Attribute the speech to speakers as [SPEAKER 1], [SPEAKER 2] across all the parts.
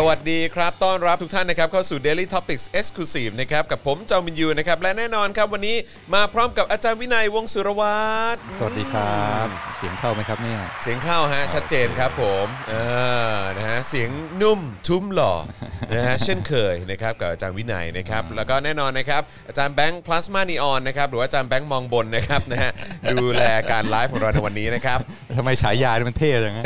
[SPEAKER 1] สวัสดีครับ ต้อนรับทุกท่านนะครับเข้าสู่ Daily Topics Exclusive นะครับกับผมจอมินยูนะครับและแน่นอนครับวันนี้มาพร้อมกับอาจารย์วินัยวงศ์สุรวัตร
[SPEAKER 2] สวัสดีครับ เสียงเข้าไหมครับเนี่ย
[SPEAKER 1] เสียงเข้าฮะชัดเจนครับผมเออนะฮะเสียงนุ่มทุ้มหล่อนะฮะเช่นเคยนะครับกับอาจารย์วินัยนะครับแล้วก็แน่นอนนะครับอาจารย์แบงค์พลาสมานีออนนะครับหรือว่าอาจารย์แบงค์มองบนนะครับนะฮะดูแลการไลฟ์ของเราในวันนี้นะครับ
[SPEAKER 2] ทำไมฉายานี่มันเท่จังฮะ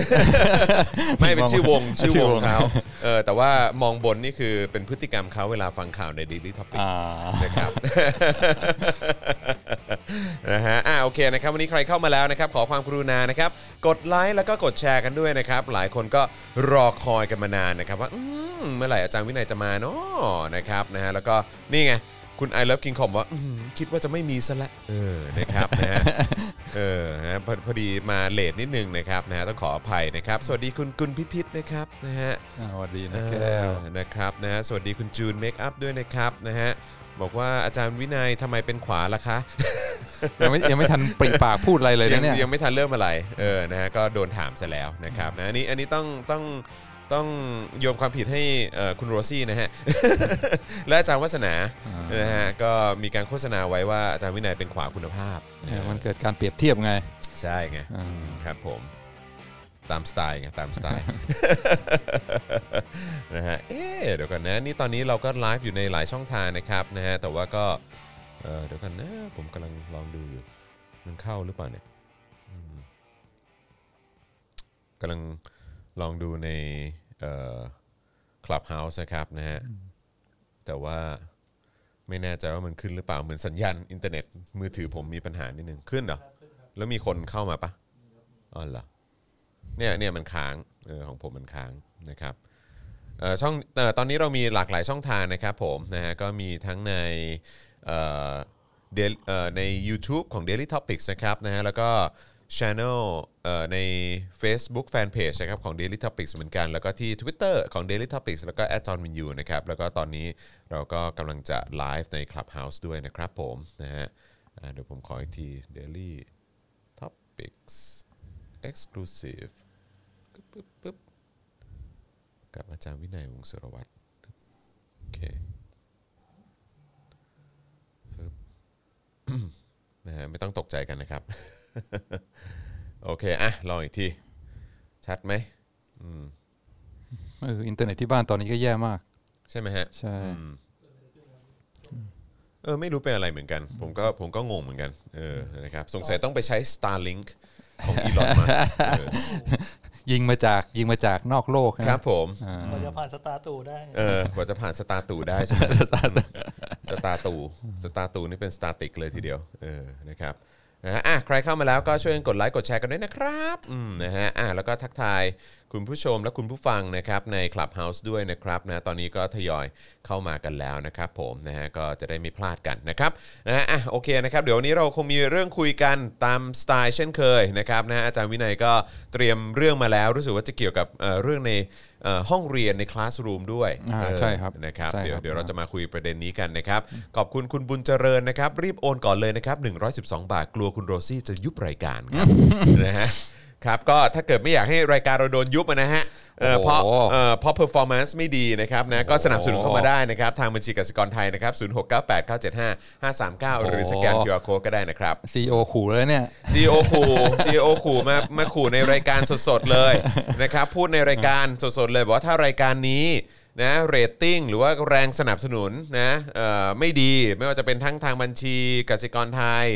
[SPEAKER 1] ไม่เป็นชื่อวงชื่อวง
[SPEAKER 2] ชื่อวง
[SPEAKER 1] เขาเออแต่ว่ามองบนนี่คือเป็นพฤติกรรมเขาเวลาฟังข่าวใน Daily
[SPEAKER 2] อ่า
[SPEAKER 1] Topics นะครับนะฮะอ่าโอเคนะครับวันนี้ใครเข้ามาแล้วนะครับขอความกรุณานะครับกดไลค์แล้วก็กดแชร์กันด้วยนะครับหลายคนก็รอคอยกันมานานนะครับว่าอืมเมื่อไหร่อาจารย์วินัยจะมาเนาะนะครับนะฮะแล้วก็นี่ไง คุณ I love King Com ว่าอื้อหือคิดว่าจะไม่มีซะและเออนะครับนะฮะเออนะพอพอดีมาเลทนิดนึงนะครับนะฮะต้องขออภัยนะครับ สวัสดีคุณกุลพิพิธนะครับนะฮะ
[SPEAKER 2] อ่าสวัสดีนะแก้ว
[SPEAKER 1] เออนะครับนะฮะสวัสดีคุณจูนเมคอัพด้วยนะครับนะฮะบอกว่าอาจารย์วินัยทำไมเป็นขวาล่ะคะ
[SPEAKER 2] ยังไม่ยังไม่ทันปริปากพูดอะไรเลย
[SPEAKER 1] ยั
[SPEAKER 2] นะเนี่ย
[SPEAKER 1] ยังไม่ทันเริ่มอะไรเออนะฮะก็โดนถามซะแล้วนะครับนะอันนี้อันนี้ต้องต้อง ต้องโยนความผิดให้เอ่อคุณโรซี่นะฮะ และอาจารย์วัฒนานะฮะก็มีการโฆษณาไว้ว่าอาจารย์วินัยเป็นขวาคุณภาพ
[SPEAKER 2] เนี่ยมันเกิดการเปรียบเทียบไง
[SPEAKER 1] ใช่ไง
[SPEAKER 2] อ่า
[SPEAKER 1] ครับผมตามสไตล์ไงตามสไตล์นะฮะเอ๊ะเดี๋ยวก่อนนะนี่ตอนนี้เราก็ไลฟ์อยู่ในหลายช่องทางนะครับนะฮะแต่ว่าก็เอ่อเดี๋ยวกันนะผมกำลังลองดูอยู่มันเข้าหรือเปล่าเนี่ยอืมกำลังลองดูใน เอ่อ Clubhouse นะครับนะฮะแต่ว่าไม่แน่ใจว่ามันขึ้นหรือเปล่าเหมือนสัญญาณอินเทอร์เน็ตมือถือผมมีปัญหานิดนึงขึ้นเหรอแล้วมีคนเข้ามาปะอ๋อเหรอเนี่ยเนี่ยมันค้างเออของผมมันค้างนะครับเออช่องเอ่อตอนนี้เรามีหลากหลายช่องทางนะครับผมนะฮะก็มีทั้งในเออ Daily- เออใน YouTube ของ Daily Topics นะครับนะฮะแล้วก็ Channel ใน Facebook Fanpage นะครับของ Daily Topics เหมือนกัน แล้วก็ที่ Twitter ของ Daily Topics แล้วก็ j o h n w i n u นะครับแล้วก็ตอนนี้เราก็กำลังจะไลฟ์ใน Clubhouse ด้วยนะครับผมนะฮะเดี๋ยวผมขออีกที Daily Topics Exclusive ปึ๊บปึ๊บกับอาจารย์วินัยวงศรวัตรโอเคปึ๊บนะฮะไม่ต้องตกใจกันนะครับ โอเคอะลองอีกที ชัดไหม
[SPEAKER 2] เอออินเทอร์เน็ตที่บ้านตอนนี้ก็แย่มาก
[SPEAKER 1] ใช่ไหมฮะ
[SPEAKER 2] ใช่
[SPEAKER 1] เออไม่รู้เป็นอะไรเหมือนกัน ผมก็ผมก็งงเหมือนกันเออนะครับสงสัยต้องไปใช้ Starlink ของ Elon Musk เออ
[SPEAKER 2] ยิงมาจากยิงมาจากนอกโลกนะครับ
[SPEAKER 1] ผม
[SPEAKER 2] อ่า
[SPEAKER 3] กว่าจะผ่านสตาร์ตูได้
[SPEAKER 1] เออกว่าจะผ่านสตาร์ตูได้ใช่ไหมสตาร์ตูสตาร์ตูนี่เป็นสตาติกเลยทีเดียวเออนะครับ นะฮะอะใครเข้ามาแล้วก็ช่วยกดไลค์กดแชร์กันด้วยนะครับอืมนะฮะอะแล้วก็ทักทายคุณผู้ชมและคุณผู้ฟังนะครับใน Clubhouse ด้วยนะครับนะตอนนี้ก็ทยอยเข้ามากันแล้วนะครับผมนะฮะก็จะได้ไม่พลาดกันนะครับนะฮะอะโอเคนะครับเดี๋ยววันนี้เราคงมีเรื่องคุยกันตามสไตล์เช่นเคยนะครับนะฮะอาจารย์วินัยก็เตรียมเรื่องมาแล้วรู้สึกว่าจะเกี่ยวกับเอ่อเรื่องใน ห้องเรียนในคลาสรูมด้วย
[SPEAKER 2] อ่า
[SPEAKER 1] เออ
[SPEAKER 2] ใช่ครับ
[SPEAKER 1] นะครับ
[SPEAKER 2] ใช่
[SPEAKER 1] เดี๋ยว
[SPEAKER 2] ครับ
[SPEAKER 1] เดี๋ยวเราจะมาคุยประเด็นนี้กันนะครับขอบคุณคุณบุญเจริญนะครับ รีบโอนก่อนเลยนะครับ112 บาทกลัวคุณโรซี่จะยุบรายการครับนะฮะ ครับก็ถ้าเกิดไม่อยากให้รายการเราโดนยุบอะนะฮะเอ่อเพราะเอ่อเพราะ performance ไม่ดีนะครับนะก็สนับสนุนเข้ามาได้นะครับทางบัญชีกสิกรไทยนะครับ0698975539 หรือสแกน QR code ก็ได้นะครับ
[SPEAKER 2] ซีโอขู่เลยเนี่ย
[SPEAKER 1] CEO ขู่ CEO ขู่มามาขู่ในรายการสดๆเลยนะครับพูดในรายการสดๆเลยบอกว่าถ้ารายการนี้ นะเรตติ้งหรือว่าแรงสนับสนุนนะเอ่อไม่ดีไม่ว่าจะเป็นทั้งทางบัญชีกสิกรไทย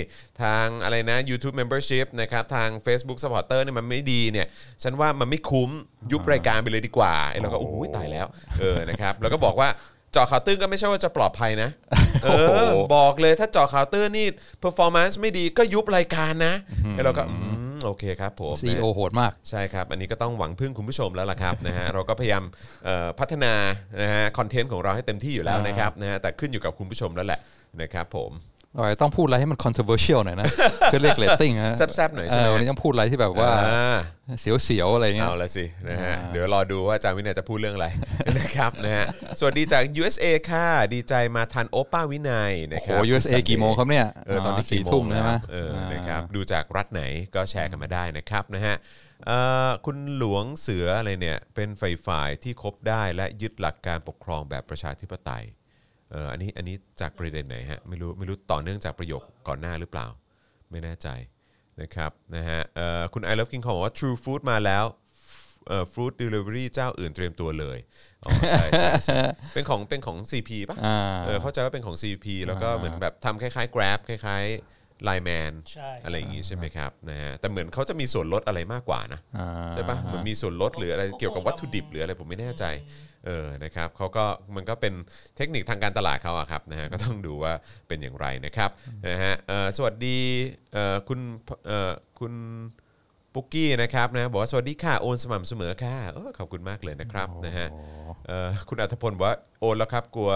[SPEAKER 1] ทางอะไรนะ YouTube Membership นะครับทาง Facebook Supporter เนี่ยมันไม่ดีเนี่ยฉันว่ามันไม่คุ้มยุบรายการไปเลยดีกว่าไอ้เราก็โอ้ยตายแล้วเออนะครับแล้วก็บอกว่าเจาะข่าวตื้นก็ไม่ใช่ว่าจะปลอดภัยนะ เอ
[SPEAKER 2] โอ้โห
[SPEAKER 1] อบอกเลยถ้าเจอ quarter นี้ performance ไม่ดีก็ยุบรายการนะแล้วเราก็อืม โอเคครับผม
[SPEAKER 2] CEO โหดมาก
[SPEAKER 1] ใช่ครับอันนี้ก็ต้องหวังพึ่งคุณผู้ชมแล้วล่ะครับนะฮะเราก็พยายามเอ่อพัฒนานะฮะ content ของเราให้เต็มที่อยู่แล้วนะครับนะฮะแต่ขึ้นอยู่กับคุณผู้ชมแล้วแหละนะครับผม
[SPEAKER 2] เราอาจจะต้องพูดอะไรให้มัน controversial หน่อยนะเพื่อเรียกเรตติ้งฮะ
[SPEAKER 1] แซ่บๆหน่อยใช่ไหม
[SPEAKER 2] เวันนี้ต้องพูดอะไรที่แบบว่า
[SPEAKER 1] อ่า
[SPEAKER 2] เสียวๆอะไรเงี้ย
[SPEAKER 1] เอาละสินะฮะเดี๋ยวรอดูว่าอาจารย์วินัยจะพูดเรื่องอะไรนะครับนะฮะสวัสดีจาก USA ค่ะดีใจมาทันโอป้าวินัยนะ
[SPEAKER 2] โอ้
[SPEAKER 1] ค
[SPEAKER 2] โห
[SPEAKER 1] รับ
[SPEAKER 2] USA กี่โมงครับเนี่ย
[SPEAKER 1] เออตอนนี้
[SPEAKER 2] สี่
[SPEAKER 1] กี่โมง
[SPEAKER 2] ทุ่มใช่ไหม
[SPEAKER 1] แล้วเออนะครับดูจากรัฐไหนก็แชร์กันมาได้นะครับนะฮะเอ่อคุณหลวงเสืออะไรเนี่ยเป็นฝ่ายฝ่ายที่คบได้และยึดหลักการปกครองแบบประชาธิปไตย เอออันนี้อันนี้จากประเด็นไหนฮะไม่รู้ไม่รู้ต่อเนื่องจากประโยคก่อนหน้าหรือเปล่า ไม่แน่ใจนะครับนะฮะเอ่อคุณ I love King Kong บอกว่า True Food มาแล้วเอ่อ Food Delivery เจ้าอื่นเตรียมตัวเลยอ๋อใช่ใช่ใช่เป็นของเป็นของ CP ป่ะ
[SPEAKER 2] อ่า
[SPEAKER 1] เออเข้าใจว่าเป็นของ CP แล้วก็เหมือนแบบทำคล้ายๆ Grab คล้ายๆ Line Man
[SPEAKER 3] ใช่
[SPEAKER 1] อะไรอย่างงี้ใช่ไหมครับนะฮะแต่เหมือนเขาจะมีส่วนลดอะไรมากกว่านะ
[SPEAKER 2] อ่า
[SPEAKER 1] ใช่ปะเหมือนมีส่วนลดหรืออะไรเกี่ยวกับวัตถุดิบหรืออะไรผมไม่แน่ใจ เออนะครับเขาก็มันก็เป็นเทคนิคทางการตลาดเขาอะครับนะฮะก็ต้องดูว่าเป็นอย่างไรนะครับนะฮะเอ่อสวัสดีเอ่อคุณเอ่อคุณปุ๊กกี้นะครับนะบอกว่าสวัสดีค่ะโอนสม่ำเสมอค่ะเออขอบคุณมากเลยนะครับนะฮะเอ่อคุณอัธพลบอกว่าโอนแล้วครับกลัว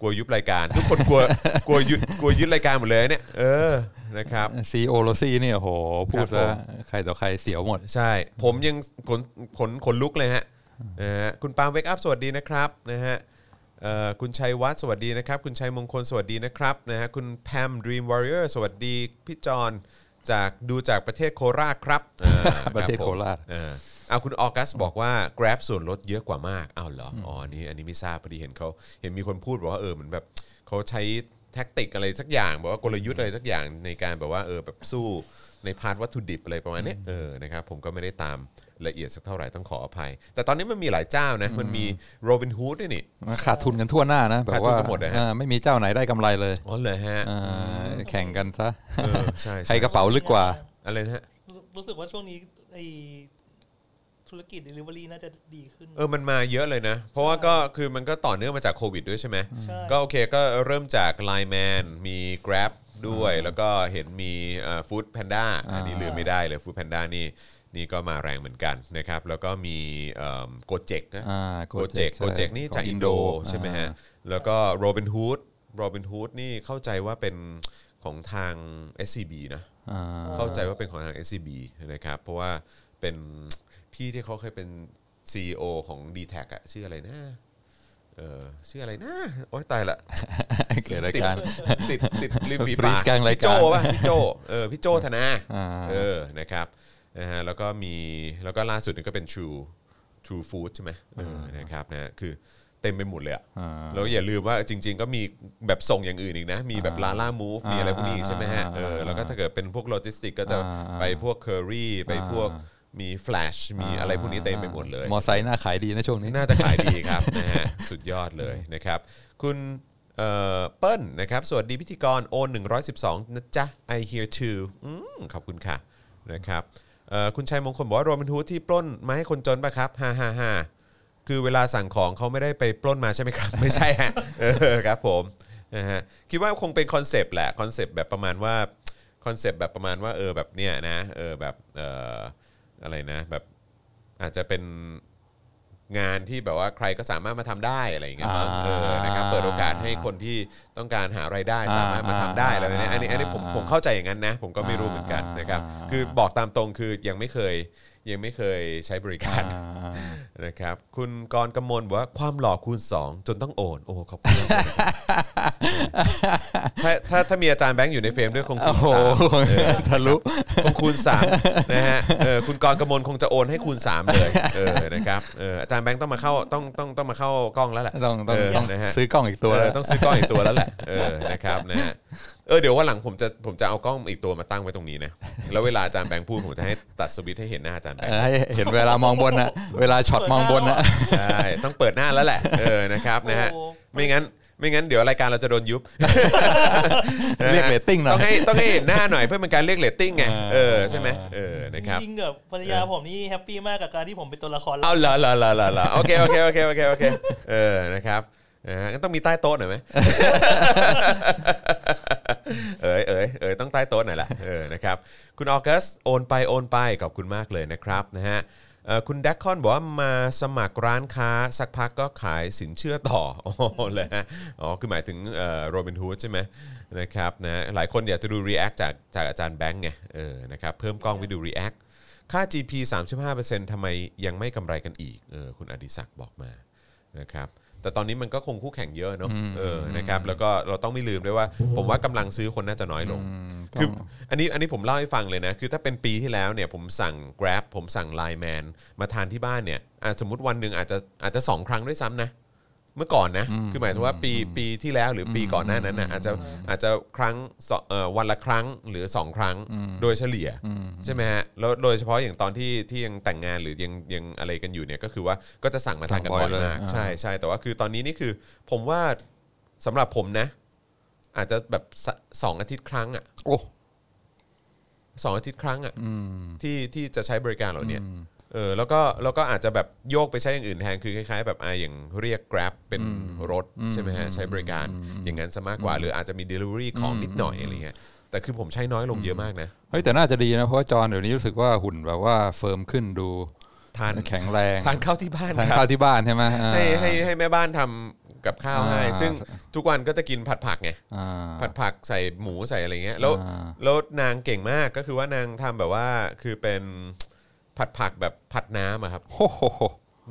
[SPEAKER 1] กลัวยุบรายการ ทุกคนกลัวกลัวยุบกลัวยุบรายการหมดเลยเนี่ยเออนะครับ
[SPEAKER 2] ซีโอโรซี่เนี่ยโหพูดซะครั
[SPEAKER 1] บผม
[SPEAKER 2] ใครต่อใครเสียวหมด
[SPEAKER 1] ใช่ ผมยังขนขนขนลุกเลยฮะ นะฮะคุณปาล์ม Wake Up สวัสดีนะครับนะฮะเอ่อคุณชัยวัฒน์สวัสดีนะครับ คุณชัยมงคลสวัสดีนะครับนะฮะคุณแพม Dream Warrior สวัสดีพี่จอนจากดูจากประเทศโคราชครับผมอ่า
[SPEAKER 2] ประเทศ
[SPEAKER 1] บผม
[SPEAKER 2] โคราช
[SPEAKER 1] เออเอาคุณออกัสบอกว่า Grab ส่วนลดเยอะกว่ามากอ้าวเหรออ๋ออันนี้อันนี้ไม่ทราบพอดีเห็นเขาเห็นมีคนพูดบอกว่าเออเหมือนแบบเขาใช้ tactic อะไรสักอย่างแบบว่ากลยุทธ์อะไรสักอย่างในการแบบว่าเออแบบสู้ใน part วัตถุดิบอะไรประมาณเนี้ยเออนะครับผมก็ไม่ได้ตาม ละเอียดสักเท่าไหร่ต้องขออภัย แต่ตอนนี้มันมีหลายเจ้านะมันมีโรบินฮูดด้วยนี่
[SPEAKER 2] ขาดทุนกันทั่วหน้านะแบบ
[SPEAKER 1] ขาดทุน
[SPEAKER 2] ว่า
[SPEAKER 1] กันหมดเลยฮะ
[SPEAKER 2] อ่าไม่มีเจ้าไหนได้กำไรเลย
[SPEAKER 1] อ๋อเลยฮะ
[SPEAKER 2] อ่าแข่งกันซะ
[SPEAKER 1] เออใช่
[SPEAKER 2] ใคร
[SPEAKER 1] ใช่
[SPEAKER 2] กระเป๋าลึกกว่า
[SPEAKER 1] อะไรนะฮะ
[SPEAKER 3] รู้รู้สึกว่าช่วงนี้ไอ้ธุรกิจ Delivery น่าจะดีขึ้น
[SPEAKER 1] เออ มันมาเยอะเลยนะ เพราะว่าก็คือมันก็ต่อเนื่องมาจากโควิดด้วยใช่ไหม
[SPEAKER 3] ใช่
[SPEAKER 1] ก็โอเคก็เริ่มจาก Line Man มี Grab ด้วย แล้วก็เห็นมี foodpanda อันนี้ลืมไม่ได้เลย foodpanda นี่นี่ก็มาแรงเหมือนกันนะครับ แล้วก็มี Gojek นะ
[SPEAKER 2] อ่า Gojek
[SPEAKER 1] Gojek Gojek
[SPEAKER 2] ใช่
[SPEAKER 1] นี่จาก
[SPEAKER 2] ของ
[SPEAKER 1] อินโด
[SPEAKER 2] อินโด
[SPEAKER 1] ใช่ไหมฮะ
[SPEAKER 2] อ่า
[SPEAKER 1] แล้วก็โรบินฮูดโรบินฮูดนี่เข้าใจว่าเป็นของทาง SCB นะ
[SPEAKER 2] อ่า
[SPEAKER 1] เข้าใจว่าเป็นของทาง SCB นะครับ เพราะว่าเป็นพี่ที่เขาเคยเป็น CEO ของ d t แทอะชื่ออะไรนะเออชื่ออะไรนะ โอ๊ยตายละ
[SPEAKER 2] เกิดรายการ
[SPEAKER 1] ติดติดริมฝี
[SPEAKER 2] ฟรี
[SPEAKER 1] ปา
[SPEAKER 2] ซ
[SPEAKER 1] ก
[SPEAKER 2] กลางราย
[SPEAKER 1] พี่โจ
[SPEAKER 2] การ
[SPEAKER 1] ป่ะพี่โจเออพี่โจธนา
[SPEAKER 2] อ่า
[SPEAKER 1] เออนะครับ นะฮะแล้วก็มีแล้วก็ล่าสุดนี่ก็เป็น True True Food ใช่ไหมเออนะครับนะคือเต็มไปหมดเลยอะ
[SPEAKER 2] อ่า
[SPEAKER 1] แล้วอย่าลืมว่าจริง ๆ ก็มีแบบส่งอย่างอื่นอีกนะ มีแบบ Lalamove มีอะไรพวกนี้อีกใช่ไหมฮะ
[SPEAKER 2] อ่า
[SPEAKER 1] เออแล้วก็ถ้าเกิดเป็นพวกโลจิสติกก็จะ
[SPEAKER 2] อ่า
[SPEAKER 1] ไปพวกเคอรี่ไปพวกมีแฟลชมีอะไรพวกนี้เต็มไปหมดเลย
[SPEAKER 2] มอไซค์น่าขายดีนะช่วงนี้
[SPEAKER 1] น่าจะขายดีครับนะฮะสุดยอดเลยนะครับ คุณเอ่อเปิ้ลนะครับสวัสดีพิธีกรโอน112 นะจ๊ะ I hear too อืมขอบคุณค่ะนะครับเอ่อ คุณชัยมงคลบอกว่าโรบินฮูดที่ปล้นมาให้คนจนปะครับฮ่าฮ่าฮ่าคือเวลาสั่งของเขาไม่ได้ไปปล้นมาใช่ไหมครับ ไม่ใช่ฮะเออครับผมนะฮะคิดว่าคงเป็น concept แหละ concept แบบประมาณว่า concept แบบประมาณว่าเออแบบเนี้ยนะเออแบบเอออะไรนะแบบอาจจะเป็น งานที่แบบว่าใครก็สามารถมาทำได้อะไรอย่างเงี้ยมั้ง
[SPEAKER 2] อ่า
[SPEAKER 1] เออนะครับเปิดโอกาสให้คนที่ต้องการหารายได้สามารถมาทำได้อะไรแบบนี้อันนี้อันนี้ผม
[SPEAKER 2] อ่า
[SPEAKER 1] ผมเข้าใจอย่างนั้นนะ ผมก็ไม่รู้เหมือนกันนะครับ
[SPEAKER 2] อ่า
[SPEAKER 1] คือบอกตามตรงคือยังไม่เคย ยังไม่เคยใช้บริการ
[SPEAKER 2] อ่า
[SPEAKER 1] นะครับคุณกรณ์กมลบอกว่าความหล่อคูณ 2 จนต้องโอนโอ้ขอบคุณมากนะครับถ้าถ้าถ้ามีอาจารย์แบงค์อยู่ในเฟรมด้วยคงคู
[SPEAKER 2] โอ้
[SPEAKER 1] ณ
[SPEAKER 2] โห
[SPEAKER 1] สามเออ
[SPEAKER 2] ทะลุ
[SPEAKER 1] คงคูณ3นะฮะเออคุณกรณ์กมลคงจะโอนให้คูณ 3 เลยเออนะครับเอออาจารย์แบงค์ต้องมาเข้าต้องต้องต้องมาเข้ากล้องแล้วแหละ
[SPEAKER 2] ต้องต้อง
[SPEAKER 1] เออ
[SPEAKER 2] ต้อง
[SPEAKER 1] นะฮะ
[SPEAKER 2] ซื้อกล้องอีกตัว
[SPEAKER 1] เอ
[SPEAKER 2] แล้
[SPEAKER 1] อ
[SPEAKER 2] ว
[SPEAKER 1] ต้องซื้อกล้องอีกตัวแล้วแหละเออนะครับนะฮะเออเดี๋ยววันหลังผมจะผมจะเอากล้องอีกตัวมาตั้งไว้ตรงนี้นะแล้วเวลาอาจารย์แบงค์พูดผมจะให้ตัดสวิตช์ให้เห็นหน้าอาจารย์แบง
[SPEAKER 2] เอ
[SPEAKER 1] ค์
[SPEAKER 2] อให้เห็นเวลามองบนนะเวลาช็อตมองบนนะ
[SPEAKER 1] ใช่ต้องเปิดหน้าแล้วแหละเออนะครับนะฮะ
[SPEAKER 3] โอ้
[SPEAKER 1] ไม่งั้นไม่งั้นเดี๋ยวรายการเราจะโดนยุบ
[SPEAKER 2] เรียกเรตติ้งหน่อย
[SPEAKER 1] ต้
[SPEAKER 2] อ
[SPEAKER 1] งให้ต้องให้เห็นหน้าหน่อยเพื่อเป็นการเรียกเรตติ้งไง
[SPEAKER 2] อ่า
[SPEAKER 1] เออใช่ไหมเออนะครับ
[SPEAKER 3] จริงๆกับภรรยาผมนี่ happy มากกับการที่ผมเป็นตัวละครลับ
[SPEAKER 1] เอาละละละละละโอเคโอเคโอเคโอเคโอเคเออนะครับ นะฮะงั้นต้องมีใต้โต๊ะหน่อยไหม เอ๋ยเอ๋ยเอ๋ยต้องใต้โต๊ะหน่อยละเออนะครับ คุณออกัสโอนไปโอนไปขอบคุณมากเลยนะครับนะฮะเอ่อคุณแดกคอนบอกว่ามาสมัครร้านค้าสักพักก็ขายสินเชื่อต่อโอ้โหเลยฮะอ๋อคือหมายถึงโรบินฮูดใช่ไหมนะครับนะหลายคนอยากจะดู React จากจากอาจารย์แบงค์ไงเออนะครับเพิ่มกล้องไปดู React ค่า GP 35%ทำไมยังไม่กำไรกันอีกเออคุณอดิศักดิ์บอกมานะครับ แต่ตอนนี้มันก็คงคู่แข่งเยอะเนอะเออนะครับแล้วก็เราต้องไม่ลืมด้วยว่า ผมว่ากำลังซื้อคนน่าจะน้อยลง คืออันนี้อันนี้ผมเล่าให้ฟังเลยนะ คือถ้าเป็นปีที่แล้วเนี่ยผมสั่ง Grab ผมสั่ง Line Man มาทานที่บ้านเนี่ยอะสมมติวันหนึ่งอาจจะอาจจะสองครั้งด้วยซ้ำนะ เมื่อก่อนนะคือหมายถึงว่าปีปีที่แล้วหรือปีก่อนหน้านั้นนะอาจจะอาจจะครั้งสองเอ่อวันละครั้งหรือ 2 ครั้งโดยเฉลี่ยใช่ไหมฮะแล้วโดยเฉพาะอย่างตอนที่ที่ยังแต่งงานหรือยังยังอะไรกันอยู่เนี่ยก็คือว่าก็จะสั่งมาทานกัน
[SPEAKER 2] สั่งบ่
[SPEAKER 1] บ่
[SPEAKER 2] อ
[SPEAKER 1] อยย
[SPEAKER 2] เลย
[SPEAKER 1] มาก
[SPEAKER 2] อ่า
[SPEAKER 1] ใช่ใช่แต่ว่าคือตอนนี้นี่คือผมว่าสำหรับผมนะ อาจจะแบบสสองอาทิตย์ครั้งอะ
[SPEAKER 2] โอ้
[SPEAKER 1] สองอาทิตย์ครั้งอะที่ที่จะใช้บริการเหล่าเนี้ย เออแล้วก็แล้วก็อาจจะแบบโยกไปใช้อย่างอื่นแทนคือคล้ายๆ แบบอ่าอย่างเรียก Grab เป็นรถใช่ไหมฮะใช้บริการอย่างนั้นซะมากกว่า หรืออาจจะมี Delivery ของนิดหน่อยอะไรเงี้ยแต่คือผมใช้น้อยลงเยอะมากนะ
[SPEAKER 2] เฮ้ยแต่น่าจะดีนะเพราะว่าจอห์นเดี๋ยวนี้รู้สึกว่าหุ่นแบบว่าเฟิร์มขึ้นดู
[SPEAKER 1] ทาน
[SPEAKER 2] แข็งแรง
[SPEAKER 1] ทานข้าวที่บ้าน
[SPEAKER 2] ทาน
[SPEAKER 1] ครั
[SPEAKER 2] ข้าว
[SPEAKER 1] บ
[SPEAKER 2] ที่บ้านใช่ไหมอ่า
[SPEAKER 1] ให้ให้ให้แม่บ้านทำกับข้าวให้
[SPEAKER 2] อ่า
[SPEAKER 1] ซึ่งทุกวันก็จะกินผัดผักไง
[SPEAKER 2] อ่า
[SPEAKER 1] ผัดผักใส่หมูใส่อะไรเงี้ยแล้ว
[SPEAKER 2] อ่า
[SPEAKER 1] แล้วนางเก่งมากก็คือว่านางทำแบบว่าคือเป็น ผัดผักแบบผัดน้ำอะครับ
[SPEAKER 2] โอ้โห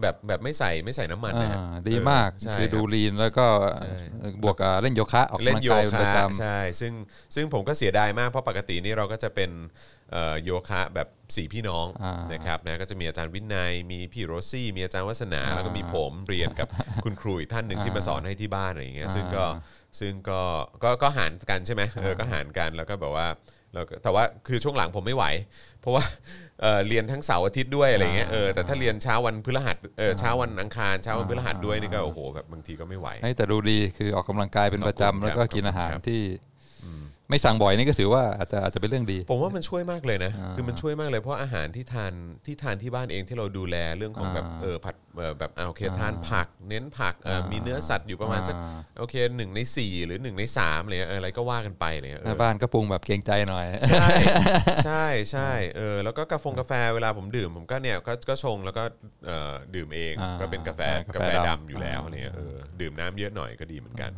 [SPEAKER 1] แบบแบบไม่ใส่ไม่ใส่น้ำมันนะฮะ
[SPEAKER 2] อ่าดีมาก
[SPEAKER 1] เออใช่
[SPEAKER 2] คือ
[SPEAKER 1] รับ
[SPEAKER 2] ดูลีนแล้วก็
[SPEAKER 1] ใช่
[SPEAKER 2] บวกกับเล่นโยคะออก
[SPEAKER 1] เล่
[SPEAKER 2] กำลั
[SPEAKER 1] น
[SPEAKER 2] ง
[SPEAKER 1] โย
[SPEAKER 2] กายเป็นประ
[SPEAKER 1] คะ
[SPEAKER 2] จำ
[SPEAKER 1] ใช่ซึ่งซึ่งผมก็เสียดายมากเพราะปกตินี่เราก็จะเป็นเอ่อโยคะแบบสี่พี่น้อง
[SPEAKER 2] อ่าน
[SPEAKER 1] นะครับนะก็จะมีอาจารย์วินัยมีพี่โรซี่ มีอาจารย์วัฒนา
[SPEAKER 2] อ่า
[SPEAKER 1] แล้วก็มีผมเรียนกับ คุณครูอีกท่านหนึ่งที่มาสอนให้ที่บ้านอะไรอย่างเงี้ยซึ่งก็
[SPEAKER 2] อ่า
[SPEAKER 1] ซึ่งก็ก็ก็หารกันใช่ไหมเออก็หารกันแล้วก็แบบว่าแล้วก็แต่ว่าคือช่วงหลังผมไม่ไหว เพราะว่าเอ่อเรียนทั้งเสาร์อาทิตย์ด้วยอะไรเงี้ยเออแต่ถ้าเรียนเช้าวันพฤหัสเออเช้าวันอังคารเช้าวันพฤหัสด้วยนี่ก็โอ้โหแบบบางทีก็ไม่ไหว
[SPEAKER 2] ให้แต่ดูดีคือออกกำลังกายเป็นประจำ
[SPEAKER 1] ขอบคุณครับ
[SPEAKER 2] แล้วก็กินอาหาร
[SPEAKER 1] ขอบคุณครับ
[SPEAKER 2] ที่ ไม่สั่งบ่อยนี่ก็ถือว่าอาจจะอาจจะเป็นเรื่องดี
[SPEAKER 1] ผมว่ามันช่วยมากเลยนะ คือมันช่วยมากเลยเพราะอาหารที่ทานที่ทานที่บ้านเองที่เราดูแลเรื่องของแบบ
[SPEAKER 2] อ่า
[SPEAKER 1] เออผัดเออแบบอ่าโอเคทานผัก เน้นผักเออมีเนื้อสัตว์อยู่ประมาณสัก
[SPEAKER 2] อ่า
[SPEAKER 1] โอเคหนึ่งในสี่หรือหนึ่งในสามอะไรเงี้ยเอออะไรก็ว่ากันไปเนี่ยเอ
[SPEAKER 2] แม่
[SPEAKER 1] อ
[SPEAKER 2] บ้านก็ปรุงแบบเกรงใจหน่อย
[SPEAKER 1] ใช่ใช่ใช่เออแล้วก็กาแฟกาแฟเวลาผมดื่มผมก็เนี่ยก็ก็ชงแล้วก็เอ่อดื่มเอง
[SPEAKER 2] อ่า
[SPEAKER 1] ก็เป็นกาแฟ
[SPEAKER 2] อ่ากากาแฟ
[SPEAKER 1] แฟ
[SPEAKER 2] ดำ
[SPEAKER 1] ดำอยู่แล้วอะไรเนี่ยเออดื่มน้ำเยอะหน่อยก็ดีเหมือนกัน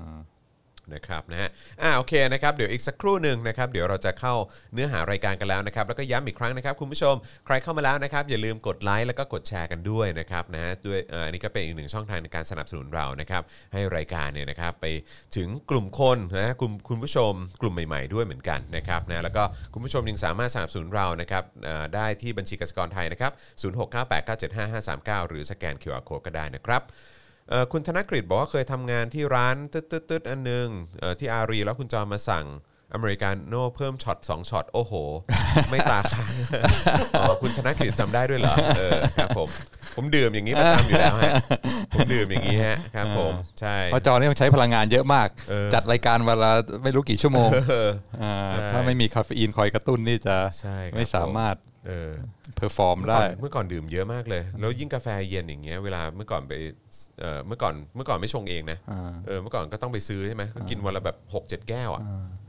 [SPEAKER 1] นะครับนะฮะอ่าโอเคนะครับเดี๋ยวอีกสักครู่หนึ่งนะครับเดี๋ยวเราจะเข้าเนื้อหารายการกันแล้วนะครับแล้วก็ย้ำอีกครั้งนะครับคุณผู้ชมใครเข้ามาแล้วนะครับอย่าลืมกดไลค์แล้วก็กดแชร์กันด้วยนะครับนะฮะด้วยเอ่ออันนี้ก็เป็นอีกหนึ่งช่องทางในการสนับสนุนเรานะครับให้รายการเนี่ยนะครับไปถึงกลุ่มคนนะกลุ่มคุณผู้ชมกลุ่มใหม่ ๆด้วยเหมือนกันนะครับนะแล้วก็คุณผู้ชมยังสามารถสนับสนุนเรานะครับเอ่อได้ที่บัญชีกสิกรไทยนะครับ0698975539 หรือสแกน QR Code ก็ได้นะครับ คุณธนกฤษบอกว่าเคยทำงานที่ร้านตึ๊ดๆอันหนึงเอ่อที่อารีแล้วคุณจอมมาสั่ง อเมริกาโน่เพิ่มช็อต2ช็อต โอ้โห ไม่ตาค้างอ๋อคุณธนกฤษจำได้ด้วยเหรอเออครับผม ผมดื่มอย่างนี้ประจำอยู่แล้วฮะผมดื่มอย่างนี้ฮะครับผมใช่
[SPEAKER 2] เพราะจอนี่มันใช้พลังงานเยอะมาก
[SPEAKER 1] เออ
[SPEAKER 2] จัดรายการเวลาไม่รู้กี่ชั่วโมง
[SPEAKER 1] เออ
[SPEAKER 2] อ่า
[SPEAKER 1] ใช่
[SPEAKER 2] ถ้าไม่มีคาเฟอีนคอยกระตุ้นนี่จะ
[SPEAKER 1] ใช่ครับ
[SPEAKER 2] ไม่สามารถ
[SPEAKER 1] เออ
[SPEAKER 2] perform ได้
[SPEAKER 1] เมื่อก่อนดื่มเยอะมากเลย แล้วยิ่งกาแฟเย็นอย่างเงี้ยเวลาเมื่อก่อนไปเอ่อเมื่อก่อนเมื่อก่อนไม่ชงเองนะ
[SPEAKER 2] อ่า
[SPEAKER 1] เออเมื่อก่อนก็ต้องไปซื้อใช่ไหมก็กินวันละแบบ6 7แก้วอะ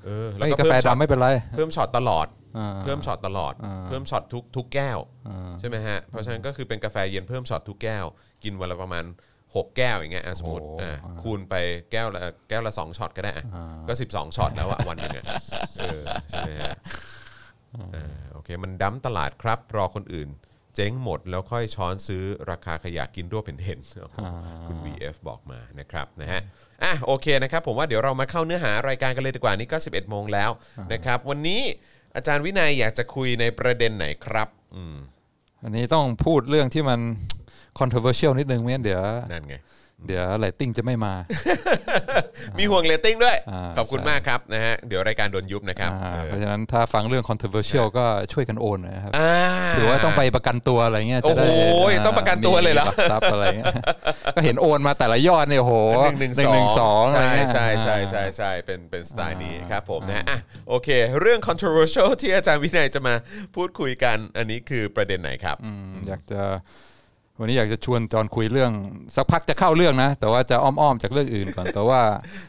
[SPEAKER 1] เออแล้ว
[SPEAKER 2] เฮ้ย
[SPEAKER 1] ก็
[SPEAKER 2] กาแฟ
[SPEAKER 1] เพิ่มช็อต
[SPEAKER 2] ดำไม่เป็นไร
[SPEAKER 1] เพิ่มช็อตตลอด
[SPEAKER 2] อ่า
[SPEAKER 1] เพิ่มช็อตตลอด
[SPEAKER 2] อ่า
[SPEAKER 1] เพิ่มช็อตทุกทุกแก้ว
[SPEAKER 2] อ่า
[SPEAKER 1] ใช่ไหมฮะเพราะฉะนั้นก็คือเป็นกาแฟเย็นเพิ่มช็อตทุกแก้ว กินวันละประมาณ 6 แก้วอย่างเงี้ยอะสมมติ
[SPEAKER 2] โอ้
[SPEAKER 1] อะคูณไปแก้วละแก้วละ2ช็อตก็ได้อะก็ 12ช็อตแล้วอะวันหนึงอะเออใช่ไหมฮะอ่าโอเคมันดั้มตลาดครับ รอคนอื่น เจ๊งหมดแล้วค่อยช้อนซื้อราคาขยะกินด้วยเป็นเห็นคุณ VF บอกมานะครับนะฮะ อะโอเคนะครับผมว่าเดี๋ยวเรามาเข้าเนื้อหารายการกันเลยดีกว่านี่ก็ 11โมงแล้วนะครับวันนี้อาจารย์วินัยอยากจะคุยในประเด็นไหนครับอืม
[SPEAKER 2] อันนี้ต้องพูดเรื่องที่มัน controversial นิดนึงไม่งั้นเดี๋ยว
[SPEAKER 1] นั่นไง
[SPEAKER 2] เดี๋ยวไลติ้งจะไม่มา
[SPEAKER 1] มีห่วงเรตติ้งด้วย
[SPEAKER 2] อ่า
[SPEAKER 1] ขอบคุณมากครับใช่นะฮะ เดี๋ยวรายการโดนยุบนะครับ
[SPEAKER 2] อ่า
[SPEAKER 1] เออ
[SPEAKER 2] เพราะฉะนั้นถ้าฟังเรื่อง controversial ก็ช่วยกันโอนหน่อยนะครับ
[SPEAKER 1] อ่า
[SPEAKER 2] หรือว่าต้องไปประกันตัวอะไรเงี้ยจะได้
[SPEAKER 1] โอ้โหต้องประกันตัวเลยเหรอ
[SPEAKER 2] มีลักทรัพย์อะไรเงี้ยก็เห็นโอนมาแต่ละยอดเนี่ยโห
[SPEAKER 1] หนึ่งหนึ่ง
[SPEAKER 2] หนึ่งสองอะไร
[SPEAKER 1] ใช่
[SPEAKER 2] เงี้ย
[SPEAKER 1] ใช่ใช่ใช่ใช่เป็นเป็นสไตล์นี้ครับผมนะอะโอเค เรื่อง controversial ที่อาจารย์วินัยจะมาพูดคุยกัน อันนี้คือประเด็นไหนครับ
[SPEAKER 2] อืมอยากจะ วันนี้อยากจะชวนจอนคุยเรื่อง สักพักจะเข้าเรื่องนะ แต่ว่าจะอ้อมๆจากเรื่องอื่นก่อน แต่ว่า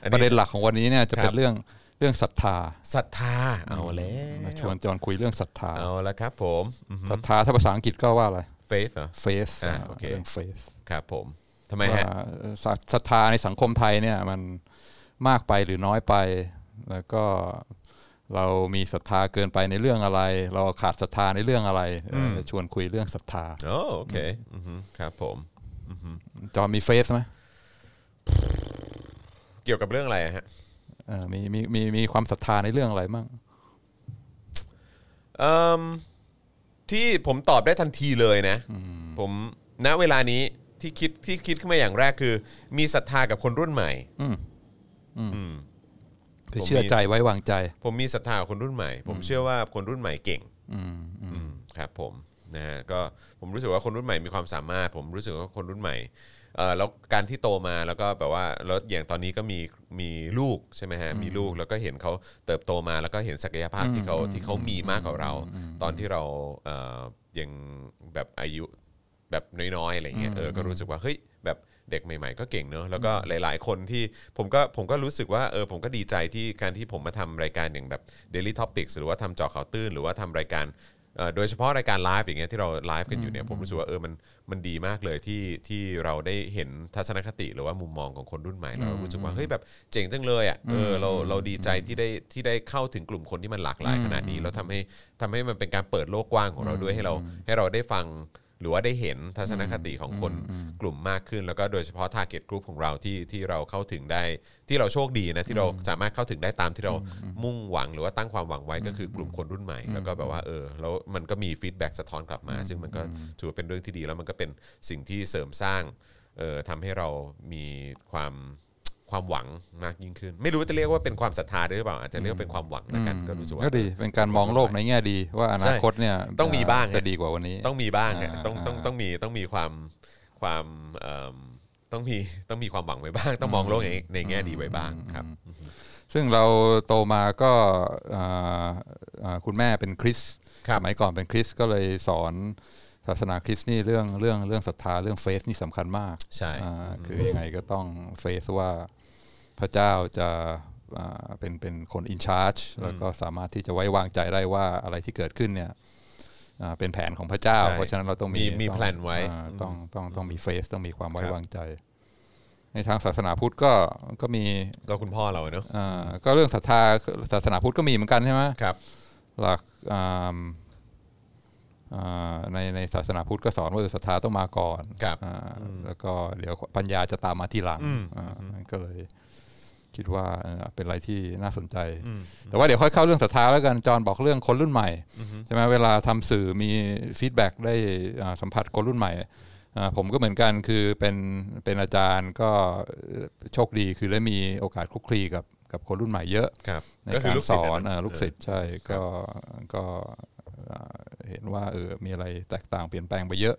[SPEAKER 1] อันนี้
[SPEAKER 2] ประเด็นหลักของวันนี้เนี่ยจะเป็
[SPEAKER 1] ครั
[SPEAKER 2] น
[SPEAKER 1] บ
[SPEAKER 2] เรื่องเรื่องศรัทธา
[SPEAKER 1] ศรัทธาเอาแล้ว
[SPEAKER 2] มาชวนจอนคุยเรื่องศรัทธา
[SPEAKER 1] เอาละครับผมอืม
[SPEAKER 2] ศรัทธาถ้าภาษาอังกฤษก็ว่าอะไร
[SPEAKER 1] faith เหรอ
[SPEAKER 2] faith
[SPEAKER 1] อ่าโอเค
[SPEAKER 2] เรื่อง faith
[SPEAKER 1] ครับผมทำไมฮะ
[SPEAKER 2] ว่าศรัทศรัทธาในสังคมไทยเนี่ยมันมากไปหรือน้อยไป แล้วก็ เรามีศรัทธาเกินไปในเรื่องอะไร เราขาดศรัทธาในเรื่องอะไรเออจะชวนคุยเรื่องศรัทธา
[SPEAKER 1] โอ้โอเคอือฮึครับผม
[SPEAKER 2] จอมีเฟซไหม
[SPEAKER 1] เกี่ยวกับเรื่องอะไรอะฮะ
[SPEAKER 2] เอ่อมีมีมีมีความศรัทธาในเรื่องอะไรมั่ง
[SPEAKER 1] เอิ่มที่ผมตอบได้ทันทีเลยนะ ผมณเวลานี้ที่คิดที่คิดขึ้นมาอย่างแรกคือ มีศรัทธากับคนรุ่นใหม่
[SPEAKER 2] อืม
[SPEAKER 1] อืม
[SPEAKER 2] คือ
[SPEAKER 1] ผม
[SPEAKER 2] เชื่อ
[SPEAKER 1] มี
[SPEAKER 2] ใจไว้วางใจ
[SPEAKER 1] ผมมีศรัทธากับคนรุ่นใหม่ ผมเชื่อว่าคนรุ่นใหม่เก่ง
[SPEAKER 2] อืมอืม
[SPEAKER 1] อืมครับผมนะฮะก็ผมรู้สึกว่าคนรุ่นใหม่มีความสามารถ ผมรู้สึกว่าคนรุ่นใหม่เอ่อแล้วการที่โตมาแล้วก็แบบว่าแล้วอย่างตอนนี้ก็มีมีลูกใช่ไหมฮะมีลูกแล้วก็เห็นเขาเติบโตมาแล้วก็เห็นศักยภาพที่เขาที่เขามีมากกว่าเรา ตอนที่เราเอ่อยังแบบอายุแบบน้อยๆอะไรเงี้ยเออก็รู้สึกว่าเฮ้ยแบบ เด็กใหม่ ๆ ก็เก่งเนอะแล้วก็หลายๆ คนที่ผมก็ผมก็รู้สึกว่าเออผมก็ดีใจที่การที่ผมมาทำรายการอย่างแบบ Daily Topics หรือว่าทำเจอข่าวตื้น หรือว่าทำรายการเอ่อโดยเฉพาะรายการไลฟ์อย่างเงี้ยที่เราไลฟ์กันอยู่เนี่ยผมรู้สึกว่าเออมันมันดีมากเลยที่ที่เราได้เห็นทัศนคติหรือว่ามุมมองของคนรุ่นใหม่เรารู้สึกว่าเฮ้ยแบบเจ๋งจังเลยอะเออเราเราดีใจที่ได้ที่ได้เข้าถึงกลุ่มคนที่มันหลากหลายขนาดนี้แล้วทำให้ทำให้มันเป็นการเปิดโลกกว้างของเราด้วยให้เราให้เราได้ฟัง หรือว่าได้เห็นทัศนคติของคนกลุ่มมากขึ้น แล้วก็โดยเฉพาะ target group ของเราที่ที่เราเข้าถึงได้ ที่เราโชคดีนะที่เราสามารถเข้าถึงได้ตามที่เรามุ่งหวังหรือว่าตั้งความหวังไว้ก็คือกลุ่มคนรุ่นใหม่ แล้วก็แบบว่าเออแล้วมันก็มี feedback สะท้อนกลับมา ซึ่งมันก็ถือว่าเป็นเรื่องที่ดีแล้วมันก็เป็นสิ่งที่เสริมสร้างเอ่อทำให้เรามีความ ความหวังมากยิ่งขึ้น ไม่รู้จะเรียกว่าเป็นความศรัทธาด้วยหรือเปล่าอาจจะเรียกว่าเป็นความหวังแล้วกันก็รู้สึกว่า
[SPEAKER 2] ก็ดีเป็นการมองโลกในแง่ดี ว่าอนาคตเนี่ย
[SPEAKER 1] ต้องมีบ้าง
[SPEAKER 2] จะดีกว่าวันนี้
[SPEAKER 1] ต้องมีบ้างอะ
[SPEAKER 2] อ่า
[SPEAKER 1] ต้องต้อง
[SPEAKER 2] อ่า
[SPEAKER 1] ต้องมีต้องมีความความเอิ่มต้องมีต้องมีความหวังไว้บ้าง ต้องมองโลกในในแง่ดีไว้บ้างครับ
[SPEAKER 2] ซึ่งเราโตมาก็อ่าอ่าคุณแม่เป็นคริสต์
[SPEAKER 1] ครับ
[SPEAKER 2] สมัยก่อนเป็นคริสต์ก็เลยสอน ศาสนาคริสต์นี่เรื่องเรื่องเรื่องศรัทธาเรื่องเฟสนี่สำคัญมาก
[SPEAKER 1] ใช่
[SPEAKER 2] อ่าคือยังไงก็ต้องเฟสว่าพระเจ้าจะอ่าเป็นเป็นคนอินชาร์จแล้วก็สามารถที่จะไว้วางใจได้ว่าอะไรที่เกิดขึ้นเนี่ยอ่าเป็นแผนของพระเจ้า
[SPEAKER 1] ใช่
[SPEAKER 2] เพราะฉะนั้นเราต้องมี
[SPEAKER 1] มีมี
[SPEAKER 2] ต้อง
[SPEAKER 1] แพลนไว้
[SPEAKER 2] อ่าต้องต้องต้องมีเฟสต้องมีความไว้
[SPEAKER 1] ครับ
[SPEAKER 2] วางใจ ในทางศาสนาพุทธก็ก็มี
[SPEAKER 1] ก็คุณพ่อเราเนอะ
[SPEAKER 2] อ่าก็เรื่องศรัทธาศาสนาพุทธก็มีเหมือนกันใช่ไหม
[SPEAKER 1] ครับ
[SPEAKER 2] หลักอ่าอ่า ในในศาสนาพุทธก็สอนว่าเออศรัทธาต้องมาก่อน
[SPEAKER 1] ครับ
[SPEAKER 2] อ่าแล้วก็เดี๋ยวปัญญาจะตามมาทีหลัง
[SPEAKER 1] อืม
[SPEAKER 2] อ่าก็เลยคิดว่าเออเป็นอะไรที่น่าสนใจ แต่ว่าเดี๋ยวค่อยเข้าเรื่องศรัทธาแล้วกันจอห์นบอกเรื่องคนรุ่นใหม่ใช่ไหมเวลาทำสื่อมี feedback ได้อ่าสัมผัสคนรุ่นใหม่อ่าผมก็เหมือนกันคือเป็นเป็นอาจารย์ก็โชคดีคือได้มีโอกาสคลุกคลีกับกับคนรุ่นใหม่เยอะ
[SPEAKER 1] ครับ
[SPEAKER 2] ใน
[SPEAKER 1] กา
[SPEAKER 2] รส
[SPEAKER 1] อ
[SPEAKER 2] นก็คือ
[SPEAKER 1] ลูก
[SPEAKER 2] ส
[SPEAKER 1] ศิษย์
[SPEAKER 2] นะเอ่อลูกศิษย์ใช่ก็ก็อ่า เห็นว่าเออมีอะไรแตกต่างเปลี่ยนแปลงไปเยอะ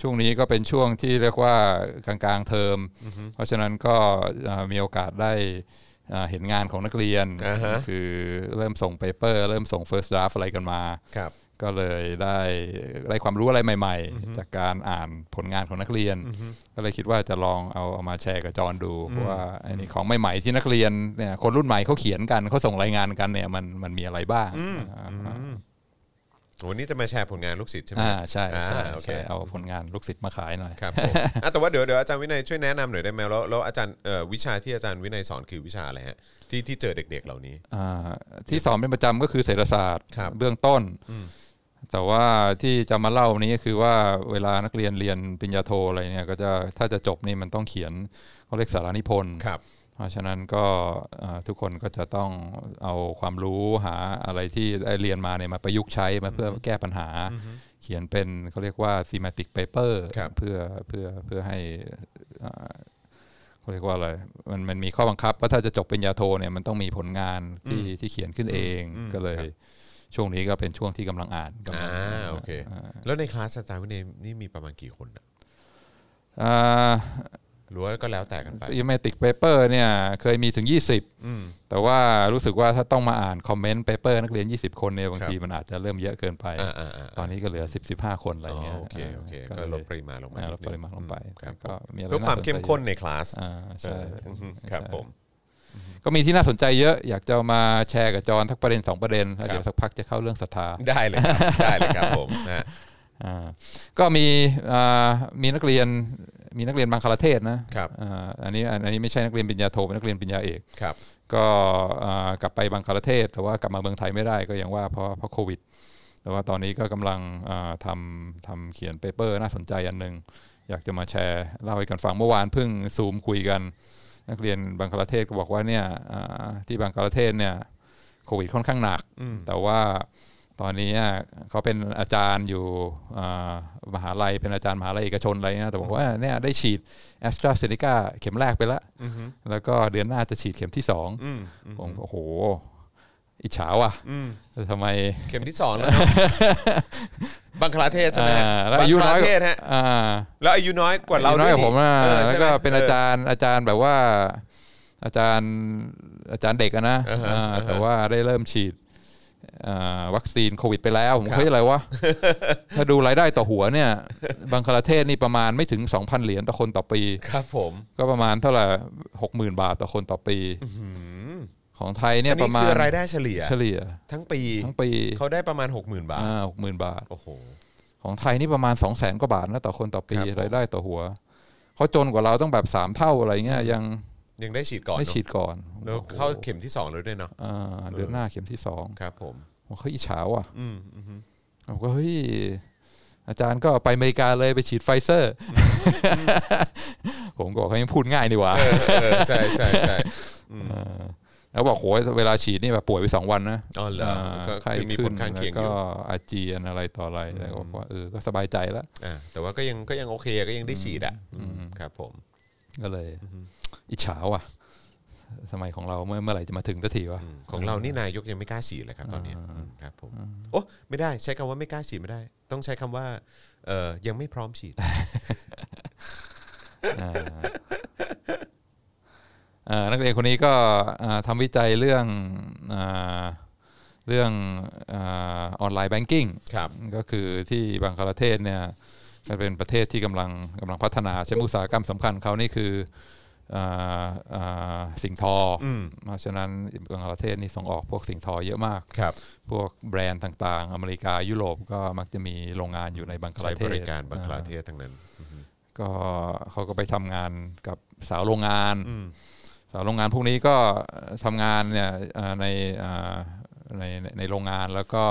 [SPEAKER 2] ช่วงนี้ก็เป็นช่วงที่เรียกว่ากลางๆเทอม เพราะฉะนั้นก็อ่ามีโอกาสได้อ่าเห็นงานของนักเรียน
[SPEAKER 1] อ่าฮะ
[SPEAKER 2] คือเริ่มส่งเปเปอร์เริ่มส่ง first draft อะไรกันมา
[SPEAKER 1] ครับ
[SPEAKER 2] ก็เลยได้ได้ความรู้อะไรใหม่ ๆ จากการอ่านผลงานของนักเรียน ก็เลยคิดว่าจะลองเอาเอามาแชร์กับจอนดูเพราะว่าไอ้นี่ของใหม่ๆที่นักเรียนเนี่ยคนรุ่นใหม่เขาเขียนกันเขาส่งรายงานกันเนี่ยมันมันมีอะไรบ้างอ่า
[SPEAKER 1] วันนี้จะมาแชร์ผลงานลูกศิษย์ใช่ไหม
[SPEAKER 2] อ่าใช่ใช่
[SPEAKER 1] อ่าโอเค
[SPEAKER 2] ใช่เอาผลงานลูกศิษย์มาขายหน่อย
[SPEAKER 1] ครับผมอะแต่ว่าเดี๋ยวเดี๋ยวอาจารย์วินัยช่วยแนะนำหน่อยได้ไหมแล้วแล้วอาจารย์เอ่อวิชาที่อาจารย์วินัยสอนคือวิชาอะไรฮะที่ที่เจอเด็ก ๆ เหล่านี้
[SPEAKER 2] อ่าที่สอนเป็นประจำก็คือเศรษฐศาสตร์
[SPEAKER 1] ครับ
[SPEAKER 2] เบื้องต้น แต่ว่าที่จะมาเล่าวันนี้ก็คือว่าเวลานักเรียนเรียนปริญญาโทอะไรเนี่ยก็จะถ้าจะจบนี่มันต้องเขียนเขาเรียกสารนิพนธ์
[SPEAKER 1] ครับ
[SPEAKER 2] เพ ราะฉะนั้นก็อ่าทุกคนก็จะต้องเอาความรู้หาอะไรที่ได้เรียนมาเนี่ยมาประยุกต์ใช้มาเพื่อแก้ปัญหา เขียนเป็นเขาเรียกว่า thematic paper
[SPEAKER 1] ครับ
[SPEAKER 2] เพื่อเพื่อเพื่อให้อ่าเขาเรียกว่าอะไรมันมันมีข้อบังคับว่าถ้าจะจบปริญญาโทเนี่ยมันต้องมีผลงานที่ที่เขียนขึ้นเอง
[SPEAKER 1] อืม
[SPEAKER 2] ก็เลย
[SPEAKER 1] ครับ
[SPEAKER 2] ช่วงนี้ก็เป็นช่วงที่กำลังอ่านกำลัง
[SPEAKER 1] อ่าโอเคแล้วในคลาสอาจารย์วินัยนี่มีประมาณกี่คนอะ
[SPEAKER 2] อ่า
[SPEAKER 1] หรือว่าก็แล้วแต่กันไป
[SPEAKER 2] thematic paper เนี่ยเคยมีถึง 20
[SPEAKER 1] อืม
[SPEAKER 2] แต่ว่ารู้สึกว่าถ้าต้องมาอ่าน comment paper นักเรียน 20 คนเนี่ย
[SPEAKER 1] ครับบาง
[SPEAKER 2] ทีมันอาจจะเริ่มเยอะเกินไป
[SPEAKER 1] อ่าอ่าอ่า
[SPEAKER 2] ตอนนี้ก็เหลือ 10 15 คนอะไรเงี้ยอ๋อ
[SPEAKER 1] โอเคโอเค
[SPEAKER 2] ก็
[SPEAKER 1] ก็
[SPEAKER 2] เลยล
[SPEAKER 1] ดปริมาณลงมานิ
[SPEAKER 2] ด
[SPEAKER 1] นึงอ่าลด
[SPEAKER 2] ปริมาณลงไป
[SPEAKER 1] ครับ
[SPEAKER 2] ก็มีอะไร
[SPEAKER 1] เพื่อความ
[SPEAKER 2] น่สนใจ
[SPEAKER 1] เข้มข้นในคลาส
[SPEAKER 2] อ่าใช่
[SPEAKER 1] อืมครับ
[SPEAKER 2] ใช่
[SPEAKER 1] ผม
[SPEAKER 2] ก็มีที่น่าสนใจเยอะอยากจะมาแชร์กับจอห์นทักประเด็น 2 ประเด็นแล้ว
[SPEAKER 1] ครับ
[SPEAKER 2] เดี๋ยวสักพักจะเข้าเรื่องศรัทธา
[SPEAKER 1] ได้เลยครับได้เลยครับผมนะฮะ
[SPEAKER 2] อ่าก็มีอ่ามีนักเรียน มีนักเรียนบางคลาเทศนะครับอ่าอันนี้อันนี้ไม่ใช่นักเรียนปริญญาโทเป็นนักเรียนปริญญาเอก
[SPEAKER 1] ครับ
[SPEAKER 2] ก็อ่ากลับไปบางคลาเทศ แต่ว่ากลับมาเมืองไทยไม่ได้ก็อย่างว่าเพราะเพราะโควิด แต่ว่าตอนนี้ก็กำลังอ่าทำทำเขียน paper น่าสนใจอันหนึ่งอยากจะมาแชร์เล่าให้กันฟังเมื่อวานเพิ่งซูมคุยกัน นักเรียนบังคลาเทศก็บอกว่าเนี่ยอ่าที่บังคลาเทศเนี่ยโควิดค่อนข้างหนัก
[SPEAKER 1] อืม
[SPEAKER 2] แต่ว่า ตอนนี้อะเขาเป็นอาจารย์อยู่อ่ามหาลัยเป็นอาจารย์มหาลัยเอกชนอะไรนะแต่บอกว่าเนี่ยได้ฉีดแอสตราเซเนกาเข็มแรกไปแล้ว
[SPEAKER 1] อือฮึ
[SPEAKER 2] แล้วก็เดือนหน้าจะฉีดเข็มที่สอง
[SPEAKER 1] อืมอืม
[SPEAKER 2] ผมโอ้โห อิจฉาว่ะ
[SPEAKER 1] อืม
[SPEAKER 2] แต่ทำไม
[SPEAKER 1] เข็มที่สองแล้วเนอะบังคลาเทศใช่ไหมฮะ
[SPEAKER 2] อ่าแล้ว
[SPEAKER 1] บั
[SPEAKER 2] อางยุ
[SPEAKER 1] ค
[SPEAKER 2] น้
[SPEAKER 1] ลา
[SPEAKER 2] อย
[SPEAKER 1] เทศฮะ
[SPEAKER 2] อ่า
[SPEAKER 1] แล้วอายุน้อยกว่าเรา
[SPEAKER 2] อายุน้อยกว่าผมอะ
[SPEAKER 1] เออใช่ไหม
[SPEAKER 2] แล้วก็เป็นอาจา
[SPEAKER 1] เร
[SPEAKER 2] ย์อาจารย์แบบว่าอาจารย์อาจารย์เด็กอะนะ
[SPEAKER 1] อ่าฮะ
[SPEAKER 2] อ่า
[SPEAKER 1] อ่าฮะ
[SPEAKER 2] แต่ว่าได้เริ่มฉีดอ่า วัคซีนโควิดไปแล้ว ผม
[SPEAKER 1] ครับ
[SPEAKER 2] เฮ้ยอะไรวะ ถ้าดูรายได้ต่อหัวเนี่ย บังคลาเทศนี่ประมาณไม่ถึง 2,000 เหรียญต่อคนต่อปี
[SPEAKER 1] ครับผม
[SPEAKER 2] ก็ประมาณเท่าไหร่หกหมื่นบาทต่อคนต่อปี
[SPEAKER 1] หืม
[SPEAKER 2] ของไทยเนี่ย
[SPEAKER 1] อัน
[SPEAKER 2] ป
[SPEAKER 1] นี้
[SPEAKER 2] ระมาณ
[SPEAKER 1] คือรายได้เฉลี่ย
[SPEAKER 2] เฉลี่ย
[SPEAKER 1] ทั้งปี
[SPEAKER 2] ทั้งปี
[SPEAKER 1] เขาได้ประมาณ 60,000 บาท
[SPEAKER 2] อ่าหกหมื่นบาท
[SPEAKER 1] โอ้โห
[SPEAKER 2] ของไทยนี่ประมาณ 2 0 0แสนกว่าบาทนะต่อคนต่อปี
[SPEAKER 1] ครับผม
[SPEAKER 2] รายได้ต่อหัวเขาจนกว่าเราต้องแบบสามเท่าอะไรเงี้ยยัง
[SPEAKER 1] ยังได้ฉีดก่อน
[SPEAKER 2] ไม่
[SPEAKER 1] เนอะ
[SPEAKER 2] ฉีดก่อน
[SPEAKER 1] แล้ว
[SPEAKER 2] โอ้โห
[SPEAKER 1] เข้าเข็มที่สองแล้วด้วยเนาะ
[SPEAKER 2] อ่าเดือนหน้าเข็มที่สอง
[SPEAKER 1] ครับ ผม
[SPEAKER 2] ผมเขาอิจฉาว่ะ
[SPEAKER 1] อืมอืมฮึ
[SPEAKER 2] ผมก็เฮ้ยอาจารย์ก็ไปอเมริกาเลยไปฉีดไฟเซอร์ ผมก็บอกเขายังพูดง่ายนี่หว่า
[SPEAKER 1] เออเออใช่ใช่ใช่อืม
[SPEAKER 2] เออแล้วบอกโหยเวลาฉีดนี่แบบป่วยไปสองวันนะ
[SPEAKER 1] อ๋อเหรอก็
[SPEAKER 2] ไข้
[SPEAKER 1] คือมี
[SPEAKER 2] ขึ้
[SPEAKER 1] ผ
[SPEAKER 2] น
[SPEAKER 1] ลข้างเคียงอ
[SPEAKER 2] แล้วก็
[SPEAKER 1] ยู่
[SPEAKER 2] อาเจียนอะไรต่ออะไรแต่ก็บอกว่าเออก็สบายใจแล้ว
[SPEAKER 1] อ่าแต่ว่าก็ยังก็ยังโอเคก็ยังได้ฉีดอะอืมครับผม
[SPEAKER 2] ก็เลย อิจฉาว่ะ สมัยของเราเมื่อเมื่อไหร่จะมาถึงสักทีวะ
[SPEAKER 1] อืมของเรานี่นายกยังไม่กล้าฉีดเลยครับตอนนี้อืมครับผมโอ้ไม่ได้ใช้คำว่าไม่กล้าฉีดไม่ได้ ต้องใช้คำว่าเอ่อยังไม่พร้อมฉีด
[SPEAKER 2] อ่าอ่านักเรียนคนนี้ก็อ่าทำวิจัยเรื่องอาเรื่องออนไลน์แบงกิ้ง
[SPEAKER 1] ครับ
[SPEAKER 2] ก็คือที่บังคลาเทศเนี่ยก็เป็นประเทศที่กำลังกำลังพัฒนาใช้อุตสาหกรรมสำคัญเขานี่คืออ่าอ่า สิ่งทออ
[SPEAKER 1] อืม
[SPEAKER 2] เพราะฉะนั้นบังคลาเทศนี่ส่งออกพวกสิ่งทอเยอะมาก
[SPEAKER 1] ครับ
[SPEAKER 2] พวกแบรนด์ต่างๆ อเมริกายุโรปก็มักจะมีโรงงานอยู่ในบังคลา
[SPEAKER 1] ใช้
[SPEAKER 2] เท
[SPEAKER 1] บ
[SPEAKER 2] ศ
[SPEAKER 1] ริการบังคลา
[SPEAKER 2] อ่
[SPEAKER 1] เทศทั้งนั้น
[SPEAKER 2] ก็เขาก็ไปทำงานกับสาวโรงงาน
[SPEAKER 1] อืม
[SPEAKER 2] สาวโรงงานพวกนี้ก็ทำงานเนี่ยเอ่อในอ่าในในในโรงงานแล้วก็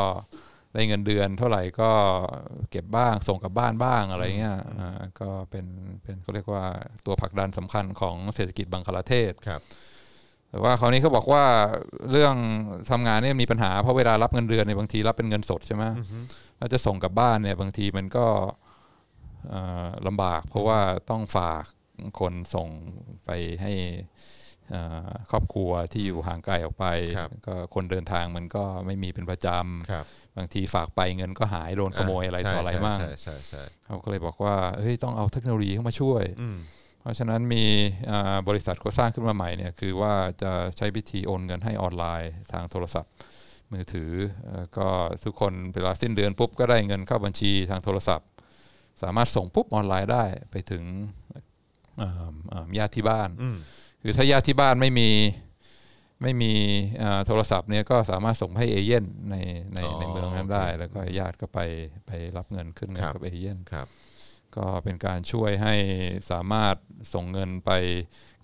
[SPEAKER 2] ได้เงินเดือนเท่าไหร่ก็เก็บบ้างส่งกลับบ้านบ้างอะไรเงี้ยอ่าก็เป็นเป็นเขาเรียกว่าตัวผลักดันสำคัญของเศรษฐกิจบังคลาเทศ
[SPEAKER 1] ครับ
[SPEAKER 2] แต่ว่าคราวนี้เขาบอกว่าเรื่องทำงานเนี่ยมีปัญหาเพราะเวลารับเงินเดือนเนี่ยบางทีรับเป็นเงินสดใช่ไหมถ้าจะส่งกลับบ้านเนี่ยบางทีมันก็เอ่อลำบาก เพราะว่าต้องฝากคนส่งไปให้เอ่อ ครอบครัวที่อยู่ห่างไกลออกไป
[SPEAKER 1] ครับ
[SPEAKER 2] ก็คนเดินทางมันก็ไม่มีเป็นประจ
[SPEAKER 1] ครับำ
[SPEAKER 2] บางทีฝากไปเงินก็หายโดนขโมยอะไร
[SPEAKER 1] ใช่
[SPEAKER 2] ต่ออะไร
[SPEAKER 1] ใช่
[SPEAKER 2] มาก
[SPEAKER 1] ใช่ใช่ใช่
[SPEAKER 2] เขาก็เลยบอกว่าเฮ้ยต้องเอาเทคโนโลยีเข้ามาช่วย
[SPEAKER 1] อืม
[SPEAKER 2] เพราะฉะนั้นมีอ่าบริษัทเขาสร้างขึ้นมาใหม่เนี่ยคือว่าจะใช้วิธีโอนเงินให้ออนไลน์ทางโทรศัพท์ มือถือแล้วก็ทุกคนเวลาสิ้นเดือนปุ๊บก็ได้เงินเข้าบัญชีทางโทรศัพท์ สามารถส่งปุ๊บออนไลน์ได้ไปถึงอ่าอ่าญาติที่บ้าน
[SPEAKER 1] อืม
[SPEAKER 2] คือถ้าญาติที่บ้านไม่มีไม่มีอ่าโทรศัพท์เนี่ยก็สามารถส่งให้เอเย่นในในในเมืองนั้นได้ แล้วก็ญาติก็ไปไปรับเงินขึ้นเงินกับเอเย่น
[SPEAKER 1] ครับ
[SPEAKER 2] ก็เป็นการช่วยให้สามารถส่งเงินไป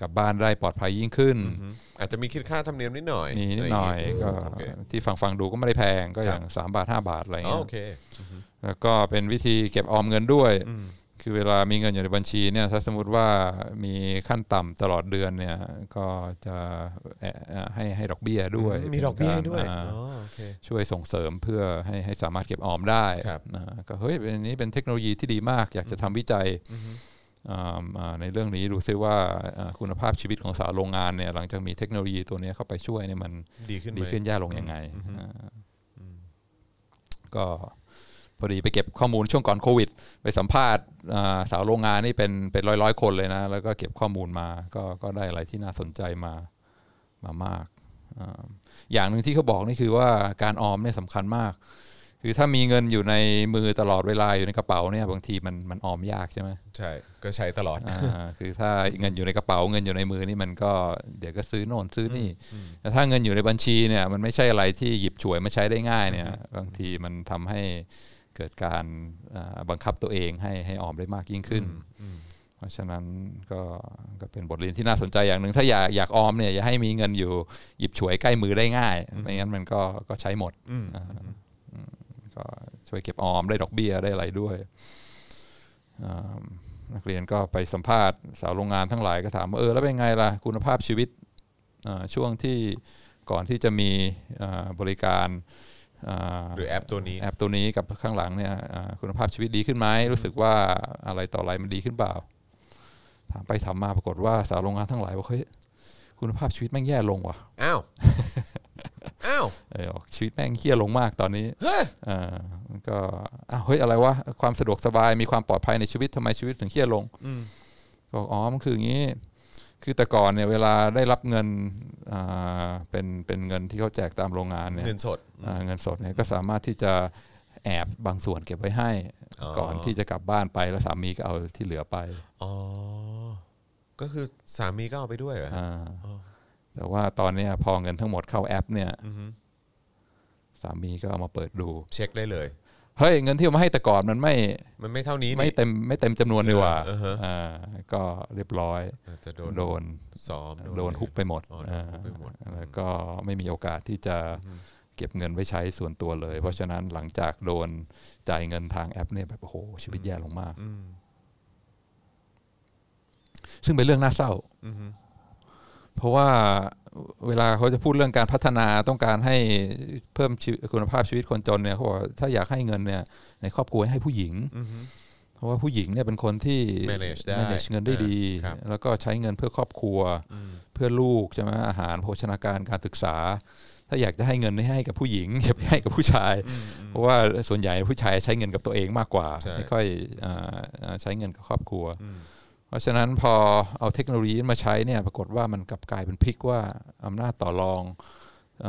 [SPEAKER 2] กลับบ้านได้ปลอดภัยยิ่งขึ้น
[SPEAKER 1] อืมอาจจะมีคิดค่าธรรมเนียมนิดหน่อย
[SPEAKER 2] มีนิดหน่อยะ
[SPEAKER 1] ไรางงี้
[SPEAKER 2] ก็
[SPEAKER 1] โอเค
[SPEAKER 2] ที่ฟังฟังดูก็ไม่ได้แพงก็อย่าง
[SPEAKER 1] ครับ
[SPEAKER 2] สามบาทห้าบาทอะไร
[SPEAKER 1] อ๋อ
[SPEAKER 2] เงี้ย
[SPEAKER 1] โอเค
[SPEAKER 2] แล้วก็เป็นวิธีเก็บออมเงินด้วย
[SPEAKER 1] อืม
[SPEAKER 2] คือเวลามีเงินอยู่ในบัญชีเนี่ยถ้าสมมติว่ามีขั้นต่ำตลอดเดือนเนี่ยก็จะเอ่อเอ่อให้ให้ดอกเบี้ยด้วย
[SPEAKER 1] มีดอกเบี้ยให้ด้วย
[SPEAKER 2] ป็นการ
[SPEAKER 1] อ๋อ
[SPEAKER 2] อ่า
[SPEAKER 1] โอเค
[SPEAKER 2] ช่วยส่งเสริมเพื่อให้ให้สามารถเก็บออมได้
[SPEAKER 1] ครับ
[SPEAKER 2] อ่าก็เฮ้ยเป็นอันนี้เป็นเทคโนโลยีที่ดีมาก อยากจะทำวิจัยอ่าอ่าในเรื่องนี้ดูซิว่าอ่าคุณภาพชีวิตของสาวโรงงานเนี่ยหลังจากมีเทคโนโลยีตัวเนี้ยเข้าไปช่วยเนี่ยมัน
[SPEAKER 1] ดีขึ้นไหม
[SPEAKER 2] ดีขึ้นแย่ลงยังไงอ่าก็ พอดีไปเก็บข้อมูลช่วงก่อนโควิด ไปสัมภาษณ์อ่าสาวโรงงานนี่เป็นเป็นร้อยร้อยๆคนเลยนะ แล้วก็เก็บข้อมูลมาก็ก็ได้อะไรที่น่าสนใจมามามากอ่าอย่างหนึ่งที่เขาบอกนี่คือว่าการออมเนี่ยสำคัญมาก คือถ้ามีเงินอยู่ในมือตลอดเวลาอยู่ในกระเป๋าเนี่ยบางทีมันมันออมยากใช่ไหม
[SPEAKER 1] ใช่ก็ใช้ตลอด
[SPEAKER 2] อ่าคือถ้าเงินอยู่ในกระเป๋าเงินอยู่ในมือนี่มันก็เดี๋ยวก็ซื้อโน่นซื้อนี่แต่ถ้าเงินอยู่ในบัญชีเนี่ยมันไม่ใช่อะไรที่หยิบฉวยมาใช้ได้ง่ายเนี่ย บางทีมันทำให้ เกิดการอ่าบังคับตัวเองให้ให้ออมได้มากยิ่งขึ้น เพราะฉะนั้นก็ก็เป็นบทเรียนที่น่าสนใจอย่างหนึ่งถ้าอยากอยากออมเนี่ยอย่าให้มีเงินอยู่หยิบฉวยใกล้มือได้ง่ายไม่งั้นมันก็ก็ใช้หมด
[SPEAKER 1] อืม
[SPEAKER 2] อ่าอืมกก็ช่วยเก็บออมได้ดอกเบี้ยได้อะไรด้วยอ่านักเรียนก็ไปสัมภาษณ์สาวโรงงานทั้งหลายก็ถามว่าเออแล้วเป็นไงล่ะคุณภาพชีวิตอ่าช่วงที่ก่อนที่จะมีอ่าบริการอ่า
[SPEAKER 1] หรือแอปตัวนี้
[SPEAKER 2] แอปตัวนี้กับข้างหลังเนี่ยอ่าคุณภาพชีวิตดีขึ้นไหมรู้สึกว่าอะไรต่ออะไรมันดีขึ้นเปล่าถามไปถามมาปรากฏว่าสาวโรงงานทั้งหลายบอกเฮ้ยคุณภาพชีวิตแม่งแย่ลงว่ะ
[SPEAKER 1] อ้าวอ้าว
[SPEAKER 2] เออบอกชีวิตแม่งเฮี้ยลงมากตอนนี้
[SPEAKER 1] เฮ้ย
[SPEAKER 2] เออมันก็อ้าวเฮ้ยอะไรวะความสะดวกสบายมีความปลอดภัยในชีวิตทำไมชีวิตถึงเฮี้ยลง
[SPEAKER 1] อืม
[SPEAKER 2] บอกอ๋อมันคืออย่างนี้ คือแต่ก่อนเนี่ยเวลาได้รับเงินอ่าเป็นเป็นเงินที่เขาแจกตามโรงงานเนี่ย
[SPEAKER 1] เงินสด
[SPEAKER 2] อ่าเงินสดเนี่ยก็สามารถที่จะแอบบางส่วนเก็บไว้ให้
[SPEAKER 1] อ๋อ
[SPEAKER 2] ก่อนที่จะกลับบ้านไปแล้วสามีก็เอาที่เหลือไป
[SPEAKER 1] อ๋อก็คือสามีก็เอาไปด้วยเหรอ
[SPEAKER 2] อ่า
[SPEAKER 1] อ๋อ
[SPEAKER 2] แต่ว่าตอนเนี้ยพอเงินทั้งหมดเข้าแอป เนี่ย
[SPEAKER 1] อือฮึ
[SPEAKER 2] สามีก็เอามาเปิดดู
[SPEAKER 1] เช็คได้เลย
[SPEAKER 2] เฮ้ยเงินที่เอามาให้แต่ก่อนมันไม่
[SPEAKER 1] มันไม่เท่านี้
[SPEAKER 2] ไม่
[SPEAKER 1] นี่
[SPEAKER 2] เต็มไม่เต็มจำนวนเลยว่ะ
[SPEAKER 1] เออเออฮะ
[SPEAKER 2] อ่าก็เรียบร้อย
[SPEAKER 1] อาจจะโดน
[SPEAKER 2] โดน
[SPEAKER 1] ซ้อม
[SPEAKER 2] โดนฮุบไปหมด
[SPEAKER 1] อ๋อโดนฮุบไปหมด
[SPEAKER 2] อ่าแล้วก็ไม่มีโอกาสที่จะเก็บเงินไว้ใช้ส่วนตัวเลย เพราะฉะนั้นหลังจากโดนจ่ายเงินทางแอปเนี่ยแบบโอ้โหชีวิตแย่ลงมาก
[SPEAKER 1] อืม
[SPEAKER 2] ซึ่งเป็นเรื่องน่าเศร้า
[SPEAKER 1] อือฮึ
[SPEAKER 2] เพราะว่าเวลาเขาจะพูดเรื่องการพัฒนาต้องการให้เพิ่มชีวิตคุณภาพชีวิตคนจนเนี่ยเขาบอกว่าถ้าอยากให้เงินเนี่ยในครอบครัวให้ผู้หญิง
[SPEAKER 1] อือฮึ
[SPEAKER 2] เพราะว่าผู้หญิงเนี่ยเป็นคนที่
[SPEAKER 1] manage ได้
[SPEAKER 2] manage เงินได้ดี
[SPEAKER 1] ครับ
[SPEAKER 2] แล้วก็ใช้เงินเพื่อครอบครัว
[SPEAKER 1] อืม
[SPEAKER 2] เพื่อลูกใช่ไหมอาหารโภชนาการการศึกษา ถ้าอยากจะให้เงินให้กับผู้หญิงอย่าไปให้กับผู้ชาย
[SPEAKER 1] อืมอืม
[SPEAKER 2] เพราะว่าส่วนใหญ่ผู้ชายใช้เงินกับตัวเองมากกว่า
[SPEAKER 1] ใช่
[SPEAKER 2] ไม่ค่อยอ่าอ่าใช้เงินกับครอบครัว
[SPEAKER 1] อืม
[SPEAKER 2] เพราะฉะนั้นพอเอาเทคโนโลยีมาใช้เนี่ยปรากฏว่ามันกลับกลายเป็นพลิกว่าอำนาจต่อรองอ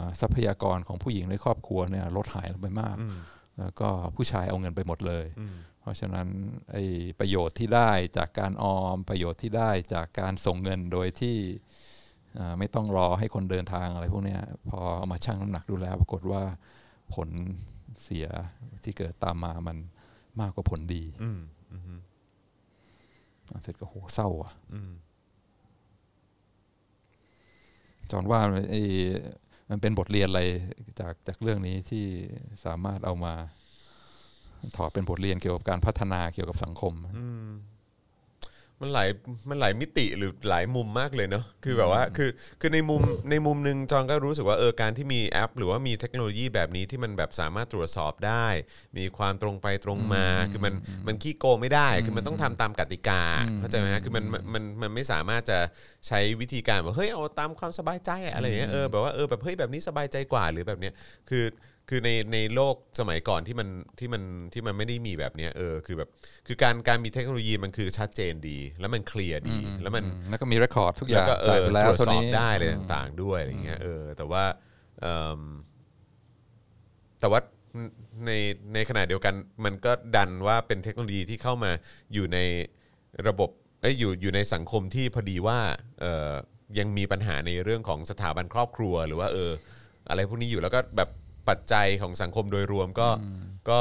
[SPEAKER 2] าทรัพยากรของผู้หญิงในครอบครัวเนี่ยลดหายลงไปมาก
[SPEAKER 1] อืม
[SPEAKER 2] แล้วก็ผู้ชายเอาเงินไปหมดเลย
[SPEAKER 1] อืม
[SPEAKER 2] เพราะฉะนั้นไอ้ประโยชน์ที่ได้จากการออมประโยชน์ที่ได้จากการส่งเงินโดยที่อ่าไม่ต้องรอให้คนเดินทางอะไรพวกเนี้ยพอเอามาชั่งน้ำหนักดูแล้วปรากฏว่าผลเสียที่เกิดตามมามันมากกว่าผลดี
[SPEAKER 1] อืมอืม
[SPEAKER 2] อะ เสร็จก็โหเศร้าอะ
[SPEAKER 1] อืม
[SPEAKER 2] จอนว่าไอ้มันเป็นบทเรียนอะไรจากจากเรื่องนี้ที่สามารถเอามาถอดเป็นบทเรียนเกี่ยวกับการพัฒนาเกี่ยวกับสังคม
[SPEAKER 1] อื มมันหลายมันหลายมิติหรือหลายมุมมากเลยเนาะคือแบบว่าคือคือในมุมในมุมหนึ่งจองก็รู้สึกว่าเออการที่มีแอป หรือว่ามีเทคโนโลยีแบบนี้ที่มันแบบสามารถตรวจสอบได้ มีความตรงไปตรงมา คือมันมันขี้โกงไม่ได้ คือมันต้องทำตามกติกาเข้าใจไหมฮะคือมันมันมันมันไม่สามารถจะใช้วิธีการแบบเฮ้ยเอาตามความสบายใจอะไรอย่างเงี้ยเออแบบว่าเออแบบเฮ้ยแบบนี้สบายใจกว่าหรือแบบเนี้ยคือ คือในในโลกสมัยก่อนที่มันที่มันที่มันไม่ได้มีแบบเนี้ยเออคือแบบคือการการมีเทคโนโลยีมันคือชัดเจนดี แล้วมันเคลียร์ดี แล้วมัน
[SPEAKER 2] อืมแล้วก็มีเรคคอร์ดทุกอ
[SPEAKER 1] แล้ว
[SPEAKER 2] ย่าง
[SPEAKER 1] ก็เอ
[SPEAKER 2] จ่าย
[SPEAKER 1] อ
[SPEAKER 2] ไปแล้ว
[SPEAKER 1] ตรวจ
[SPEAKER 2] เท่า
[SPEAKER 1] สอบ
[SPEAKER 2] นี้
[SPEAKER 1] ได้เลยต่างๆด้วยอะไรอย่างเงี้ยเออแต่ว่าเอิ่มแต่ว่าในในขณะเดียวกันมันก็ดันว่าเป็นเทคโนโลยีที่เข้ามาอยู่ในระบบเอ้ยอยู่อยู่ในสังคมที่พอดีว่าเออยังมีปัญหาในเรื่องของสถาบันครอบครัวหรือว่าเอออะไรพวกนี้อยู่แล้วก็แบบ ปัจจัยของสังคมโดยรวมก็ก็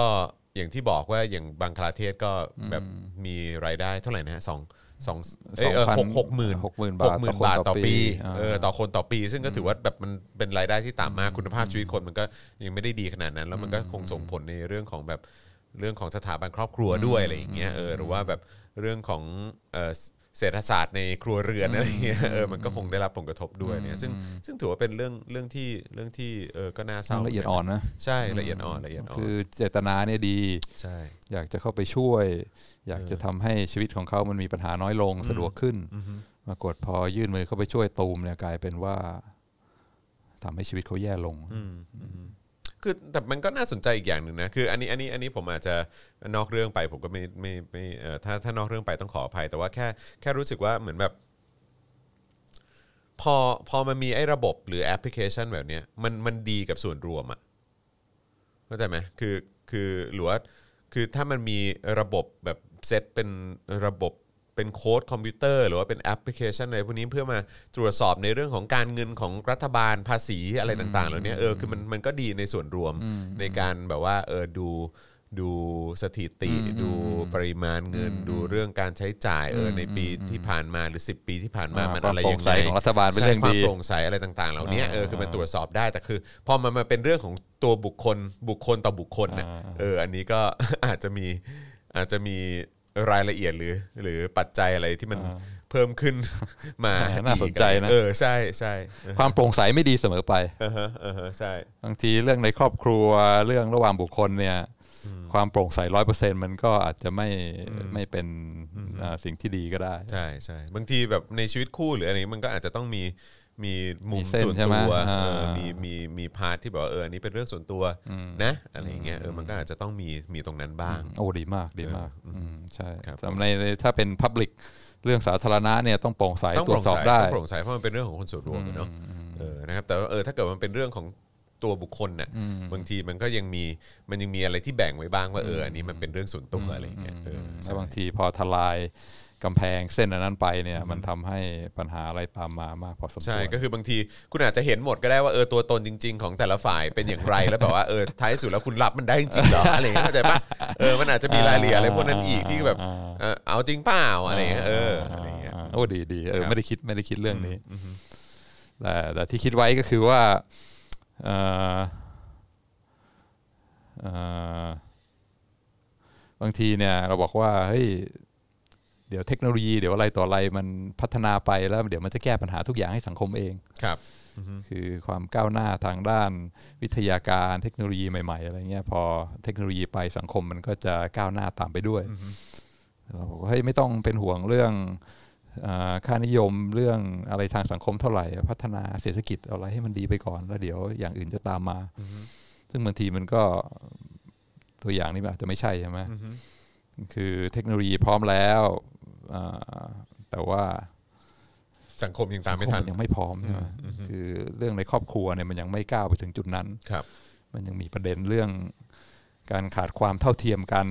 [SPEAKER 1] อย่างที่บอกว่าอย่างบังคลาเทศก็แบบมีรายได้เท่าไหร่นะฮะสองสองเอ้ยเออหกหกหมื่น
[SPEAKER 2] หกหมื่น
[SPEAKER 1] ห
[SPEAKER 2] บากท
[SPEAKER 1] หมื่น
[SPEAKER 2] ต่
[SPEAKER 1] บาท
[SPEAKER 2] อ
[SPEAKER 1] ต่อ
[SPEAKER 2] คน
[SPEAKER 1] ปี
[SPEAKER 2] อ่า
[SPEAKER 1] เออต่อคนต่อปี ซึ่งก็ถือว่าแบบมันเป็นรายได้ที่ต่ำมากคุณภาพชีวิตคนมันก็ยังไม่ได้ดีขนาดนั้น แล้วมันก็คงส่งผลในเรื่องของแบบเรื่องของสถาบันครอบครัวด้วยอะไรอย่างเงี้ยเออหรือว่าแบบเรื่องของ เออเศรษฐศาสตร์ในครัวเรือนอะไรอย่างเงี้ยเออมันก็คงได้รับผลกระทบด้วยเนี่ยซึ่งซึ่งถือว่าเป็นเรื่องเรื่องที่เรื่องที่เออก็น่าเศร้า
[SPEAKER 2] ละเอียดอ่อนนะ
[SPEAKER 1] ใช่ละเอียดอ่อนละเอียดอ่อน
[SPEAKER 2] คือเจตนาเนี่ยดี
[SPEAKER 1] ใช่
[SPEAKER 2] อยากจะเข้าไปช่วย อยากจะทำให้ชีวิตของเขามันมีปัญหาน้อยลงสะดวกขึ้นปรากฏพอยื่นมือเข้าไปช่วยตูมเนี่ยกลายเป็นว่าทำให้ชีวิตเขาแย่ลง
[SPEAKER 1] คือแต่มันก็น่าสนใจอีกอย่างหนึ่งนะคืออันนี้อันนี้อันนี้ผมอาจจะนอกเรื่องไปผมก็ไม่ไม่ไม่เอ่อถ้าถ้านอกเรื่องไปต้องขออภัย แต่ว่าแค่แค่รู้สึกว่าเหมือนแบบ พอพอมันมีไอ้ระบบหรือแอปพลิเคชันแบบเนี้ยมันมันดีกับส่วนรวมอะเข้าใจไหมคือคือหรือว่าคือถ้ามันมีระบบแบบเซตเป็นระบบ เป็นโค้ดคอมพิวเตอร์หรือว่าเป็นแอปพลิเคชันอะไรพวกนี้เพื่อมาตรวจสอบในเรื่องของการเงินของรัฐบาลภาษีอะไรต่างๆเหล่านี้เออคือมันมันก็ดีในส่วนรวมในการแบบว่าเออดูดูสถิติ
[SPEAKER 2] อืม
[SPEAKER 1] ดูปริมาณเงิน
[SPEAKER 2] อืม
[SPEAKER 1] ดูเรื่องการใช้จ่ายเอออ
[SPEAKER 2] ม
[SPEAKER 1] ในปี
[SPEAKER 2] อืม
[SPEAKER 1] ที่ผ่านมาหรือ 10 ปีที่ผ่านมา
[SPEAKER 2] อ่า
[SPEAKER 1] มัน
[SPEAKER 2] ความ
[SPEAKER 1] อะไร
[SPEAKER 2] โปร่
[SPEAKER 1] ยังง
[SPEAKER 2] ใส
[SPEAKER 1] ไง
[SPEAKER 2] ของรัฐบาลเป็นเรื่อง
[SPEAKER 1] ใช่ความ
[SPEAKER 2] ดี
[SPEAKER 1] โปร่งใสอะไรต่างๆ เหล่านี้
[SPEAKER 2] อ่า
[SPEAKER 1] เออคือมัน
[SPEAKER 2] อ่า
[SPEAKER 1] ตรวจสอบได้แต่คือพอมันมาเป็นเรื่องของตัวบุคคลบุคคลต่อบุคคลเนี่ย
[SPEAKER 2] อ่า
[SPEAKER 1] เอออันนี้ก็อาจจะมีอาจจะมี รายละเอียดหรือ หรือปัจจัยอะไรที่มัน
[SPEAKER 2] อ่า
[SPEAKER 1] เพิ่มขึ้นมา
[SPEAKER 2] น่าสนใจนะ
[SPEAKER 1] เออใช่ใช่
[SPEAKER 2] ความโปร่งใสไม่ดีเสมอไป
[SPEAKER 1] เออฮะเออฮะใช่
[SPEAKER 2] บางทีเรื่องในครอบครัวเรื่องระหว่างบุคคลเนี่ย ความโปร่งใสร้อยเปอร์เซ็นมันก็อาจจะไม่ไม่เป็นอ่าสิ่งที่ดีก็ได้
[SPEAKER 1] ใช่ใช่บางทีแบบในชีวิตคู่หรืออะไรนี้มันก็อาจจะต้องมี มีมุม
[SPEAKER 2] มีเส้น
[SPEAKER 1] ส่วน
[SPEAKER 2] ใช่ไหม
[SPEAKER 1] ตัว
[SPEAKER 2] อ่า
[SPEAKER 1] เออมีมีมีพาร์ทที่แบบว่าเอออันนี้เป็นเรื่องส่วนตัวนะอะไรอย่างเงี้ยเออมันก็อาจจะต้องมีมีตรงนั้นบ้าง
[SPEAKER 2] โอ้ดีมากดีมากมใช่
[SPEAKER 1] ครับ
[SPEAKER 2] สำหรับในในถ้าเป็น Public เรื่องสาธารณะเนี่ยต้องโปร่งใส
[SPEAKER 1] ต้อง
[SPEAKER 2] ต
[SPEAKER 1] โป
[SPEAKER 2] รว
[SPEAKER 1] ร่
[SPEAKER 2] จ
[SPEAKER 1] ง
[SPEAKER 2] สอบ
[SPEAKER 1] ใส
[SPEAKER 2] ได้
[SPEAKER 1] ต้องโปร่งใสเพราะมันเป็นเรื่องของคนส่วนรวมอะเนาะเออนะครับแต่ว่าเออถ้าเกิดมันเป็นเรื่องของตัวบุคคลน่ะบางทีมันก็ยังมีมันยังมีอะไรที่แบ่งไว้บ้างว่าเอออันนี้มันเป็นเรื่องส่วนตัวอะไรอย่างเงี้ยเออ
[SPEAKER 2] แล้
[SPEAKER 1] ใช่
[SPEAKER 2] วบางทีพอทลาย กำแพงเส้นอันนั้นไปเนี่ยมันทำให้ปัญหาอะไรตามมามากพอสมควร
[SPEAKER 1] ใช่ก็คือบางทีคุณอาจจะเห็นหมดก็ได้ว่าเออตัวตนจริง ๆ ของแต่ละฝ่ายเป็นอย่างไรแล้วแบบว่าเออท้ายสุดแล้วคุณรับมันได้จริงๆเหรออะไรอย่างเงี้ยเข้าใจปะเออมันอาจจะมีรายละเอียดอะไรพวกนั้นอีกที่แบบเออเอาจริงเปล่าอะไรอย่างเงี้ยเอออะไรอย่างเงี้ยา
[SPEAKER 2] โอ้ดีดีเออ
[SPEAKER 1] ครับ
[SPEAKER 2] ไม่ได้คิดไม่ได้คิดเรื่องนี้แต่แต่ที่คิดไว้ก็คือว่าเอ่อเอ่อบางทีเนี่ยเราบอกว่าเฮ้ยเดี๋ยวเทคโนโลยีเดี๋ยวอะไรต่ออะไรมันพัฒนาไปแล้วเดี๋ยวมันจะแก้ปัญหาทุกอย่างให้สังคมเอง
[SPEAKER 1] ครับ
[SPEAKER 2] คือความก้าวหน้าทางด้านวิทยาการเทคโนโลยีใหม่ๆอะไรเงี้ยพอเทคโนโลยีไปสังคมมันก็จะก้าวหน้าตามไปด้วยเราบอกว่าเฮ้ยไม่ต้องเป็นห่วงเรื่องอาค่านิยมเรื่องอะไรทางสังคมเท่าไหร่ พัฒนาเศรษฐกิจเอาอะไรให้มันดีไปก่อน แล้วเดี๋ยวอย่างอื่นจะตามมา ซึ่งบางทีมันก็ตัวอย่างนี้มันอาจจะไม่ใช่ใช่ไหมคือเทคโนโลยีพร้อมแล้วอ่า แต่ว่า
[SPEAKER 1] สังคมยังตามไม่ทัน
[SPEAKER 2] สังคยังไม่พร้อมใช่ไหมคือเรื่องในครอบครัวเนี่ยมันยังไม่ก้าวไปถึงจุดนั้น
[SPEAKER 1] ครับ
[SPEAKER 2] มันยังมีประเด็นเรื่อง การขาดความเท่าเทียมกัน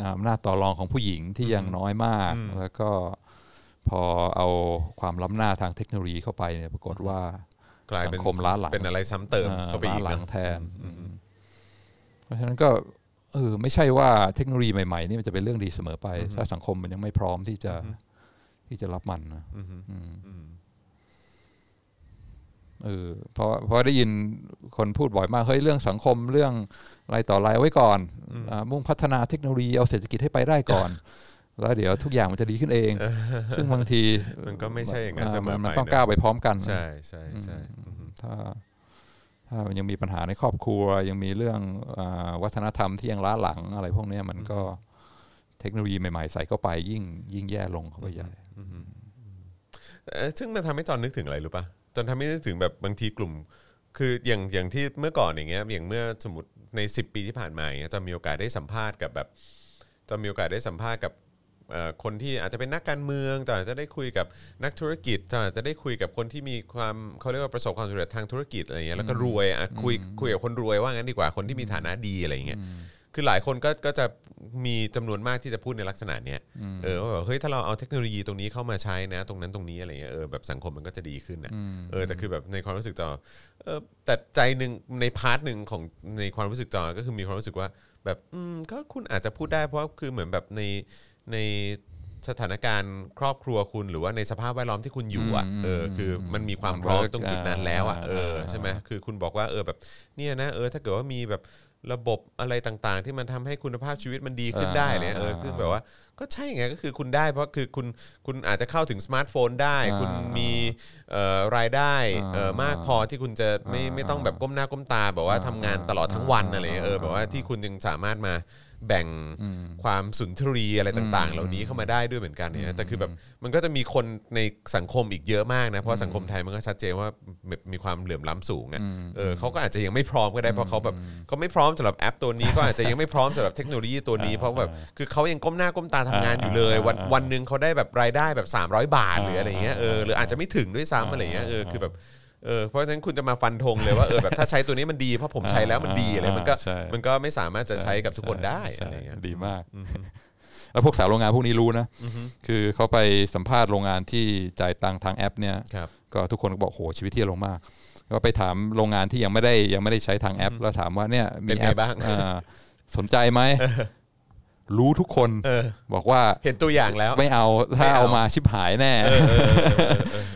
[SPEAKER 2] อ่าอำนาจต่อรองของผู้หญิงที่ยังน้อยมาก แล้วก็พอเอาความล้ำหน้าทางเทคโนโลยีเข้าไปเนี่ยปรากฏว่าก
[SPEAKER 1] ลายเป็น
[SPEAKER 2] สังคมล้าหลัง
[SPEAKER 1] เป็นอะไรซ้ำเติมเข้าไปอีก
[SPEAKER 2] ล้หลัง
[SPEAKER 1] นะ
[SPEAKER 2] แทน เพราะฉะนั้นก็ เออไม่ใช่ว่าเทคโนโลยีใหม่ๆนี่มันจะเป็นเรื่องดีเสมอไป ถ้าสังคมมันยังไม่พร้อมที่จะที่จะรับมันนะอืมเออเพราะเพราะได้ยินคนพูดบ่อยมากเฮ้ยเรื่องสังคมเรื่องอะไรต่ออะไรเอาไว้ก่อนอ่ามุ่งพัฒนาเทคโนโลยีเอาเศรษฐกิจให้ไปได้ก่อน แล้วเดี๋ยวทุกอย่างมันจะดีขึ้นเอง ซึ่งบางที
[SPEAKER 1] มันก็ไม่ใช่อย่างนั้นเสมอ
[SPEAKER 2] มันมัน
[SPEAKER 1] ไป
[SPEAKER 2] ต้อง
[SPEAKER 1] นะ
[SPEAKER 2] ก้าวไปพร้อมกัน
[SPEAKER 1] ใช่ใช่ใช่อืม
[SPEAKER 2] ถ้าถ้ามัน ยังมีปัญหาในครอบครัว ยังมีเรื่องอาวัฒนธรรมที่ยังล้าหลังอะไรพวกเนี้ยมันก็เทคโนโลยีใหม่ๆ ใส่เข้าไปยิ่งยิ่งแย่ลงเข้าไปใหญ่
[SPEAKER 1] เอ่อซึ่งมันทำให้จอนนึกถึงอะไรรู้ป่ะจอนทำให้นึกถึงแบบบางทีกลุ่ม คืออย่างอย่างที่เมื่อก่อนอย่างเงี้ยอย่างเมื่อสมมติใน 10 ปีที่ผ่านมาอย่างเงี้ยจะมีโอกาสได้สัมภาษณ์กับแบบจะมีโอกาสได้สัมภาษณ์กับเอ่อ คนที่อาจจะเป็นนักการเมืองจะอาจจะได้คุยกับนักธุรกิจจะอาจจะได้คุยกับคนที่มีความเขาเรียกว่าประสบความสำเร็จทางธุรกิจอะไรเงี้ยแล้วก็รวยอะคุยคุยกับคนรวยว่างั้นดีกว่าคนที่มีฐานะดีอะไรเงี้ยคือหลายคนก็ก็จะมีจำนวนมากที่จะพูดในลักษณะเนี้ยเออว่าแบบเฮ้ยถ้าเราเอาเทคโนโลยีตรงนี้เข้ามาใช้นะ ตรงนั้นตรงนี้อะไรเงี้ยเออแบบสังคมมันก็จะดีขึ้นนะเออแต่คือแบบในความรู้สึกจอเออแต่ใจหนึ่งในพาร์ทหนึ่งของในความรู้สึกจอก็คือมีความรู้สึกว่า แบบอืมก็คุณอาจจะพูดได้เพราะว่าคือเหมือนแบบใน ในสถานการณ์ครอบครัวคุณหรือว่าในสภาพแวดล้อมที่คุณอยู่อะเออคือมันมีความพร้อมตรงจุดนั้นแล้วอะเออใช่ไหมคือคุณบอกว่าเออแบบเนี่ยนะเออถ้าเกิดว่ามีแบบระบบอะไรต่างๆ ที่มันทำให้คุณภาพชีวิตมันดีขึ้นได้เนี่ยเออคือแบบว่าก็ใช่ไงก็คือคุณได้เพราะคือคุณคุณอาจจะเข้าถึงสมาร์ทโฟนได้ คุณมีเอ่อรายได้เอ่อมากพอที่คุณจะไม่ไม่ต้องแบบก้มหน้าก้มตาแบบว่าทำงานตลอดทั้งวันอะไรเงี้ยเออแบบว่าที่คุณยังสามารถมา แบ่งความสุนทรีอะไรต่าง ๆ เหล่านี้เข้ามาได้ด้วยเหมือนกันเนี่ยแต่คือแบบมันก็จะมีคนในสังคมอีกเยอะมากนะเพราะสังคมไทยมันก็ชัดเจนว่าแบบมีความเหลื่อมล้ำสูงอะเออเขาก็อาจจะยังไม่พร้อมก็ได้เพราะเขาแบบเขาไม่พร้อมสำหรับแอปตัวนี้ก็อาจจะยังไม่พร้อมสำหรับเทคโนโลยีตัวนี้ เพราะแบบคือเขายังก้มหน้าก้มตาทำงานอยู่เลย วันวันหนึ่งเขาได้แบบรายได้แบบ 300 บาทหรืออะไรเงี้ยเออหรืออาจจะไม่ถึงด้วยซ้ำอะไรเงี้ยเออคือแบบ เออเพราะฉะนั้นคุณจะมาฟันธงเลยว่าเออแบบถ้าใช้ตัวนี้มันดีเพราะผมใช้แล้วมันดีอะไรมันก็
[SPEAKER 2] ใช่
[SPEAKER 1] มันก็ไม่สามารถจะใช้กับทุกคนได้
[SPEAKER 2] ใช่
[SPEAKER 1] อะไรเงี้ย
[SPEAKER 2] ดีมากแล้วพวกสาวโรงงานพวกนี้รู้นะคือเขาไปสัมภาษณ์โรงงานที่จ่ายตังค์ทางแอปเนี่ย
[SPEAKER 1] ครับ
[SPEAKER 2] ก็ทุกคนก็บอกโหชีวิตที่ลงมากก็ไปถามโรงงานที่ยังไม่ได้ยังไม่ได้ใช้ทางแอป แล้วถามว่าเนี่ยมี
[SPEAKER 1] เป็น
[SPEAKER 2] แอ
[SPEAKER 1] ไง
[SPEAKER 2] ป
[SPEAKER 1] บ้าง
[SPEAKER 2] อ่าสนใจไหมรู้ทุกคน
[SPEAKER 1] เออ
[SPEAKER 2] บอกว่า
[SPEAKER 1] เห็นตัวอย่างแล้ว
[SPEAKER 2] ไม่เอาถ้า
[SPEAKER 1] ไม่เอา
[SPEAKER 2] เอามาชิบหายแน่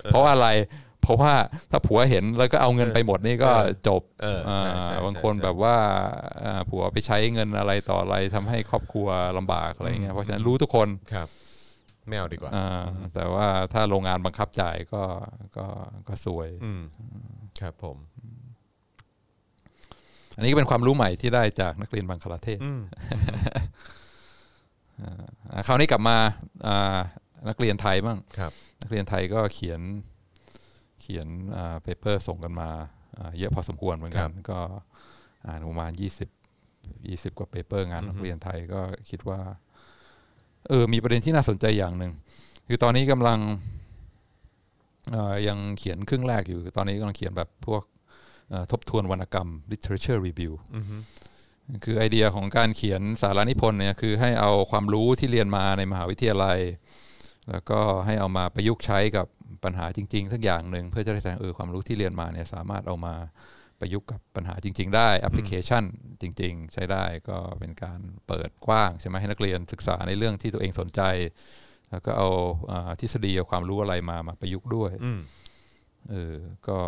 [SPEAKER 2] เพราะว่าอะไร เพราะว่าถ้าผัวเห็นแล้วก็เอาเงินไปหมดนี่ก็จบ
[SPEAKER 1] เออใช่ใช่
[SPEAKER 2] อ่าบาง
[SPEAKER 1] ใช่
[SPEAKER 2] คน
[SPEAKER 1] ใช่
[SPEAKER 2] แบบว่าอ่าผัวไปใช้เงินอะไรต่ออะไรทำให้ครอบครัวลำบากอะไรเงี้ยเพราะฉะนั้นรู้ทุกคน
[SPEAKER 1] ครับไม่เอาดีกว่า
[SPEAKER 2] อ่าแต่ว่าถ้าโรงงานบังคับจ่ายก็ก็ก็สวย
[SPEAKER 1] อืมครับผม
[SPEAKER 2] อันนี้ก็เป็นความรู้ใหม่ที่ได้จากนักเรียนบังคลาเทศ
[SPEAKER 1] อืม
[SPEAKER 2] อ่าคราวนี้กลับมาอ่านักเรียนไทยบ้าง
[SPEAKER 1] ครับ
[SPEAKER 2] นักเรียนไทยก็เขียนเขียนเปเปอร์ส่งกันมาอ่าเยอะพอสมควรเหมือนกัน ก็อ่านประมาณยี่สิบยี่สิบกว่าเปเปอร์งานนักเรียนไทยก็คิดว่าเออมีประเด็นที่น่าสนใจอย่างหนึ่งคือตอนนี้กำลังเอ่อยังเขียนครึ่งแรกอยู่ ตอนนี้กำลังเขียนแบบพวกเอ่อทบทวนวรรณกรรม literature review
[SPEAKER 1] อือฮึ
[SPEAKER 2] คือไอเดียของการเขียนสารานิพนธ์เนี่ยคือให้เอาความรู้ที่เรียนมาในมหาวิทยาลัย แล้วก็ให้เอามาประยุกต์ใช้กับ ปัญหาจริง ๆ สักอย่างหนึ่งเพื่อจะได้แสดงเออความรู้ที่เรียนมาเนี่ยสามารถเอามาประยุกต์กับปัญหาจริง ๆ ได้แอปพลิเคชันจริง ๆ ใช้ได้ก็เป็นการเปิดกว้างใช่ไหมให้นักเรียนศึกษาในเรื่องที่ตัวเองสนใจ แล้วก็เอาอ่าทฤษฎีเอาความรู้อะไรมามาประยุกต์ด้วย
[SPEAKER 1] อืม
[SPEAKER 2] เออก็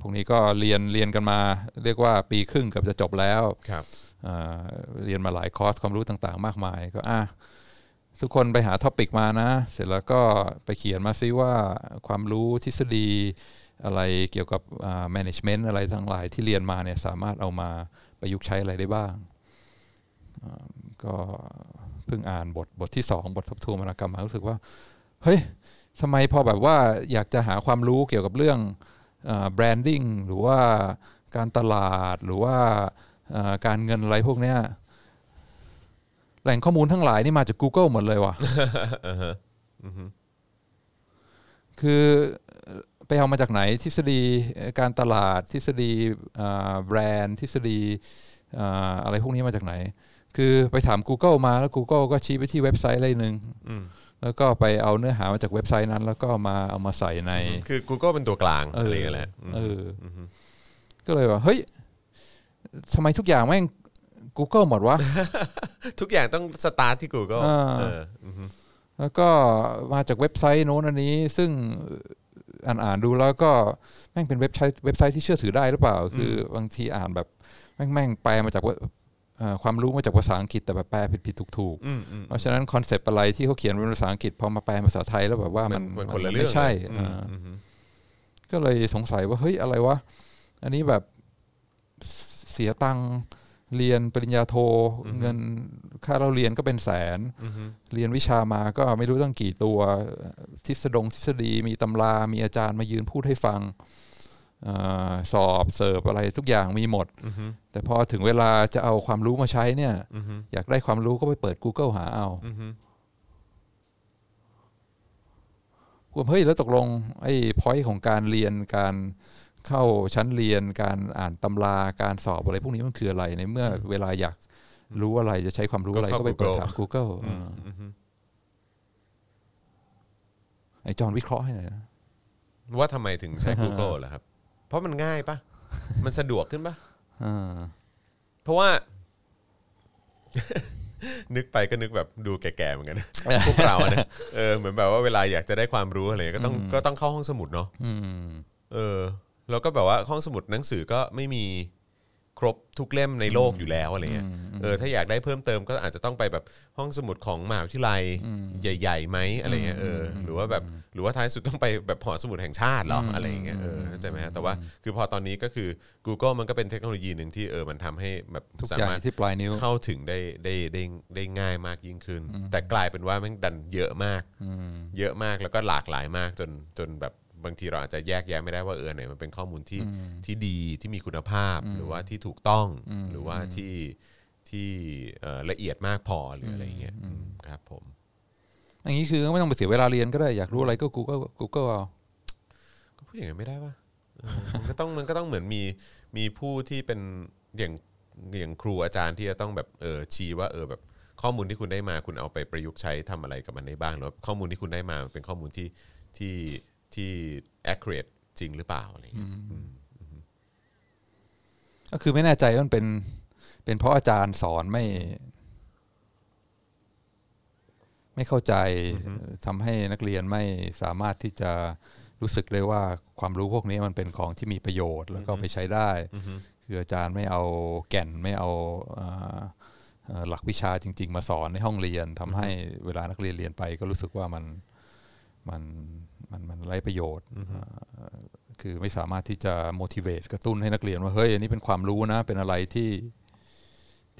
[SPEAKER 2] พวกนี้ก็เรียนเรียนกันมา เรียกว่าปีครึ่งเกือบจะจบแล้ว
[SPEAKER 1] ครับ
[SPEAKER 2] อ่าเรียนมาหลายคอร์สความรู้ต่าง ๆ มากมาย ก็อะ ทุกคนไปหา topic มานะ เสร็จแล้วก็ไปเขียนมาซิว่าความรู้ทฤษฎีอะไรเกี่ยวกับ management อะไรทั้งหลายที่เรียนมาเนี่ยสามารถเอามาประยุกต์ใช้อะไรได้บ้าง ก็เพิ่งอ่านบทบทที่สองบททบทวนวรรณกรรมมารู้สึกว่า เฮ้ยทำไมพอแบบว่าอยากจะหาความรู้เกี่ยวกับเรื่องแบรนดิ้งหรือว่าการตลาดหรือว่าการเงินอะไรพวกเนี้ย แหล่งข้อมูลทั้งหลายนี่มาจาก Google หมดเลยว่ะ
[SPEAKER 1] อ่าฮะอือฮึ
[SPEAKER 2] คือไปเอามาจากไหนทฤษฎีการตลาดทฤษฎีอ่าแบรนด์ทฤษฎีอ่าอะไรพวกนี้มาจากไหน คือไปถาม Google มาแล้ว Google ก็ชี้ไปที่เว็บไซต์อะไรหนึ่ง
[SPEAKER 1] อืม
[SPEAKER 2] แล้วก็ไปเอาเนื้อหามาจากเว็บไซต์นั้น แล้วก็มาเอามาใส่ใน
[SPEAKER 1] คือ Google เป็นตัวกลาง
[SPEAKER 2] เอ
[SPEAKER 1] อะไร
[SPEAKER 2] อ
[SPEAKER 1] อย่างเงี้ยแหละม
[SPEAKER 2] เออ
[SPEAKER 1] อือฮึ
[SPEAKER 2] ก็เลยว่าเฮ้ยทำไมทุกอย่างแม่ง Google หมดวะ
[SPEAKER 1] ทุกอย่างต้องสตาร์ทที่ Google
[SPEAKER 2] อ่า
[SPEAKER 1] เอออือฮึ
[SPEAKER 2] แล้วก็มาจากเว็บไซต์โน้นอันนี้ ซึ่งอ่านอ่านดูแล้วก็แม่งเป็นเว็บไซต์เว็บไซต์ที่เชื่อถือได้หรือเปล่า คือบางทีอ่านแบบแม่งแม่งแปลมาจากว่าเอ่อความรู้มาจากภาษาอังกฤษแต่แบบแปลผิดผิดถูกถูกๆ
[SPEAKER 1] อืมอืม
[SPEAKER 2] เพราะฉะนั้น concept อะไรที่เขาเขียนเป็นภาษาอังกฤษพอมาแปลเป็นภาษาไทยแล้วแบบว่ามัน
[SPEAKER 1] มันคนละเรื่อง
[SPEAKER 2] ไม่ใช่
[SPEAKER 1] เลย
[SPEAKER 2] อ่า
[SPEAKER 1] อืมอืม
[SPEAKER 2] ก็เลยสงสัยว่าเฮ้ยอะไรวะ อันนี้แบบเสียตังค์ เรียนปริญญาโทเงินค่าเราเรียนก็เป็นแสน
[SPEAKER 1] อืมอืม
[SPEAKER 2] เรียนวิชามาก็ไม่รู้ตั้งกี่ตัวทฤษฎงทฤษฎีมีตำรา มีอาจารย์มายืนพูดให้ฟังอาสอบเสิร์ฟอะไรทุกอย่างมีหมด
[SPEAKER 1] อือฮึ
[SPEAKER 2] แต่พอถึงเวลาจะเอาความรู้มาใช้เนี่ย
[SPEAKER 1] อือฮึ
[SPEAKER 2] อยากได้ความรู้ก็ไปเปิด Google หาเอา
[SPEAKER 1] อือฮึ
[SPEAKER 2] ผมเฮ้ยแล้วตกลงไอ้พอยต์ของการเรียนการ เข้าชั้นเรียนการอ่านตำราการสอบอะไรพวกนี้มันคืออะไรในเมื่อเวลาอยากรู้อะไรจะใช้ความรู้อะไรก็ไปเปิดถาม Google
[SPEAKER 1] อืม
[SPEAKER 2] อ่า
[SPEAKER 1] อือฮึ
[SPEAKER 2] ไอ้จอห์นวิเคราะห์ให้หน่อยนะ
[SPEAKER 1] ว่าทำไมถึงใช้ Google ล่ะครับ เพราะมันง่ายปะมันสะดวกขึ้นปะ
[SPEAKER 2] อ่า
[SPEAKER 1] เพราะว่า นึกไปก็นึกแบบดูแก่ๆเหมือนกันนะ พวกเราอะนะเออเหมือนแบบว่าเวลาอยากจะได้ความรู้อะไรก็ต้องก็ต้องเข้าห้องสมุดเนาะ
[SPEAKER 2] อืม
[SPEAKER 1] เออ แล้วก็แบบว่าห้องสมุดหนังสือก็ไม่มีครบทุกเล่มในโลกอยู่แล้วอะไรเงี้ยเออถ้าอยากได้เพิ่มเติมก็อาจจะต้องไปแบบห้องสมุดของมหาวิทยาลัยใหญ่ๆไหมอะไรเงี้ยเออหรือว่าแบบหรือว่าท้ายสุดต้องไปแบบหอสมุดแห่งชาติเหรออะไรอย่างเงี้ยเออเข้าใจไหมฮะแต่ว่าคือพอตอนนี้ก็คือ Google มันก็เป็นเทคโนโลยีหนึ่งที่เออมันทำให้แบบ
[SPEAKER 2] ทุก
[SPEAKER 1] สา
[SPEAKER 2] อย่าง
[SPEAKER 1] มารถ
[SPEAKER 2] ที่ปลายนิ้ว
[SPEAKER 1] เข้าถึงได้ได้ได้ได้ง่ายมากยิ่งขึ้น แต่กลายเป็นว่าแมันดันเยอะมาก
[SPEAKER 2] อืม
[SPEAKER 1] เยอะมากแล้วก็หลากหลายมากจนจนแบบ บางทีเราอาจจะแยกแยะไม่ได้ว่าเออไหนมันเป็นข้อมูลที่ที่ดีที่มีคุณภาพหรือว่าที่ถูกต้องหรือว่าที่ที่เอ่อละเอียดมากพอหรืออะไรอย่างเงี้ยอืมครับผม
[SPEAKER 2] อย่างนี้คือไม่ต้องไปเสียเวลาเรียนก็ได้อยากรู้อะไรก็ Google Google เอา
[SPEAKER 1] ก็พูดอย่างนั้นไม่ได้ป่ะเออมันก็ต้องมันก็ต้องเหมือนมีมีผู้ที่เป็นอย่างอย่างครูอาจารย์ที่จะต้องแบบเออชี้ว่าเออแบบข้อมูลที่คุณได้มาคุณเอาไปประยุกต์ใช้ทำอะไรกับมันได้บ้างหรือว่าข้อมูลที่คุณได้มามันเป็นข้อมูลที่ที่ ที่ accurate จริงหรือเปล่าอะไรอย่างเงี้ย
[SPEAKER 2] ก็คือไม่แน่ใจว่ามันเป็นเป็น เป็นเพราะอาจารย์สอนไม่ ไม่เข้าใจทำให้นักเรียนไม่สามารถที่จะรู้สึกเลยว่าความรู้พวกนี้มันเป็นของที่มีประโยชน์ แล้วก็ไปใช้ได้ คืออาจารย์ไม่เอาแก่นไม่เอาอ่าเอ่อหลักวิชาจริง ๆ มาสอนในห้องเรียนทำให้เวลานักเรียนเรียนไป ก็รู้สึกว่ามัน มันมันมันไร้ประโยชน์อ่าคือไม่สามารถที่จะ motivate กระตุ้นให้นักเรียนว่าเฮ้ยอันนี้เป็นความรู้นะ เป็นอะไรที่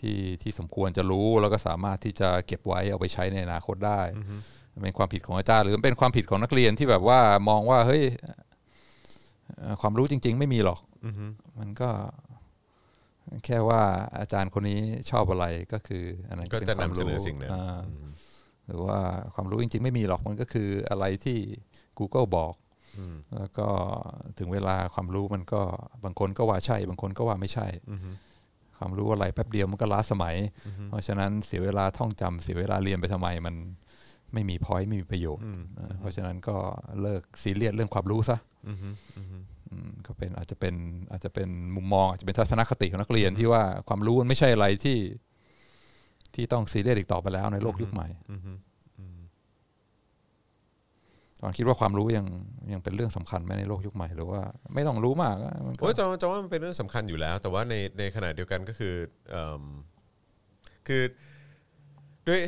[SPEAKER 2] ที่ที่สมควรจะรู้แล้วก็สามารถที่จะเก็บไว้เอาไปใช้ในอนาคตได้มันเป็นความผิดของอาจารย์ หรือมันเป็นความผิดของนักเรียนที่แบบว่ามองว่าเฮ้ยเอ่อความรู้จริง ๆ ไม่มีหรอกมันก็ แค่ว่าอาจารย์คนนี้ชอบอะไรก็คืออันนั้น
[SPEAKER 1] ก็
[SPEAKER 2] ป็
[SPEAKER 1] จะ
[SPEAKER 2] ความ
[SPEAKER 1] นำเสนอ
[SPEAKER 2] รู้
[SPEAKER 1] สิ่งนั้น
[SPEAKER 2] อ่า หรือว่าความรู้จริง ๆ ไม่มีหรอกมันก็คืออะไรที่ Google บอกแล้วก็ถึงเวลาความรู้มันก็บางคนก็ว่าใช่ บางคนก็ว่าไม่ใช่ความรู้อะไรแป๊บเดียวมันก็ล้าสมัย เพราะฉะนั้นเสียเวลาท่องจำเสียเวลาเรียนไปทำไมมันไม่มีพอยไม่มีประโยชน์อ่าเพราะฉะนั้นก็เลิกซีเรียสเรื่องความรู้ซะอืมก็เป็นอาจจะเป็นอาจจะเป็นมุมมองอาจจะเป็นทัศนคติของนักเรียนที่ว่าความรู้มันไม่ใช่อะไรที่ ที่ต้องซีเรียสอีกต่อไปแล้วในโลกยุคใหม่ตอนคิดว่าความรู้ยังยังเป็นเรื่องสำคัญไหมในโลกยุคใหม่หรือว่า ไม่ต้องรู้มากอะมันก็
[SPEAKER 1] โอ้ยจะจะว่ามันเป็นเรื่องสำคัญอยู่แล้ว แต่ว่าในในขณะเดียวกันก็คือเอิ่มคือด้วย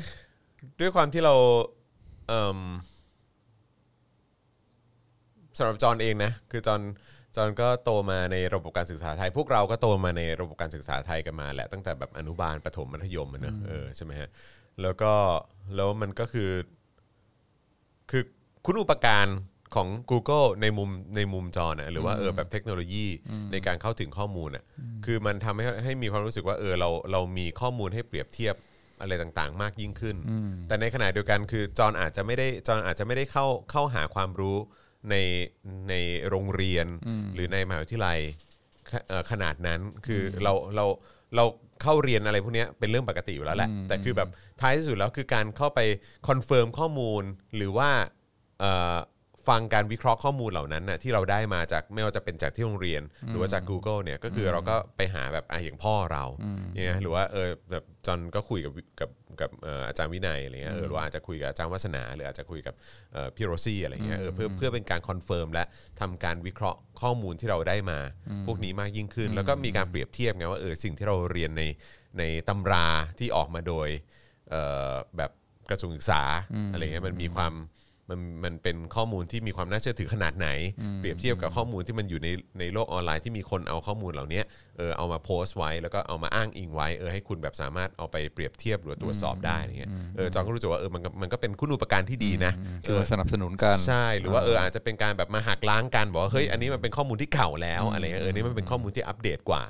[SPEAKER 1] ด้วยความที่เราเอิ่มสำหรับจอห์นเองนะคือจอห์น จอห์นก็โตมาในระบบการศึกษาไทย พวกเราก็โตมาในระบบการศึกษาไทยกันมาแหละตั้งแต่แบบอนุบาลประถมมัธยมอะเนอะเออใช่ไหมฮะแล้วก็แล้วมันก็คือ คือคุณอุปการของ Google ในมุมในมุมจอนะหรือว่าเออแบบเทคโนโลยีในการเข้าถึงข้อมูลอะคือมันทำให้ให้มีความรู้สึกว่าเออเราเรามีข้อมูลให้เปรียบเทียบอะไรต่างๆ มากยิ่งขึ้น แต่ในขณะเดียวกันคือจอนอาจจะไม่ได้จอนอาจจะไม่ได้เข้าเข้าหาความรู้ ในในโรงเรียนหรือในมหาวิทยาลัยขเอ่อขนาดนั้นคืออเราเราเราเข้าเรียนอะไรพวกเนี้ยเป็นเรื่องปกติอยู่แล้วแหละแต่คือแบบท้ายที่สุดแล้วคือการเข้าไป confirm ข้อมูลหรือว่าเอ่อ ฟังการวิเคราะห์ข้อมูลเหล่านั้นน่ะที่เราได้มาจากไม่ว่าจะเป็นจากที่โรงเรียน หรือว่าจาก Google เนี่ยก็คือเราก็ไปหาแบบอะอย่างพ่อเราเนี่ยหรือว่าเออแบบจอนก็คุยกับกับกับเอ่ออาจารย์วินัยอะไรเงี้ยเออหรือว่าอาจจะคุยกับอาจารย์วัฒนาหรืออาจจะคุยกับเอ่อพี่โรซี่อะไรเงี้ยเออเพื่อเพื่อเป็นการ confirm และทำการวิเคราะห์ข้อมูลที่เราได้มา พวกนี้มากยิ่งขึ้น แล้วก็มีการเปรียบเทียบไงว่าเออสิ่งที่เราเรียนในในตำราที่ออกมาโดยเอ่อแบบกระทรวงศึกษาอะไรเงี้ยมันมีความ มันมันเป็นข้อมูลที่มีความน่าเชื่อถือขนาดไหน เปรียบเทียบกับข้อมูลที่มันอยู่ในในโลกออนไลน์ที่มีคนเอาข้อมูลเหล่านี้เออเอามาโพสต์ไว้ แล้วก็เอามาอ้างอิงไว้เออให้คุณแบบสามารถเอาไปเปรียบเทียบหรือตรวจสอบได้อะไรเงี้ยเออจองก็รู้สึกว่าเออมันก็มันก็เป็นคุณูปการที่ดีนะ
[SPEAKER 2] คือมาสนับสนุนกัน
[SPEAKER 1] ใช่หรือว่าเอออาจจะเป็นการแบบมาหักล้างกันบอกว่าเฮ้ยอันนี้มันเป็นข้อมูลที่เก่าแล้วอะไรเงี้ยเออนี่มันเป็นข้อมูลที่อัปเดตกว่า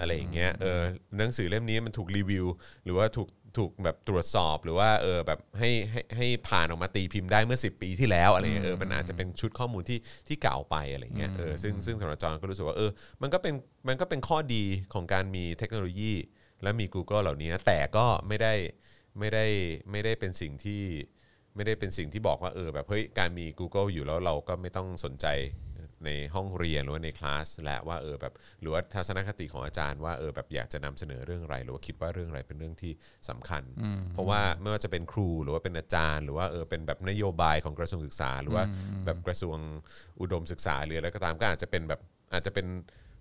[SPEAKER 1] อะไรอย่างเงี้ยเออหนังสือเล่มนี้มันถูกรีวิว หรือว่าถูก ถูกแบบตรวจสอบหรือว่าเออแบบให้ให้ให้ผ่านออกมาตีพิมพ์ได้เมื่อ 10 ปีที่แล้วอะไรเงี้ยเออมันอาจจะเป็นชุดข้อมูลที่ที่เก่าไปอะไรเงี้ยเออซึ่งซึ่งสำหรับจอห์นก็รู้สึกว่าเออมันก็เป็นมันก็เป็นข้อดีของการมีเทคโนโลยี และมี Google เหล่านี้นะแต่ก็ไม่ได้ไม่ได้ไม่ได้เป็นสิ่งที่ไม่ได้เป็นสิ่งที่บอกว่าเออแบบเฮ้ยการมี Google อยู่แล้วเราก็ไม่ต้องสนใจ ในห้องเรียนหรือว่าในคลาสและว่าเออแบบหรือว่าทัศนคติของอาจารย์ว่าเออแบบอยากจะนำเสนอเรื่องอะไร หรือว่าคิดว่าเรื่องอะไรเป็นเรื่องที่สำคัญ เพราะว่าไม่ว่าจะเป็นครูหรือว่าเป็นอาจารย์ หรือว่าเออเป็นแบบนโยบายของกระทรวงศึกษา หรือว่าแบบกระทรวงอุดมศึกษาหรืออะไรก็ตามก็อาจจะเป็นแบบอาจจะเป็น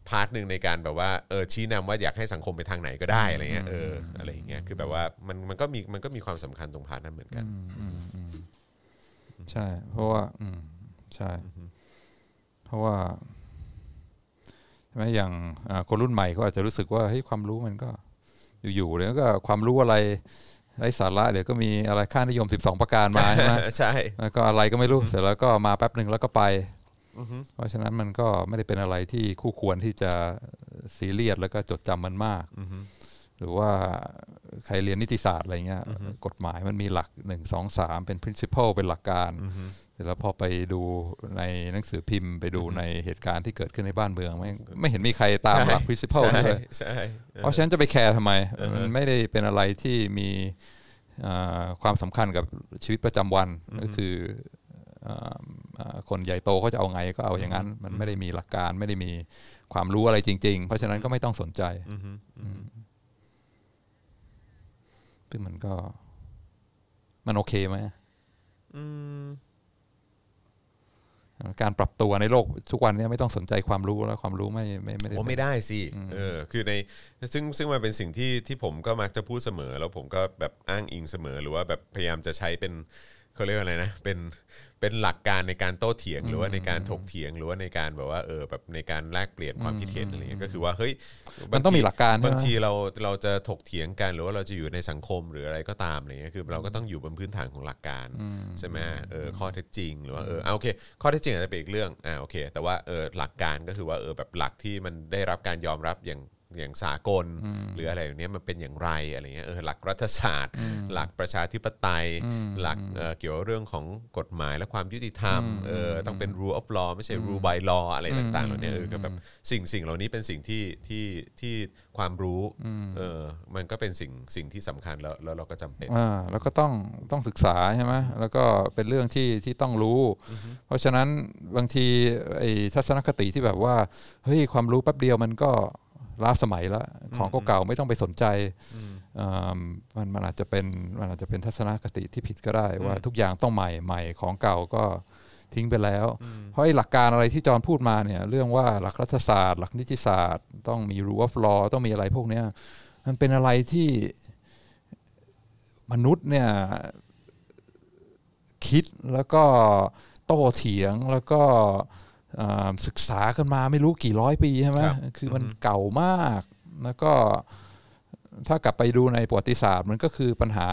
[SPEAKER 1] part หนึ่งในการแบบว่าเออชี้นำว่าอยากให้สังคมไปทางไหนก็ได้อะไรเงี้ยเอออะไรอย่างเงี้ยคือแบบว่ามันมันก็มีมันก็มีความสำคัญตรง part นั้นเหมือนกัน
[SPEAKER 2] ใช่ เพราะว่าอืมใช่ เพราะว่าใช่ไหมอย่างอ่าคนรุ่นใหม่ก็อาจจะรู้สึกว่าเฮ้ยความรู้มันก็อยู่ๆแล้วก็ความรู้อะไรไร้สาระเดี๋ยวก็มีอะไรค่านิยม 12 ประการมาใช่ไหม
[SPEAKER 1] ใช่
[SPEAKER 2] แล้วก็อะไรก็ไม่รู้เสร็จแล้วก็มาแป๊บหนึ่งแล้วก็ไปเพราะฉะนั้นมันก็ไม่ได้เป็นอะไรที่คู่ควรที่จะซีเรียสแล้วก็จดจำมันมากหรือว่าใครเรียนนิติศาสตร์อะไรเงี้ยกฎหมายมันมีหลักหนึ่งสองสามเป็น principle เป็นหลักการ เสร็จแล้วพอไปดูในหนังสือพิมพ์ไปดูในเหตุการณ์ที่เกิดขึ้นในบ้านเมือง ไม่ไม่เห็นมีใครตามหลัก principle นั่นเลย
[SPEAKER 1] ใช่
[SPEAKER 2] เพราะฉะนั้นจะไปแคร์ทำไม มันไม่ได้เป็นอะไรที่มีอ่าความสำคัญกับชีวิตประจำวันก็คืออ่าอ่าคนใหญ่โตเขาจะเอาไงก็เอาอย่างนั้น มันไม่ได้มีหลักการไม่ได้มีความรู้อะไรจริง ๆ เพราะฉะนั้นก็ไม่ต้องสนใจซึ่งมันก็มันโอเคไหม
[SPEAKER 1] อืม
[SPEAKER 2] การปรับตัวในโลกทุกวันเนี้ไม่ต้องสนใจความรู้แล้วความรู้ไม่ไม่ไม่ได้
[SPEAKER 1] โอ้ไม่ได้สิเออคือในซึ่งซึ่งมันเป็นสิ่งที่ที่ผมก็มักจะพูดเสมอ แล้วผมก็แบบอ้างอิงเสมอหรือว่าแบบพยายามจะใช้เป็นเขาเรียกว่าอะไรนะเป็น เป็นหลักการในการโต้เถียงหรือว่าในการถกเถียงหรือว่าในการแบบว่าเออแบบในการแลกเปลี่ยนความคิดเห็นอะไรเงี้ยก็คือว่าเฮ้ย
[SPEAKER 2] มันต้องมีหลักการใช่ไหม
[SPEAKER 1] บางทีเราเราจะถกเถียงกันหรือว่าเราจะอยู่ในสังคมหรืออะไรก็ตามอะไรเงี้ยคือเราก็ต้องอยู่บนพื้นฐานของหลักการใช่ไหมเออข้อเท็จจริงหรือว่าเออเอาโอเค ข้อเท็จจริงอาจจะเป็นอีกเรื่องอ่าโอเค แต่ว่าเออหลักการก็คือว่าเออแบบหลักที่มันได้รับการยอมรับอย่าง อย่างสากล หรืออะไรอย่างเนี้ยมันเป็นอย่างไรอะไรเงี้ยเออหลักรัฐศาสตร์ หลักประชาธิปไตย หลักเอ่อเกี่ยวกับเรื่องของกฎหมายและความยุติธรรมเออต้องเป็น rule of law ไม่ใช่ rule by law อะไรต่างๆเหล่านี้เออก็แบบสิ่งสิ่งเหล่านี้เป็นสิ่งที่ที่ที่ความรู้เออมันก็เป็นสิ่งสิ่งที่สำคัญแล้วแล้วเราก็จำเป็น
[SPEAKER 2] อ่าแล้วก็ต้องต้องศึกษาใช่ไหมแล้วก็เป็นเรื่องที่ที่ต้องรู้ เพราะฉะนั้นบางทีไอ้ทัศนคติที่แบบว่าเฮ้ยความรู้แป๊บเดียวมันก็ ล้าสมัยละของเก่าๆไม่ต้องไปสนใจอ่ามันมันอาจจะเป็นมันอาจจะเป็นทัศนคติที่ผิดก็ได้ ว่าทุกอย่างต้องใหม่ใหม่ของเก่าก็ทิ้งไปแล้ว เพราะไอ้หลักการอะไรที่จอห์นพูดมาเนี่ยเรื่องว่าหลักรัฐศาสตร์ หลักนิติศาสตร์ ต้องมี rule of law ต้องมีอะไรพวกเนี้ยมันเป็นอะไรที่มนุษย์เนี่ยคิดแล้วก็โต้เถียงแล้วก็อ่า ศึกษากันมาไม่รู้กี่ร้อยปีใช่ไหม
[SPEAKER 1] ครับ
[SPEAKER 2] คือมันเก่ามากแล้วก็ถ้ากลับไปดูในประวัติศาสตร์ มันก็คือปัญหา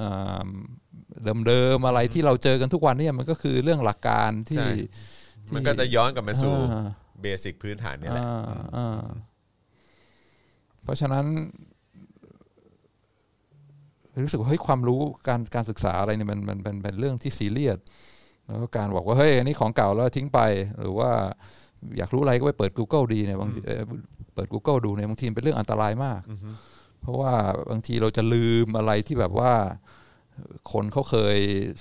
[SPEAKER 2] อ่าเดิมๆอะไรที่เราเจอกันทุกวันเนี่ยมันก็คือเรื่องหลักการที่
[SPEAKER 1] ใช่
[SPEAKER 2] ที่
[SPEAKER 1] มันก็จะย้อนกลับมาสู่
[SPEAKER 2] อ่า
[SPEAKER 1] เบสิกพื้นฐานนี่แหละ
[SPEAKER 2] อ่าอ่าเพราะฉะนั้น รู้สึกว่าเฮ้ยความรู้การการศึกษาอะไรเนี่ยมันมันเป็นเป็นเรื่องที่ซีเรียส แล้วก็การบอกว่าเฮ้ยอันนี้ของเก่าแล้วทิ้งไป หรือว่าอยากรู้อะไรก็ไปเปิด Google ดีเนี่ยบางทีเอ่อเปิด Google ดูเนี่ยบางทีเป็นเรื่องอันตรายมาก เพราะว่าบางทีเราจะลืมอะไรที่แบบว่า คนเขาเคย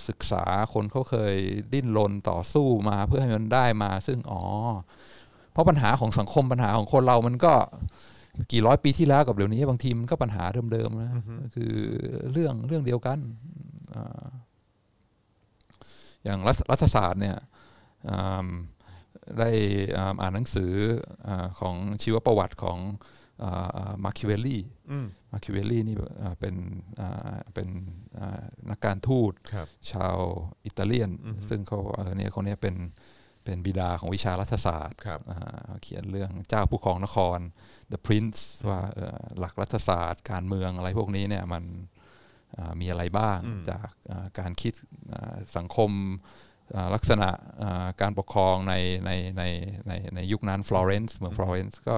[SPEAKER 2] ศึกษาคนเขาเคยดิ้นรนต่อสู้มาเพื่อให้มันได้มา ซึ่งอ๋อ เพราะปัญหาของสังคมปัญหาของคนเรามันก็กี่ร้อยปีที่แล้วกับเดี๋ยวนี้ บางทีมันก็ปัญหาเดิมๆนะคือเรื่องเรื่องเดียวกันอ่า อย่างรัฐรัฐศาสตร์เนี่ยอ่าได้อ่าอ่านหนังสืออ่าของชีวประวัติของมาคิเวลลี่
[SPEAKER 1] อืม
[SPEAKER 2] มาคิเวลลี่นี่อ่าเป็นอ่าเป็นอ่านักการทูต
[SPEAKER 1] ครับ
[SPEAKER 2] ชาวอิตาเลียน ซึ่งเขาเออเนี่ยคนเนี้ยเป็นเป็นบิดาของวิชารัฐศาสตร์
[SPEAKER 1] ครับ
[SPEAKER 2] อ่าเขียนเรื่องเจ้าผู้ครองนคร The Prince ว่าเอ่อหลักรัฐศาสตร์ การเมืองอะไรพวกนี้เนี่ยมันอ่า มีอะไรบ้างจากอ่าการคิดอ่าสังคมอ่าลักษณะอ่าการปกครองในในในในในยุคนั้นฟลอเรนซ์เมืองฟลอเรนซ์ก็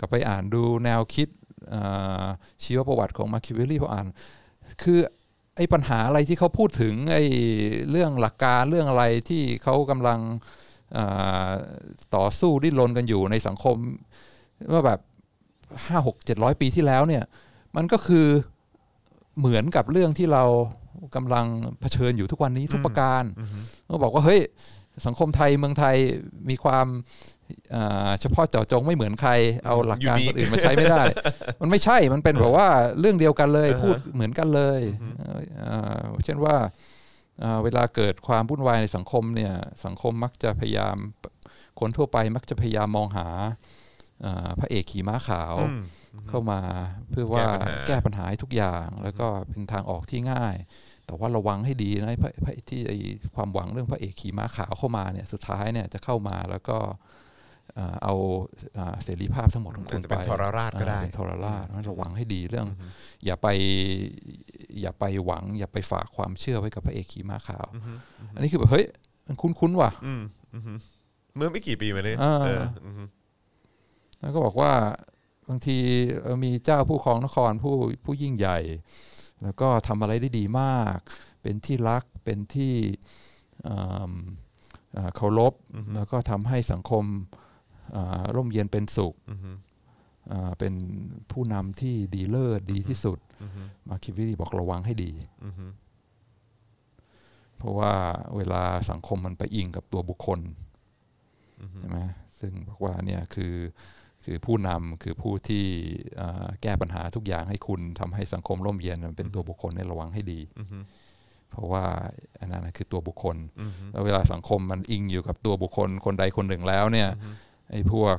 [SPEAKER 2] ก็ไปอ่านดูแนวคิดอ่าชีวประวัติของมาคิเวลลี่พออ่าน คือไอ้ปัญหาอะไรที่เขาพูดถึงไอ้เรื่องหลักการเรื่องอะไรที่เขากำลังอ่าต่อสู้ดิ้นรนกันอยู่ในสังคม ว่าแบบห้าหกเจ็ดร้อยปีที่แล้วเนี่ย มันก็คือ เหมือนกับเรื่องที่เรากำลังเผชิญอยู่ทุกวันนี้ทุกประการก็บอกว่าเฮ้ยสังคมไทยเมืองไทยมีความอ่าเฉพาะเจาะจงไม่เหมือนใครเอาหลักการคนอื่นมาใช้ไม่ได้ มันไม่ใช่มันเป็นแบบว่าเรื่องเดียวกันเลยพูดเหมือนกันเลยเอ่อเช่นว่าเอ่อเวลาเกิดความวุ่นวายในสังคมเนี่ยสังคมมักจะพยายามคนทั่วไปมักจะพยายามมองหาเอ่อพระเอกขี่ม้าขาว
[SPEAKER 1] อืม
[SPEAKER 2] เข้ามาเพื่อว่า
[SPEAKER 1] แก้
[SPEAKER 2] แก้
[SPEAKER 1] ปั
[SPEAKER 2] ปั
[SPEAKER 1] ญ
[SPEAKER 2] ญ
[SPEAKER 1] หา
[SPEAKER 2] หาให้ทุกอย่าง แล้วก็เป็นทางออกที่ง่าย แต่ว่าระวังให้ดีนะไอ้พระพระที่ไอ้ความหวังเรื่องพระเอกขี่ม้าขาวเข้ามาเนี่ยสุดท้ายเนี่ยจะเข้ามาแล้วก็เอ่อเอาเอ่อเสรีภาพทั้งหมดของคุ
[SPEAKER 1] อาจ
[SPEAKER 2] ณ
[SPEAKER 1] จะ
[SPEAKER 2] ไป
[SPEAKER 1] เป็นทรราชก็ได้
[SPEAKER 2] อ่าเป็นทรราชระวังให้ดีเรื่อง อย่าไปอย่าไปหวัง อย่าไปฝากความเชื่อไว้กับพระเอกขี่ม้าขาว อันนี้คือแบบเฮ้ยมันคุ้นๆว่ะ
[SPEAKER 1] อืมอืมเมื่อไม่กี่ปีมานี้
[SPEAKER 2] อ่า
[SPEAKER 1] เอออืม
[SPEAKER 2] แล้วก็บอกว่า บางทีเอ่อมีเจ้าผู้ครองนครผู้ผู้ยิ่งใหญ่ แล้วก็ทำอะไรได้ดีมาก เป็นที่รักเป็นที่อืมเอ่อเคารพแล้วก็ทำให้สังคมอ่าร่มเย็นเป็นสุข
[SPEAKER 1] อืม
[SPEAKER 2] อ่าเป็นผู้นำที่ดีเลิศดีที่สุด
[SPEAKER 1] อืม
[SPEAKER 2] มาคิวิลีบอกระวังให้ดี
[SPEAKER 1] อืม
[SPEAKER 2] เพราะว่าเวลาสังคมมันไปอิงกับตัวบุคคลใช่ไหมซึ่งบอกว่าเนี่ยคือ คือผู้นำคือผู้ที่อ่าแก้ปัญหาทุกอย่างให้คุณทำให้สังคมร่มเย็นมันเป็นตัวบุคคลเนี่ยระวังให้ดีเพราะว่าอันนั้นนะคือตัวบุคคลแล้วเวลาสังคมมันอิงอยู่กับตัวบุคคลคนใดคนหนึ่งแล้วเนี่ยไอ้พวก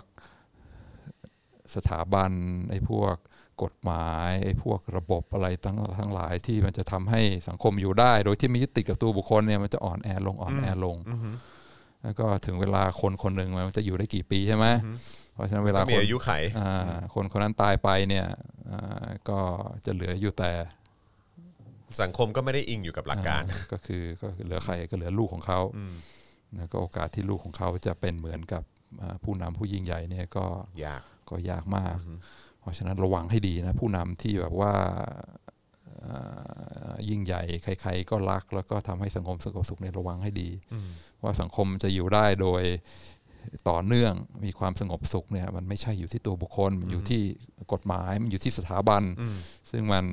[SPEAKER 2] สถาบันไอ้พวกกฎหมายไอ้พวกระบบอะไรทั้งทั้งหลายที่มันจะทำให้สังคมอยู่ได้ โดยที่ไม่ยึดติดกับตัวบุคคลเนี่ยมันจะอ่อนแอลงอ่อนแอลง แล้วก็ถึงเวลาคนคนหนึ่งมันจะอยู่ได้กี่ปีใช่ไหม เพราะฉะนั้นเวลา
[SPEAKER 1] ก็มี
[SPEAKER 2] คน
[SPEAKER 1] อายุไข
[SPEAKER 2] อ่าคนคนนั้นตายไปเนี่ยอ่าก็จะเหลืออยู่แต่
[SPEAKER 1] สังคมก็ไม่ได้อิงอยู่กับหลักการ
[SPEAKER 2] อ่าก็คือก็คือเหลือใครก็เหลือลูกของเขาแล้วก็โอกาสที่ลูกของเขาจะเป็นเหมือนกับอ่าผู้นำผู้ยิ่งใหญ่เนี่ยก็
[SPEAKER 1] ยาก
[SPEAKER 2] ก็ยากมาก เพราะฉะนั้นระวังให้ดีนะ ผู้นำที่แบบว่าอ่ายิ่งใหญ่ใครๆก็รัก แล้วก็ทำให้สังคมสงบสุขในยระวังให้ดี ว่าสังคมจะอยู่ได้โดย ต่อเนื่องมีความสงบสุขเนี่ยมันไม่ใช่อยู่ที่ตัวบุคคล มันอยู่ที่กฎหมายมันอยู่ที่สถาบัน ซึ่งมัน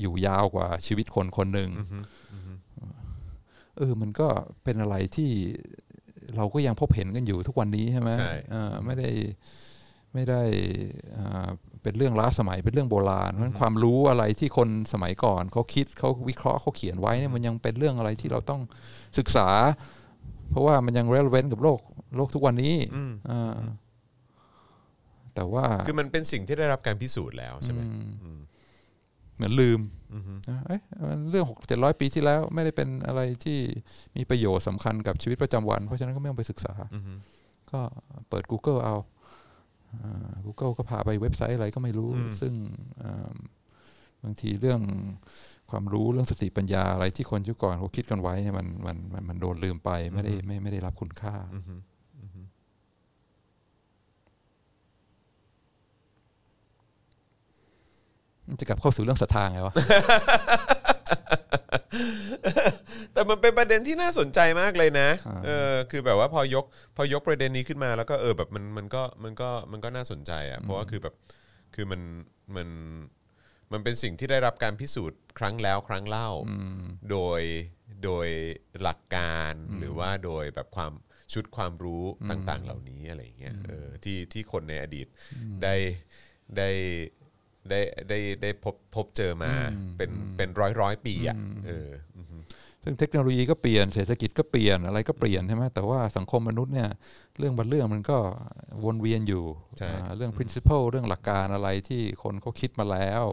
[SPEAKER 2] อยู่ยาวกว่าชีวิตคนคนหนึ่งเออมันก็เป็นอะไรที่เราก็ยังพบเห็นกันอยู่ทุกวันนี้ใช่ไหม
[SPEAKER 1] ใช่
[SPEAKER 2] เออไม่ได้ไม่ได้อ่าเป็นเรื่องล้าสมัยเป็นเรื่องโบราณเพราะฉะนั้นความรู้อะไรที่คนสมัยก่อนเขาคิดเขาวิเคราะห์เขาเขียนไว้เนี่ยมันยังเป็นเรื่องอะไรที่เราต้องศึกษา เพราะว่ามันยัง relevant กับโลกโลกทุกวันนี้อ่าแต่ว่า
[SPEAKER 1] คือมันเป็นสิ่งที่ได้รับการพิสูจน์แล้วใช่ไหม
[SPEAKER 2] เหมือนลืมนะเอ๊ะมันเรื่องหกเจ็ดร้อยปีที่แล้ว ไม่ได้เป็นอะไรที่มีประโยชน์สำคัญกับชีวิตประจำวัน เพราะฉะนั้นก็ไม่ต้องไปศึกษา ก็เปิด Google เอาอ่า Google ก็พาไปเว็บไซต์อะไรก็ไม่รู้ ซึ่งอ่าบางทีเรื่อง ความรู้เรื่องสติปัญญาอะไรที่คนยุคก่อนเขาคิดกันไว้เนี่ยมันมันมันมันโดนลืมไปไม่ได้ไม่ไม่ได้รับคุณค่ามันจะกลับเข้าสู่เรื่องศรัทธาไงวะ
[SPEAKER 1] แต่มันเป็นประเด็นที่น่าสนใจมากเลยนะ เออ คือแบบว่าพอยก พอยกประเด็นนี้ขึ้นมาแล้วก็เออแบบมันมันก็มันก็มันก็น่าสนใจอะ เพราะว่าคือแบบคือมันมัน มันเป็นสิ่งที่ได้รับการพิสูจน์ครั้งแล้วครั้งเล่าโดยโดยหลักการหรือว่าโดยแบบความชุดความรู้ต่าง ๆ เหล่านี้อะไรอย่างเงี้ยเออที่ที่คนในอดีตได้ได้ได้ได้ได้พบพบเจอมาเป็นเป็นร้อยร้อยปีอะเออ
[SPEAKER 2] ซึ่งเทคโนโลยีก็เปลี่ยนเศรษฐกิจก็เปลี่ยนอะไรก็เปลี่ยนใช่ไหมแต่ว่าสังคมมนุษย์เนี่ย เรื่องบางเรื่องมันก็วนเวียนอยู่
[SPEAKER 1] ใช่
[SPEAKER 2] อ่าเรื่อง principle เรื่องหลักการอะไรที่คนเขาคิดมาแล้ว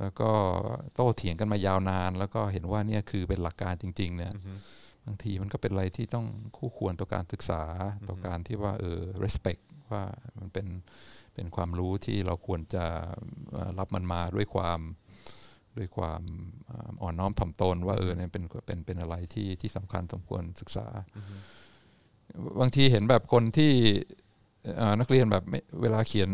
[SPEAKER 2] แล้วก็โต้เถียงกันมายาวนาน แล้วก็เห็นว่าเนี่ยคือเป็นหลักการจริง ๆ เนี่ยบางทีมันก็เป็นอะไรที่ต้องคู่ควรต่อการศึกษาต่อการที่ว่าเออ respect ว่ามันเป็นเป็นความรู้ที่เราควรจะเอ่อรับมันมาด้วยความด้วยความอ่าอ่อนน้อมถ่อมตนว่าเออเนี่ยเป็นเป็นเป็นอะไรที่ที่สำคัญสมควรศึกษา บางทีเห็นแบบคนที่เอ่อนักเรียนแบบไม่เวลาเขียน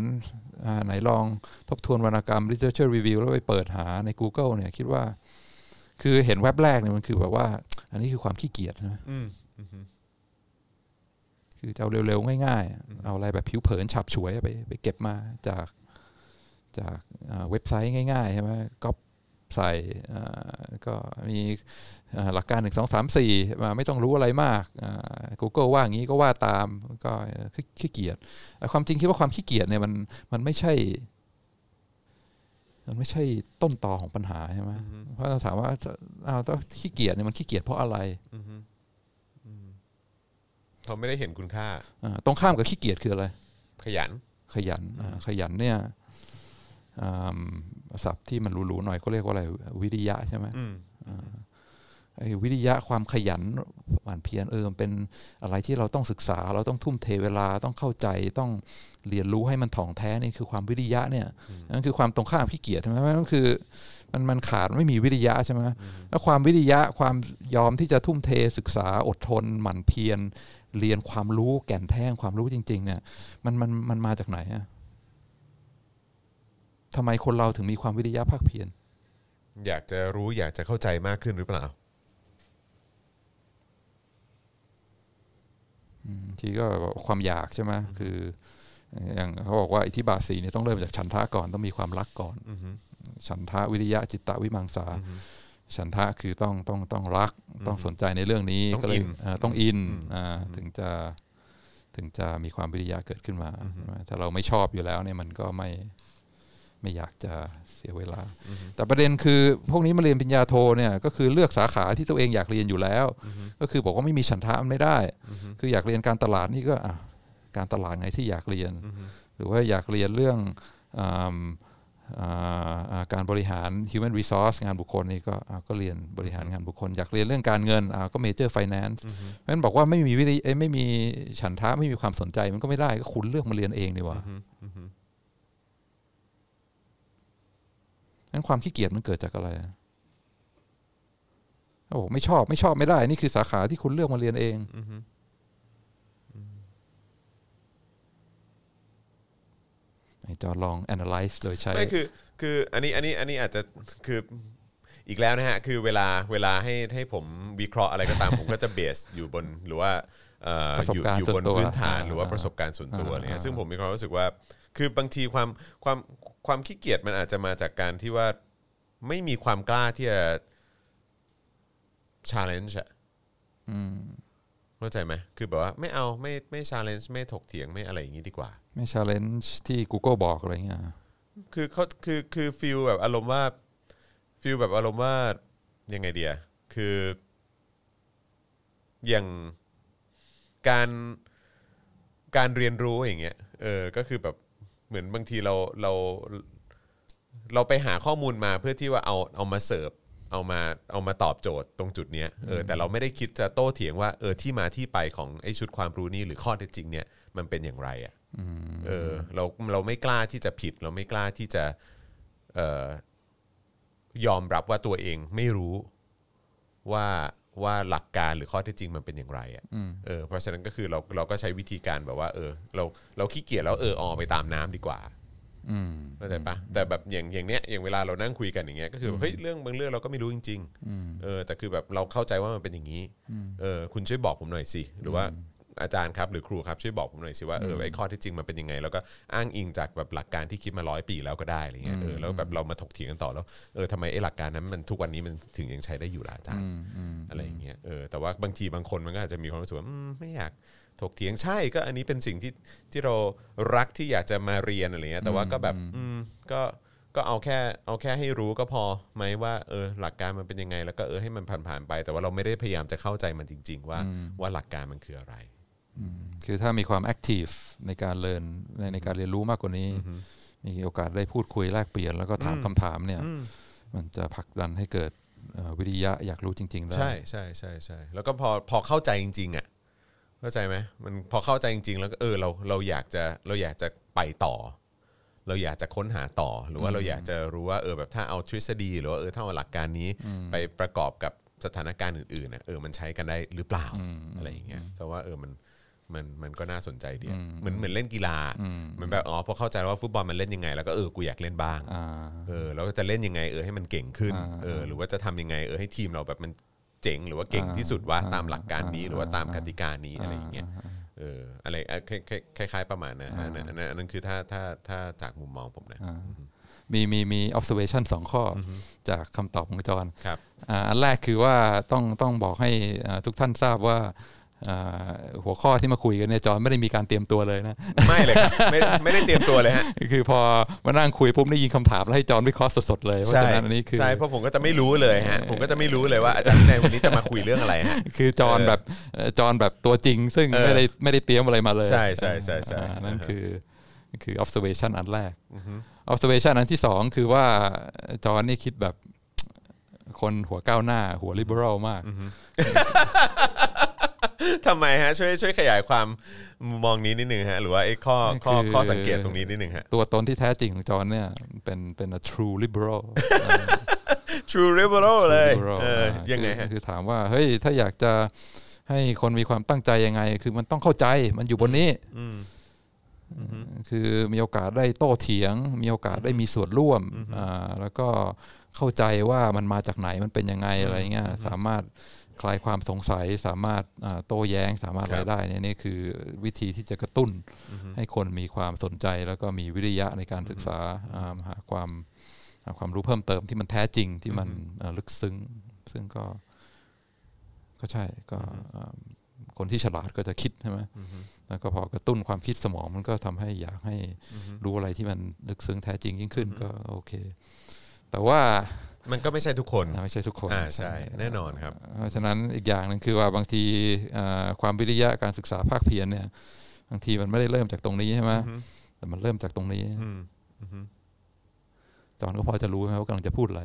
[SPEAKER 2] อ่าไหนลองทบทวนวรรณกรรม literature review แล้วไปเปิดหาใน Google เนี่ยคิดว่า คือเห็นเว็บแรกเนี่ยมันคือแบบว่า อันนี้คือความขี้เกียจนะ
[SPEAKER 1] อืม
[SPEAKER 2] คือจะเอาเร็วๆ ง่ายๆ เอาอะไรแบบผิวเผินฉับฉวยไปไปเก็บมาจากจากอ่าเว็บไซต์ง่ายๆใช่ไหมก๊อปใส่อ่าก็มีอ่า หลักการหนึ่งสองสามสี่มาไม่ต้องรู้อะไรมากอ่า Google ว่าอย่างนี้ก็ว่าตามก็เอ่อขี้ขี้เกียจแต่ความจริงคิดว่าความขี้เกียจเนี่ยมันมันไม่ใช่ มันไม่ใช่ต้นตอของปัญหาใช่ไหมเพราะเราถามว่าอ้าวต้องขี้เกียจเนี่ยมันขี้เกียจเพราะอะไร
[SPEAKER 1] เขาไม่ได้เห็นคุณค่า
[SPEAKER 2] อ่าตรงข้ามกับขี้เกียจคืออะไร
[SPEAKER 1] ขยัน
[SPEAKER 2] ขยันอ่าขยันเนี่ยอ่าศัพท์ที่มันหรูๆหน่อยก็เรียกว่าอะไรวิริยะใช่ไหม
[SPEAKER 1] อืม
[SPEAKER 2] ไอ้ วิริยะความขยันหวานเพียรเออมันเป็นอะไรที่เราต้องศึกษา เราต้องทุ่มเทเวลาต้องเข้าใจต้องเรียนรู้ให้มันถ่องแท้นี่คือความวิริยะเนี่ยนั่นคือความตรงข้ามขี้เกียจใช่ไหมนั่นคือมันมันขาดไม่มีวิริยะใช่ไหมแล้วความวิริยะความยอมที่จะทุ่มเทศึกษาอดทน หมั่นเพียรเรียนความรู้แก่นแท้ของความรู้จริง ๆ เนี่ย มันมันมันมาจากไหนอะทำไมคนเราถึงมีความวิริยะภาคเพียร
[SPEAKER 1] อยากจะรู้อยากจะเข้าใจมากขึ้นหรือเปล่า
[SPEAKER 2] ทีก็แบบความอยากใช่ไหมคืออย่างเขาบอกว่าอิทธิบาทสีเนี่ยต้องเริ่มจากฉันทะก่อนต้องมีความรักก่อนฉันทะวิริยะจิตตะวิมังสาฉันทะคือต้องต้องต้องรักต้องสนใจในเรื่องนี้
[SPEAKER 1] ต้อง
[SPEAKER 2] ก็เลย
[SPEAKER 1] อิน
[SPEAKER 2] อ่าต้องอินอ่าถึงจะถึงจะมีความวิริยะเกิดขึ้นมาใช่ไหมถ้าเราไม่ชอบอยู่แล้วเนี่ยมันก็ไม่ ไม่อยากจะเสียเวลา แต่ประเด็นคือพวกนี้มาเรียนปริญญาโทเนี่ยก็คือเลือกสาขาที่ตัวเองอยากเรียนอยู่แล้ว ก็คือบอกว่าไม่มีฉันทะมันไม่ได้ คืออยากเรียนการตลาดนี่ก็อะการตลาดไงที่อยากเรียน หรือว่าอยากเรียนเรื่องอ่าอ่าอ่าการบริหาร human resource งานบุคคลนี่ก็อ่าก็เรียนบริหารงานบุคคล อยากเรียนเรื่องการเงินอ่าก็ major finance เพราะฉะนั้นบอกว่าไม่มีวิธีเอ้ยไม่มีฉันทะไม่มีความสนใจมันก็ไม่ได้ก็คุณเลือกมาเรียนเองดีกว่า นั้นความขี้เกียจมันเกิดจากอะไรอะโอ้ไม่ชอบไม่ชอบไม่ได้ นี่คือสาขาที่คุณเลือกมาเรียนเองให้จอลอง analyze โดยใช้
[SPEAKER 1] ไม่คือคืออันนี้อันนี้อันนี้อาจจะคืออีกแล้วนะฮะ คือเวลาเวลาให้ให้ผมวิเคราะห์อะไรก็ตาม ผมก็จะเบสอยู่บนหรือว่าเอ่อ
[SPEAKER 2] ประสบ
[SPEAKER 1] อยู่
[SPEAKER 2] การณ์
[SPEAKER 1] อยู่บน
[SPEAKER 2] ส่วนตัว
[SPEAKER 1] พื้นฐาน
[SPEAKER 2] อ่า
[SPEAKER 1] หรือว่าประสบการณ์ส่วนตัว
[SPEAKER 2] อ่า
[SPEAKER 1] อะไรเงี้ย
[SPEAKER 2] อ่า
[SPEAKER 1] ซึ่งผมมีความรู้สึกว่าคือบางทีความความ ความขี้เกียจมันอาจจะมาจากการที่ว่าไม่มีความกล้าที่จะ challenge อะเข้าใจไหมคือแบบว่าไม่เอาไม่ไม่ challenge ไม่ถกเถียงไม่อะไรอย่างนี้ดีกว่า
[SPEAKER 2] ไม่ challenge ที่ Google บอกอะไรเงี้ย
[SPEAKER 1] คือเขาคือคือ feel แบบอารมณ์ว่า feel แบบอารมณ์ว่ายังไงดีอะคือ อย่างการการเรียนรู้อย่างเงี้ยเออก็คือแบบ เหมือนบางทีเราเราเราไปหาข้อมูลมาเพื่อที่ว่าเอาเอามาเสิร์ฟเอามาเอามาตอบโจทย์ตรงจุดเนี้ยเออแต่เราไม่ได้คิดจะโต้เถียงว่าเออที่มาที่ไปของไอ้ชุดความรู้นี้หรือข้อเท็จจริงเนี่ยมันเป็นอย่างไรอะเออเราเราไม่กล้าที่จะผิด เราไม่กล้าที่จะเอ่อยอมรับว่าตัวเองไม่รู้ว่า ว่าหลักการหรือข้อเท็จจริงมันเป็นอย่างไรอะเออเพราะฉะนั้นก็คือเราเราก็ใช้วิธีการแบบว่า เออ เราเราขี้เกียจแล้วเออออไปตามน้ำดีกว่า
[SPEAKER 2] อืม
[SPEAKER 1] เข้าใจปะแต่แบบอย่างอย่างเนี้ยอย่างเวลาเรานั่งคุยกันอย่างเงี้ยก็คือเฮ้ยเรื่องบางเรื่องเราก็ไม่รู้จริงๆเออแต่คือแบบเราเข้าใจว่ามันเป็นอย่างนี้เออคุณช่วยบอกผมหน่อยสิหรือว่า อาจารย์ครับหรือครูครับช่วยบอกผมหน่อยสิว่าเออไอ้ข้อเที่จริงมันเป็นยังไง แล้วก็อ้างอิงจากแบบหลักการที่คิดมาร้อยปีแล้วก็ได้อะไรเงี้ยเออแล้วแบบเรามาถกเถียงกันต่อแล้วเออทำไมไอ้หลักการนั้นมันทุกวันนี้มันถึงยังใช้ได้อยู่ล่ะอาจารย์อะไรอย่างเงี้ยเออแต่ว่าบางทีบางคนมันก็อาจจะมีความรู้สึกว่าอืมไม่อยากถกเถียงใช่ก็อันนี้เป็นสิ่งที่ที่เรารักที่อยากจะมาเรียนอะไรเงี้ยแต่ว่าก็แบบอืมก็ก็เอาแค่เอาแค่ให้รู้ก็พอไหมว่าเออหลักการมันเป็นยังไง แล้วก็เออให้มันผ่านๆไป แต่ว่าเราไม่ได้พยายามจะเข้าใจมันจริง ๆ ว่าว่าหลักการมันคืออะไร
[SPEAKER 2] คือถ้ามีความแอคทีฟในการเรียนในในการเรียนรู้มากกว่านี้ มีโอกาสได้พูดคุยแลกเปลี่ยน แล้วก็ถามคำถามเนี่ย มันจะผลักดันให้เกิดเอ่อวิริยะอยากรู้จริงๆได้
[SPEAKER 1] ใช่ใช่ใช่ใช่แล้วก็พอพอเข้าใจจริงๆอะเข้าใจไหมมันพอเข้าใจจริง ๆ แล้วก็เออเราเราอยากจะเราอยากจะไปต่อ เราอยากจะค้นหาต่อหรือว่าเราอยากจะรู้ว่าเออแบบถ้าเอาทฤษฎี หรือว่าเออถ้าเอาหลักการนี้ไปประกอบกับสถานการณ์อื่นๆน่ะเออมันใช้กันได้หรือเปล่าอะไรอย่างเงี้ยแต่ว่าเออมัน มันมันก็น่าสนใจดีอะเหมือนเหมือนเล่นกีฬาเหมือนแบบอ๋อพอเข้าใจแล้วว่าฟุตบอลมันเล่นยังไง แล้วก็เออกูอยากเล่นบ้าง
[SPEAKER 2] อ่า
[SPEAKER 1] เออแล้วก็จะเล่นยังไงเออให้มันเก่งขึ้น
[SPEAKER 2] อ่า
[SPEAKER 1] เออหรือว่าจะทำยังไงเออให้ทีมเราแบบมันเจ๋งหรือว่าเก่งที่สุดว่า
[SPEAKER 2] อ่า
[SPEAKER 1] ตามหลักการนี้
[SPEAKER 2] อ่า
[SPEAKER 1] หรือว่าตามกติกานี้อะไรอย่างเงี้ยเอออะไรอะคล้ายๆคล้ายๆประมาณนั้นอันนั้นอันนั้นอันนั้นคือถ้าถ้าถ้าจากมุมมองผมนะ
[SPEAKER 2] มีมีมี observation สองข้ออจากคำตอบของจอห์น
[SPEAKER 1] ครับ
[SPEAKER 2] อ่าอันแรกคือว่าต้องต้องบอกให้อ่าทุกท่านทราบว่าอ่า หัวข้อที่มาคุยกันเนี่ยจอห์นไม่ได้มีการเตรียมตัวเลยนะ
[SPEAKER 1] ไม่เลยครับไม่ไม่ได้เตรียมตัวเลยฮะ
[SPEAKER 2] คือพอมานั่งคุยปุ๊บได้ยินคำถามแล้วให้จอห์นวิเคราะห์สดๆเลยเพราะฉะนั้นอันนี้คือ
[SPEAKER 1] ใช่เพราะผมก็จะไม่รู้เลยฮะผมก็จะไม่รู้เลยว่าอาจารย์ในวันนี้จะมาคุยเรื่องอะไรฮะ
[SPEAKER 2] คือจอห์น
[SPEAKER 1] เออ
[SPEAKER 2] แบบเอ่อจอห์นแบบตัวจริง ซึ่ง
[SPEAKER 1] เออ
[SPEAKER 2] ไม่ได้ไม่ได้เตรียมอะไรมาเลย
[SPEAKER 1] ใช่ใช่ใช่ใช่
[SPEAKER 2] อ่านั่นคือคือ observation อันแรก observation อันที่สองคือว่าจอห์นนี่คิดแบบคนหัวก้าวหน้า หัว liberal มาก
[SPEAKER 1] ทำไมฮะช่วยช่วยขยายความมุมมองนี้นิดนึงฮะหรือว่าไอ้ข้อข้อ
[SPEAKER 2] คือ
[SPEAKER 1] ข้อสังเกตตรงนี้นิดนึงฮะ
[SPEAKER 2] ตัวตนที่แท้จริงของจอห์นเนี่ยเป็นเป็น a true liberal
[SPEAKER 1] True Liberal เลย
[SPEAKER 2] liberal
[SPEAKER 1] เออ
[SPEAKER 2] อ่า
[SPEAKER 1] ยังไง
[SPEAKER 2] คือ
[SPEAKER 1] ฮะ
[SPEAKER 2] คือถามว่าเฮ้ยถ้าอยากจะให้คนมีความตั้งใจยังไง คือมันต้องเข้าใจมันอยู่บนนี้คือมีโอกาสได้โต้เถียง มีโอกาสได้มีส่วนร่วมอ่าแล้วก็เข้าใจว่ามันมาจากไหนมันเป็นยังไงอะไรเงี้ยสามารถ คลายความสงสัยสามารถอ่าโต้แย้งสามารถอะไรได้เนี่ยนี่คือวิธีที่จะกระตุ้นให้คนมีความสนใจ แล้วก็มีวิริยะในการศึกษาอ่าหาความหาความรู้เพิ่มเติมที่มันแท้จริงที่มันเอ่อลึกซึ้ง ซึ่งก็ก็ใช่ก็อ่าคนที่ฉลาดก็จะคิดใช่ไหมแล้วก็พอกระตุ้นความคิดสมองมันก็ทำให้อยากให้รู้อะไรที่มันลึกซึ้งแท้จริงยิ่งขึ้นก็โอเค แต่ว่า
[SPEAKER 1] มันก็ไม่ใช่ทุกคน
[SPEAKER 2] ไม่ใช่ทุกคน
[SPEAKER 1] อ่าใช่แน่นอนครับ
[SPEAKER 2] เพราะฉะนั้นอีกอย่างหนึ่งคือว่าบางทีอ่าความวิริยะการศึกษาภาคเพียรเนี่ย บางทีมันไม่ได้เริ่มจากตรงนี้ใช่ไหมแต่มันเริ่มจากตรงนี้
[SPEAKER 1] อืม
[SPEAKER 2] จอห์นก็พอจะรู้ไหมว่ากำลังจะพูดอะไร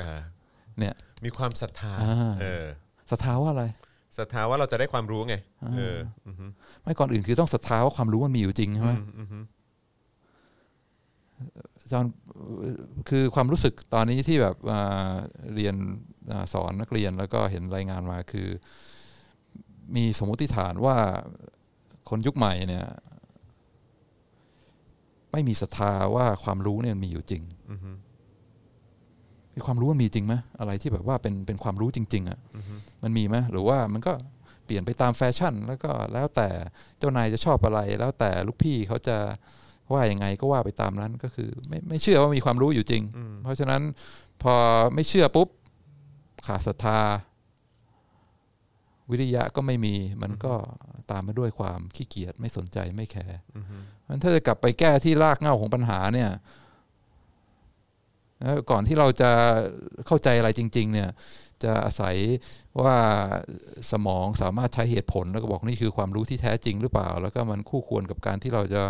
[SPEAKER 1] อ่า
[SPEAKER 2] เนี่ย
[SPEAKER 1] มีความศรัทธา
[SPEAKER 2] อ่า
[SPEAKER 1] เออ
[SPEAKER 2] ศรัทธาว่าอะไร
[SPEAKER 1] ศรัทธาว่าเราจะได้ความรู้ไงเอออืม
[SPEAKER 2] ไม่ก่อนอื่นคือต้องศรัทธาว่าความรู้มันมีอยู่จริงใช่ไหม
[SPEAKER 1] อืม
[SPEAKER 2] จอห์นคือความรู้สึกตอนนี้ที่แบบอ่าเรียนอ่าสอนนักเรียนแล้วก็เห็นรายงานมาคือ มีสมมติฐานว่าคนยุคใหม่เนี่ยไม่มีศรัทธาว่าความรู้เนี่ยมันมีอยู่จริง
[SPEAKER 1] อืม
[SPEAKER 2] มีความรู้มันมีจริงไหมอะไรที่แบบว่าเป็นเป็นความรู้จริง ๆอะมันมีไหมหรือว่ามันก็เปลี่ยนไปตามแฟชั่น แล้วก็แล้วแต่เจ้านายจะชอบอะไร แล้วแต่ลูกพี่เขาจะ ว่ายังไงก็ว่าไปตามนั้นก็คือ ไม่ไม่เชื่อว่ามีความรู้อยู่จริง เพราะฉะนั้นพอไม่เชื่อปุ๊บขาดศรัทธา วิริยะก็ไม่มีมันก็ตามมาด้วยความขี้เกียจไม่สนใจไม่แคร์มันถ้าจะกลับไปแก้ที่รากเหง้าของปัญหาเนี่ยแล้วก่อนที่เราจะเข้าใจอะไรจริง ๆ เนี่ย จะอาศัยว่าสมองสามารถใช้เหตุผลแล้วก็บอกนี่คือความรู้ที่แท้จริงหรือเปล่า แล้วก็มันคู่ควรกับการที่เราจะ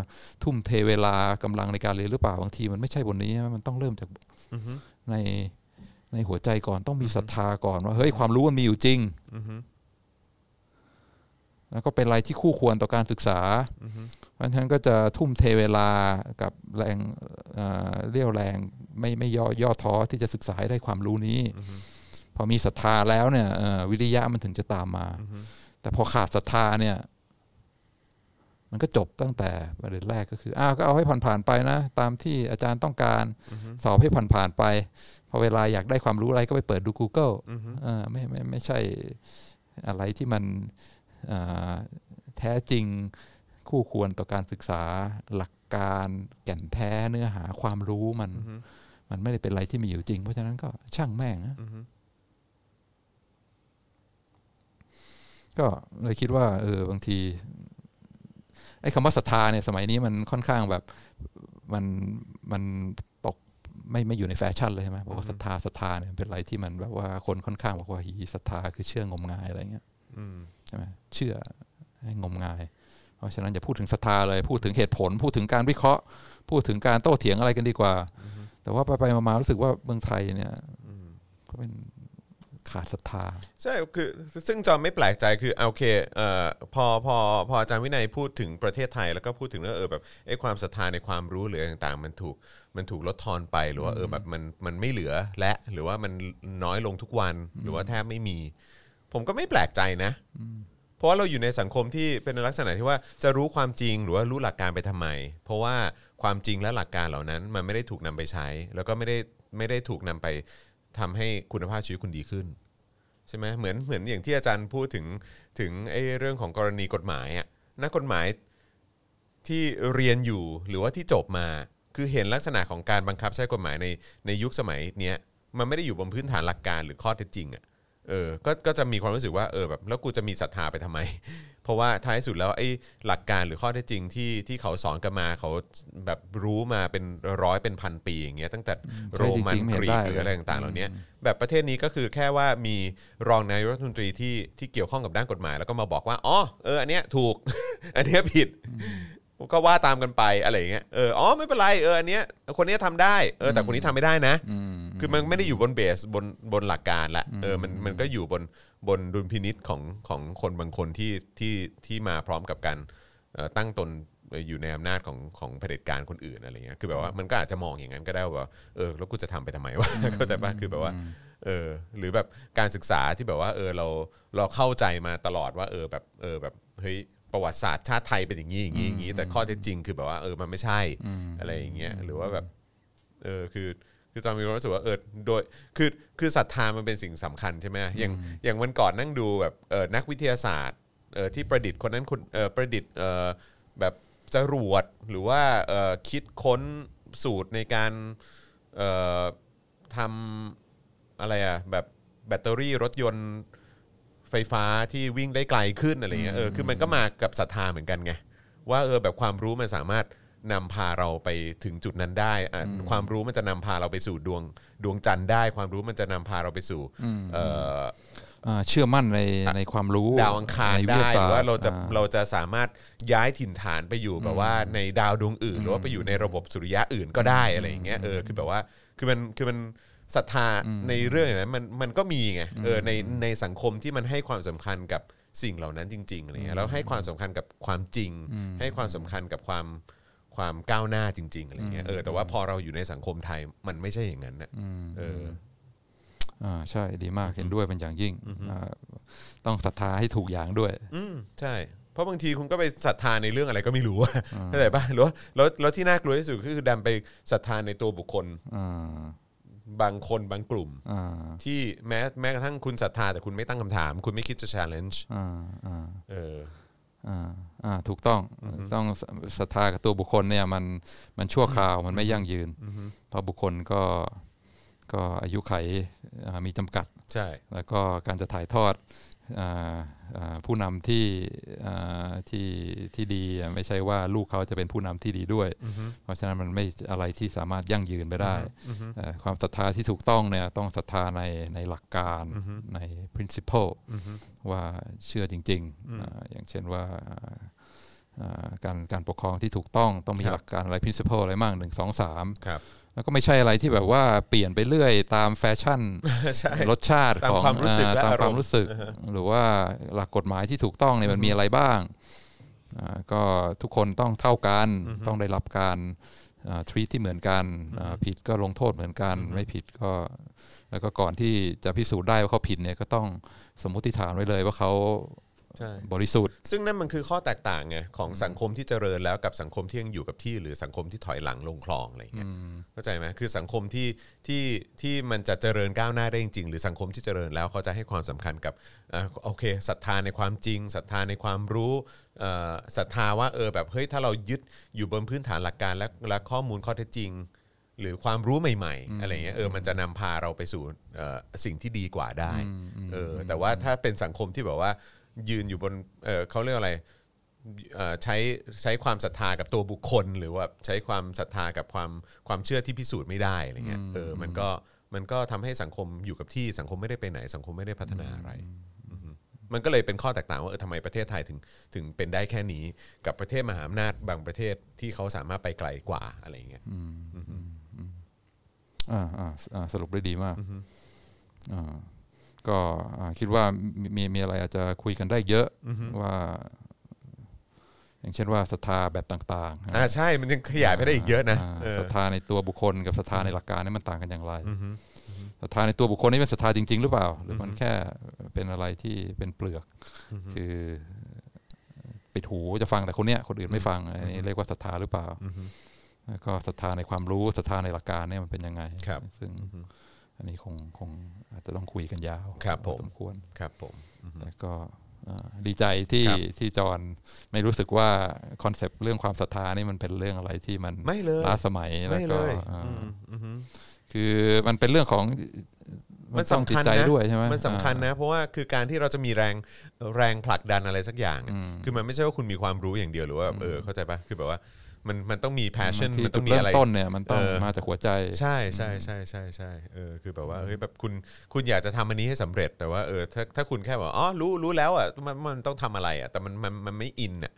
[SPEAKER 2] ทุ่มเทเวลากำลังในการเรียนหรือเปล่าบางทีมันไม่ใช่บนนี้ใช่ไหมมันต้องเริ่มจากในในหัวใจก่อนต้องมีศรัทธาก่อนว่าเฮ้ยความรู้มันมีอยู่จริงแล้วก็เป็นอะไรที่คู่ควรต่อการศึกษา เพราะฉะนั้นก็จะทุ่มเทเวลากับแรงเอ่อเรี่ยวแรงไม่ไม่ย่อย่อท้อที่จะศึกษาให้ได้ความรู้นี้ พอมีศรัทธาแล้วเนี่ยเอ่อวิริยะมันถึงจะตามมา แต่พอขาดศรัทธาเนี่ย มันก็จบตั้งแต่ประเด็นแรกก็คืออ้าวก็เอาให้ผ่านๆไปนะ ตามที่อาจารย์ต้องการสอบให้ผ่านๆไปพอเวลาอยากได้ความรู้อะไรก็ไปเปิดดู Google เออไม่ไม่ไม่ใช่อะไรที่มันอ่าแท้จริงคู่ควรต่อการศึกษาหลักการแก่นแท้เนื้อหาความรู้มัน มันไม่ได้เป็นอะไรที่มีอยู่จริง เพราะฉะนั้นก็ช่างแม่งนะ ก็เลยคิดว่าเออบางทีไอ้คำว่าศรัทธาเนี่ยสมัยนี้มันค่อนข้างแบบมันมันตกไม่ไม่อยู่ในแฟชั่นเลยใช่ไหมบอกว่าศรัทธาศรัทธาเนี่ยเป็นอะไรที่มันแบบว่าคนค่อนข้างบอกว่าฮีศรัทธาคือเชื่องมงายอะไรเงี้ยใช่ไหมเชื่อให้งมงาย เพราะฉะนั้นอย่าพูดถึงศรัทธาเลยพูดถึงเหตุผล พูดถึงการวิเคราะห์ พูดถึงการโต้เถียงอะไรกันดีกว่า แต่ว่าไปไปๆมาๆรู้สึกว่าเมืองไทยเนี่ยก็เป็น ขาดศรัทธา
[SPEAKER 1] ใช่คือซึ่งจอมไม่แปลกใจคือโอเคเอ่อพอพอพออาจารย์วินัยพูดถึงประเทศไทย แล้วก็พูดถึงเรื่องเออแบบไอ้ความศรัทธาในความรู้หรืออะไรต่างๆ มันถูกมันถูกลดทอนไปหรือว่าเออแบบมันมันไม่เหลือและหรือว่ามันน้อยลงทุกวันหรือว่าแทบไม่มี ผมก็ไม่แปลกใจนะ เพราะว่าเราอยู่ในสังคมที่เป็นลักษณะที่ว่าจะรู้ความจริงหรือว่ารู้หลักการไปทำไม เพราะว่าความจริงและหลักการเหล่านั้น มันไม่ได้ถูกนำไปใช้ แล้วก็ไม่ได้ไม่ได้ถูกนำไปทำให้คุณภาพชีวิตคุณดีขึ้น ช่ไหมเหมือนเหมือนอย่างที่อาจารย์พูดถึงถึงไอ้เรื่องของกรณีกฎหมายอะนักกฎหมายที่เรียนอยู่หรือว่าที่จบมา คือเห็นลักษณะของการบังคับใช้กฎหมายในในยุคสมัยเนี้ยมันไม่ได้อยู่บนพื้นฐานหลักการหรือข้อเท็จจริงอะ เออก็ก็จะมีความรู้สึกว่าเออแบบแล้วกูจะมีศรัทธาไปทำไม เพราะว่าท้ายสุดแล้วไอ้หลักการหรือข้อเท็จจริงที่ที่เขาสอนกันมาเขาแบบรู้มาเป็นร้อยเป็นพันปีอย่างเงี้ยตั้งแต่โรมัน
[SPEAKER 2] จริงๆไม่
[SPEAKER 1] ก
[SPEAKER 2] เห็น
[SPEAKER 1] รี
[SPEAKER 2] ได้
[SPEAKER 1] กหรือ
[SPEAKER 2] เลย
[SPEAKER 1] อะไรต่างๆเหล่านี้แบบประเทศนี้ก็คือแค่ว่ามีรองนายกรัฐมนตรีที่ที่เกี่ยวข้องกับด้านกฎหมาย แล้วก็มาบอกว่าอ๋อเอออันเนี้ยถูก อันเนี้ยผิด ก็ว่าตามกันไปอะไรอย่างเงี้ยเอออ๋อไม่เป็นไรเอออันเนี้ยคนเนี้ยทำได้เออแต่คนนี้ทำไม่ได้นะคือมันไม่ได้อยู่บนเบสบนบนหลักการละเออมันมันก็อยู่บนบนดุลพินิษของของคนบางคนที่ที่ที่มาพร้อมกับการเอ่อตั้งตนอยู่ในอำนาจของของเผด็จการคนอื่นอะไรเงี้ยคือแบบว่ามันก็อาจจะมองอย่างนั้นก็ได้ว่าเออแล้วกูจะทำไปทำไมวะ เข้าใจป่ะคือแบบว่าเออหรือแบบการศึกษาที่แบบว่าเออเราเราเข้าใจมาตลอดว่าเออแบบเออแบบเฮ้ย ประวัติศาสตร์ชาติไทยเป็นอย่างนี้อย่างนี้อย่างนี้ แต่ข้อเท็จจริงคือแบบว่าเออมันไม่ใช่อะไรอย่างเงี้ยหรือว่าแบบเออคือคือจอมมีความรู้สึกว่าเออโดยคือคือศรัทธามันเป็นสิ่งสำคัญใช่ไหมอย่างอย่างวันก่อนนั่งดูแบบเออนักวิทยาศาสตร์เออที่ประดิษฐ์คนนั้นคนเออประดิษฐ์เออแบบจรวดหรือว่าเออคิดค้นสูตรในการเออทำอะไรอะแบบแบตเตอรี่รถยนต์ ไฟไฟฟ้าที่วิ่งได้ไกลขึ้นอะไรเงี้ยเออคือมันก็มากับศรัทธาเหมือนกันไงว่าเออแบบความรู้มันสามารถนำพาเราไปถึงจุดนั้นได้อะความรู้มันจะนำพาเราไปสู่ดวงดวงจันทร์ได้ ความรู้มันจะนำพาเราไปสู่เอ่อ
[SPEAKER 2] อ่าเชื่อมั่นในในความรู้
[SPEAKER 1] ดาวอังคาร
[SPEAKER 2] ในวิ
[SPEAKER 1] ได้
[SPEAKER 2] ทยา
[SPEAKER 1] ห
[SPEAKER 2] ศา
[SPEAKER 1] รือ
[SPEAKER 2] สต
[SPEAKER 1] ว่า
[SPEAKER 2] ร์
[SPEAKER 1] เราจะ
[SPEAKER 2] อ่
[SPEAKER 1] เราจะสามารถย้ายถิ่นฐานไปอยู่แบบว่าในดาวดวงอื่น หรือว่าไปอยู่ในระบบสุริยะอื่นก็ได้อะไรอย่างเงี้ยเออคือแบบว่าคือมันคือมัน ศรัทธาในเรื่องอย่างนั้นมันมันก็มีไงเออในในสังคมที่มันให้ความสำคัญกับสิ่งเหล่านั้นจริงๆอะไรเงี้ยแล้วให้ความสำคัญกับความจริง ให้ความสำคัญกับความความก้าวหน้าจริงๆอะไรเงี้ยเออแต่ว่าพอเราอยู่ในสังคมไทยมันไม่ใช่อย่างนั้นนะเออ
[SPEAKER 2] อ่าใช่ดีมากเห็นด้วยเป็นอย่างยิ่งอ่าต้องศรัทธาให้ถูกอย่างด้วย
[SPEAKER 1] อืมใช่ เพราะบางทีคุณก็ไปศรัทธาในเรื่องอะไรก็ไม่รู้อะเข้าใจป่ะหรือว่าแล้วแล้วที่น่ากลัวที่สุดก็คือดันไปศรัทธาในตัวบุคคล
[SPEAKER 2] อ่า
[SPEAKER 1] บางคนบางกลุ่ม
[SPEAKER 2] อ่า
[SPEAKER 1] ที่แม้แม้กระทั่งคุณศรัทธาแต่คุณไม่ตั้งคำถาม คุณไม่คิดจะ challenge
[SPEAKER 2] อ่าอ่า
[SPEAKER 1] เออ
[SPEAKER 2] อ่าอ่าถูกต้องต้องศรัทธากับตัวบุคคลเนี่ยมันมันชั่วคราวมันไม่ยั่งยืน เพราะบุคคลก็ก็อายุไขอ่ามีจำกัด
[SPEAKER 1] ใช่
[SPEAKER 2] แล้วก็การจะถ่ายทอดอ่าอ่า ผู้นำที่อ่าที่ที่ดีอะไม่ใช่ว่าลูกเขาจะเป็นผู้นำที่ดีด้วย เพราะฉะนั้นมันไม่อะไรที่สามารถยั่งยืนไปได้เอ่อความศรัทธาที่ถูกต้องเนี่ยต้องศรัทธาในในหลักการใน principle ว่าเชื่อจริงๆอ่าอย่างเช่นว่าอ่าการการปกครองที่ถูกต้องต้องมี
[SPEAKER 1] ครับ
[SPEAKER 2] หลักการอะไร principle อะไรบ้างหนึ่งสองสาม
[SPEAKER 1] ครับ
[SPEAKER 2] แล้วก็ไม่ใช่อะไรที่แบบว่าเปลี่ยนไปเรื่อยตามแฟชั่น
[SPEAKER 1] ใช่
[SPEAKER 2] รสชาติ
[SPEAKER 1] ตาม
[SPEAKER 2] ของ
[SPEAKER 1] ความรู้สึก
[SPEAKER 2] อ่า
[SPEAKER 1] และ
[SPEAKER 2] ตาม
[SPEAKER 1] อารมณ์
[SPEAKER 2] ความรู้สึก หรือว่าหลักกฎหมายที่ถูกต้องเนี่ยมันมีอะไรบ้างอ่าก็ทุกคนต้องเท่ากันต้องได้รับการทรีตที่เหมือนกันอ่าผิดก็ลงโทษเหมือนกัน ไม่ผิดก็ แล้วก็ก่อนที่จะพิสูจน์ได้ว่าเขาผิดเนี่ยก็ต้องสมมุติฐานไว้เลยว่าเขา
[SPEAKER 1] ใช่
[SPEAKER 2] บริสุทธิ์
[SPEAKER 1] ซึ่งนั่นมันคือข้อแตกต่างไงของสังคมที่เจริญแล้วกับสังคมที่ยังอยู่กับที่หรือสังคมที่ถอยหลังลงคลองอะไรอย่างเงี้ยเข้าใจไหมคือสังคมที่ที่ที่มันจะเจริญก้าวหน้าได้จริง ๆ หรือสังคมที่เจริญแล้วเขาจะให้ความสำคัญกับอ่าโอเคศรัทธาในความจริงศรัทธาในความรู้เอ่อศรัทธาว่าเออแบบเฮ้ยถ้าเรายึดอยู่บนพื้นฐานหลักการและและข้อมูลข้อเท็จจริงหรือความรู้ใหม่ๆอะไรเงี้ยเออมันจะนำพาเราไปสู่เอ่อสิ่งที่ดีกว่าได้เออแต่ว่าถ้าเป็นสังคมที่แบบว่า ยืนอยู่บนเออเขาเรียกอะไรเอ่อใช้ใช้ความศรัทธากับตัวบุคคล หรือว่าใช้ความศรัทธากับความความเชื่อที่พิสูจน์ไม่ได้อะไรเงี้ยเออมันก็มันก็ทำให้สังคมอยู่กับที่สังคมไม่ได้ไปไหน สังคมไม่ได้พัฒนาอะไร มันก็เลยเป็นข้อแตกต่างว่าเออทำไมประเทศไทยถึงถึงเป็นได้แค่นี้ กับประเทศมหาอำนาจบางประเทศที่เขาสามารถไปไกลกว่าอะไรอย่างเงี้ย
[SPEAKER 2] อ่าอ่าอ่าสรุปได้ดีมากอ่า ก็อ่าคิดว่ามีมีมีอะไรอาจจะคุยกันได้เยอะว่า อย่างเช่นว่าศรัทธาแบบต่างๆนะ
[SPEAKER 1] อ่าใช่มันยังขยายไปได้อีกเยอะนะาเออ
[SPEAKER 2] ศรัทธาในตัวบุคคลกับศรัทธาในหลักการนี่มันต่างกันอย่างไรศรัทธาในตัวบุคคลนี่เป็นศรัทธาจริง ๆ หรือเปล่า หรือมันแค่เป็นอะไรที่เป็นเปลือก คือปิดหูจะฟังแต่คนเนี้ยคนอื่นไม่ฟังอันนี้เรียกว่าศรัทธาหรือเปล่าแล้วก็ศรัทธาในความรู้ศรัทธาในหลักการเนี่ยมันเป็นยังไง
[SPEAKER 1] ครับ
[SPEAKER 2] ซึ่ง อันนี้คงคงอาจจะต้องคุยกันยาว
[SPEAKER 1] ครับผม
[SPEAKER 2] พอสมควร
[SPEAKER 1] ครับผม
[SPEAKER 2] แต่ก็อ่าดีใจที่
[SPEAKER 1] ครับ
[SPEAKER 2] ที่จอห์นไม่รู้สึกว่า concept เรื่องความศรัทธานี่มันเป็นเรื่องอะไรที่มัน
[SPEAKER 1] ไม่เลย
[SPEAKER 2] ล้าสมัยแล้ว
[SPEAKER 1] ไม่
[SPEAKER 2] ก็
[SPEAKER 1] เลย
[SPEAKER 2] อ่า
[SPEAKER 1] อืมอือฮึ
[SPEAKER 2] คือมันเป็นเรื่องของ
[SPEAKER 1] มัน
[SPEAKER 2] ต้อง
[SPEAKER 1] สำคัญจิต
[SPEAKER 2] ใจ
[SPEAKER 1] นะ
[SPEAKER 2] ด้วยใช่ไหม
[SPEAKER 1] มันสำคัญ
[SPEAKER 2] อ่า
[SPEAKER 1] นะ เพราะว่าคือการที่เราจะมีแรงแรงผลักดันอะไรสักอย่างอะคือมันไม่ใช่ว่าคุณมีความรู้อย่างเดียวหรือว่าเออเข้าใจปะคือแบบว่า มันมันต้องมี passion
[SPEAKER 2] ที่
[SPEAKER 1] มัน
[SPEAKER 2] จุ
[SPEAKER 1] ต้
[SPEAKER 2] ด
[SPEAKER 1] องมี
[SPEAKER 2] เริ่
[SPEAKER 1] อะ
[SPEAKER 2] ม
[SPEAKER 1] ไร
[SPEAKER 2] ต้นเนี่ยมันต้อง
[SPEAKER 1] เออ
[SPEAKER 2] มาจากหัวใจ
[SPEAKER 1] ใช่ใช่ใช่ใช่ใช่เออคือแบบว่าเฮ้ยแบบคุณคุณอยากจะทำอันนี้ให้สำเร็จแต่ว่าเออถ้าถ้าคุณแค่บอกอ๋อรู้รู้แล้วอะมันมันต้องทำอะไรอะแต่มันมันมันไม่อินอะ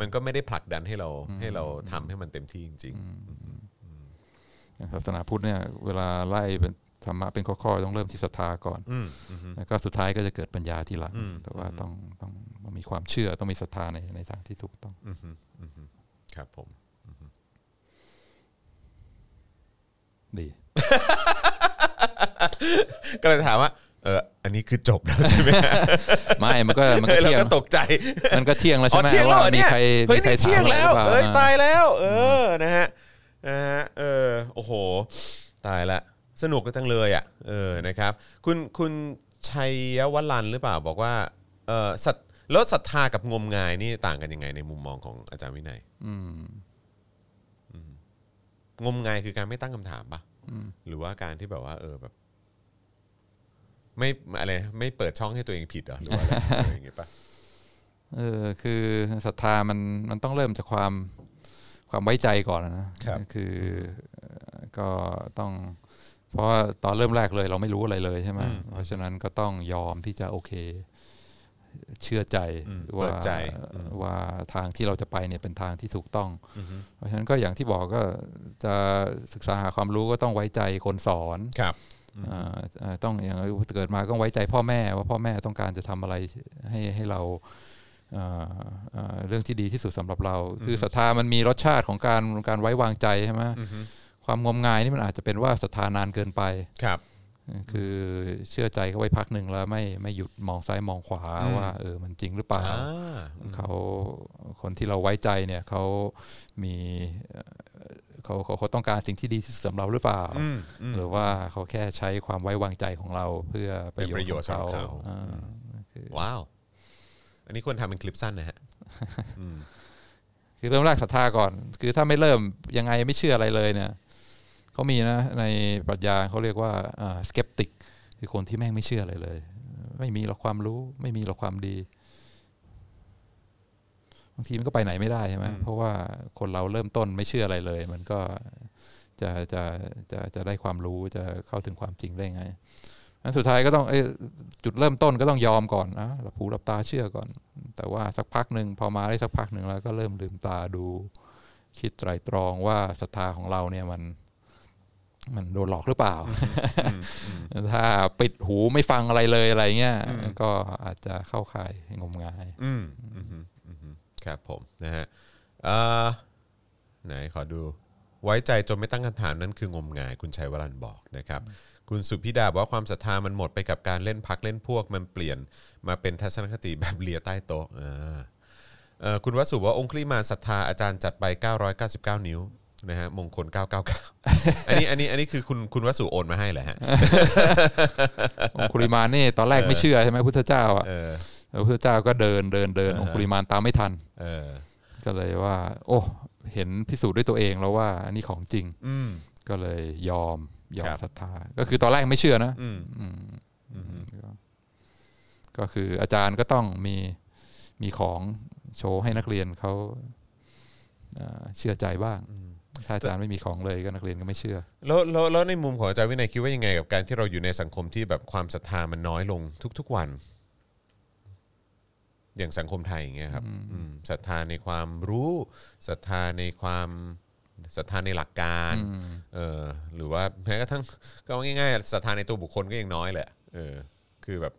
[SPEAKER 1] มันก็ไม่ได้ผลักดันให้เราให้เราทำให้มันเต็มที่จริง
[SPEAKER 2] ศาสนาพุทธเนี่ยเวลาไล่เป็นธรรมะเป็นข้อๆต้องเริ่มที่ศรัทธาก่อน
[SPEAKER 1] ๆอืมอืม
[SPEAKER 2] แล้วก็สุดท้ายก็จะเกิดปัญญาทีหลัง
[SPEAKER 1] อืม
[SPEAKER 2] แต่ว่าต้องต้องต้องมีความเชื่อต้องมีศรัทธาในในทางที่ถูกต้อง
[SPEAKER 1] อืมอืมครับผม
[SPEAKER 2] ดี
[SPEAKER 1] ก็เลยถามว่า เอออันนี้คือจบแล้วใช่ไหม
[SPEAKER 2] ไม่มันก็มัน
[SPEAKER 1] เฮ้
[SPEAKER 2] ก็
[SPEAKER 1] ยเรา
[SPEAKER 2] เที่ยง
[SPEAKER 1] ก็ตกใจ
[SPEAKER 2] มันก็เที่ยงแล้ว
[SPEAKER 1] อ๋อ
[SPEAKER 2] ใช่ไหม
[SPEAKER 1] เที่ยงแล้ว
[SPEAKER 2] ว่า
[SPEAKER 1] เหรอ
[SPEAKER 2] มี
[SPEAKER 1] เนี่ย
[SPEAKER 2] ใคร
[SPEAKER 1] เฮ้
[SPEAKER 2] มี
[SPEAKER 1] ย
[SPEAKER 2] ใคร
[SPEAKER 1] นี่
[SPEAKER 2] ถา
[SPEAKER 1] เที่ย
[SPEAKER 2] ม
[SPEAKER 1] ง
[SPEAKER 2] อะไร
[SPEAKER 1] แล้ว
[SPEAKER 2] หรือเปล่า
[SPEAKER 1] เอ้ย
[SPEAKER 2] อ่า
[SPEAKER 1] ตายแล้ว เออนะฮะนะฮะเออโอ้โห ตายละสนุกกันจังเลยอะเออนะครับ คุณคุณชัยวลันหรือเปล่าบอกว่าเออสัตแล้วศรัทธากับงมงายนี่ต่างกันยังไงในมุมมองของอาจารย์วินัย
[SPEAKER 2] อืม
[SPEAKER 1] งมงายคือการไม่ตั้งคำถามปะหรือว่าการที่แบบว่า เออแบบ ไม่อะไรไม่เปิดช่องให้ตัวเองผิดเหรอหรือว่าอะไรอะไรอย่างเงี้ยปะ
[SPEAKER 2] เออคือศรัทธามันมันต้องเริ่มจากความความไว้ใจก่อนนะครับคือเอ่อก็ต้องเพราะว่าตอนเริ่มแรกเลยเราไม่รู้อะไรเลยใช่ไหมเพราะฉะนั้นก็ต้องยอมที่จะโอเค เชื่อใจ
[SPEAKER 1] อืม
[SPEAKER 2] ว่า
[SPEAKER 1] เปิดใจ
[SPEAKER 2] ว่าทางที่เราจะไปเนี่ยเป็นทางที่ถูกต้อง เพราะฉะนั้นก็อย่างที่บอกก็จะศึกษาหาความรู้ก็ต้องไว้ใจคนสอน
[SPEAKER 1] ครับ
[SPEAKER 2] อ่าอ่าต้องอย่างเกิดมาก็ไว้ใจพ่อแม่ว่าพ่อแม่ต้องการจะทำอะไรให้ให้เราอ่าอ่าเรื่องที่ดีที่สุดสำหรับเรา คือศรัทธามันมีรสชาติของการการไว้วางใจใช่ไหมความงมงายนี่มันอาจจะเป็นว่าศรัทธานานเกินไป
[SPEAKER 1] ครับ
[SPEAKER 2] คือเชื่อใจเขาไว้พักหนึ่งแล้วไม่ไม่หยุดมองซ้ายมองขวาว่าเออมันจริงหรือเปล่า
[SPEAKER 1] อ่า
[SPEAKER 2] เขาคนที่เราไว้ใจเนี่ยเขามีเอ่อเขาเขาเขาต้องการสิ่งที่ดีที่สุดสำหรับเราหรือเปล่า
[SPEAKER 1] อืมอืม
[SPEAKER 2] หรือว่าเขาแค่ใช้ความไว้วางใจของเราเพื่อประโยช
[SPEAKER 1] เป็นประ
[SPEAKER 2] น์
[SPEAKER 1] โย
[SPEAKER 2] ข
[SPEAKER 1] ช
[SPEAKER 2] อ
[SPEAKER 1] น์
[SPEAKER 2] งเขา
[SPEAKER 1] สำหรับเขา
[SPEAKER 2] อ่าคือ
[SPEAKER 1] ว้าว อันนี้ควรทำเป็นคลิปสั้นนะฮะอืม
[SPEAKER 2] คือเริ่มแรกศรัทธาก่อน คือถ้าไม่เริ่มยังไงไม่เชื่ออะไรเลยเนี่ย เขามีนะในปรัชญาเขาเรียกว่าสเกปติกคือคนที่แม่งไม่เชื่ออะไรเลย ไม่มีหรอกความรู้ ไม่มีหรอกความดีบางทีมันก็ไปไหนไม่ได้ใช่ไหมเพราะว่าคนเราเริ่มต้นไม่เชื่ออะไรเลย มันก็จะจะจะจะได้ความรู้จะเข้าถึงความจริงได้ไงอันสุดท้ายก็ต้องเอ้ยจุดเริ่มต้นก็ต้องยอมก่อนนะหลับหูหลับตาเชื่อก่อน แต่ว่าสักพักหนึ่งพอมาได้สักพักหนึ่งแล้วก็เริ่มลืมตาดู คิดไตรตรองว่าศรัทธาของเราเนี่ยมัน มันโดนหลอกหรือเปล่า ถ้าปิดหูไม่ฟังอะไรเลยอะไรเงี้ยก็อาจจะเข้าข่ายงมงาย
[SPEAKER 1] อืมอืมอืมอืมครับผมนะฮะเอ่อไหนขอดูไว้ใจจนไม่ตั้งคำถามนั่นคืองมงาย คุณชัยวรันท์บอกนะครับ คุณสุพิดาบอกว่าความศรัทธามันหมดไปกับการเล่นพักเล่นพวกมันเปลี่ยนมาเป็นทัศนคติแบบเลียใต้โต๊ะอ่าเอ่อคุณวสุบอกว่าองค์คลีมานศรัทธาอาจารย์จัดไป 999 นิ้ว นะฮะมงคล 999 อันนี้อันนี้อันนี้คือคุณคุณวสุโอนมาให้เหรอฮะ
[SPEAKER 2] องคุลิมานนี่ตอนแรกไม่เชื่อใช่ไหมพุทธเจ้าอะ
[SPEAKER 1] เออ
[SPEAKER 2] แล้วพุทธเจ้าก็เดินเดินเดินองคุลิมานตามไม่ทัน
[SPEAKER 1] เออ
[SPEAKER 2] ก็เลยว่า โอ้เห็นพิสูจน์ด้วยตัวเองแล้วว่า อันนี้ของจริง
[SPEAKER 1] อืม
[SPEAKER 2] ก็เลยยอมยอ
[SPEAKER 1] ครั
[SPEAKER 2] ม
[SPEAKER 1] บ
[SPEAKER 2] ศรัทธา ก็คือตอนแรกไม่เชื่อนะ
[SPEAKER 1] อืม
[SPEAKER 2] อืมก็ก็คืออาจารย์ก็ต้องมีมีของโชว์ให้นักเรียนเขาเอ่อเชื่อใจบ้าง ถ้าอาจารย์ไม่มีของเลยก็นักเรียนก็ไม่เชื่อ
[SPEAKER 1] แล้วแล้วแล้วในมุมของอาจารย์วินัยคิดว่ายังไงกับการที่เราอยู่ในสังคมที่แบบความศรัทธามันน้อยลงทุก ๆวัน อย่างสังคมไทยอย่างเงี้ยครับอืมศรัทธาในความรู้ศรัทธาในความศรัทธาในหลักการเออหรือว่าแม้กระทั่งก็ง่ายๆศรัทธาในตัวบุคคลก็ยังน้อยแหละเออคือแบบ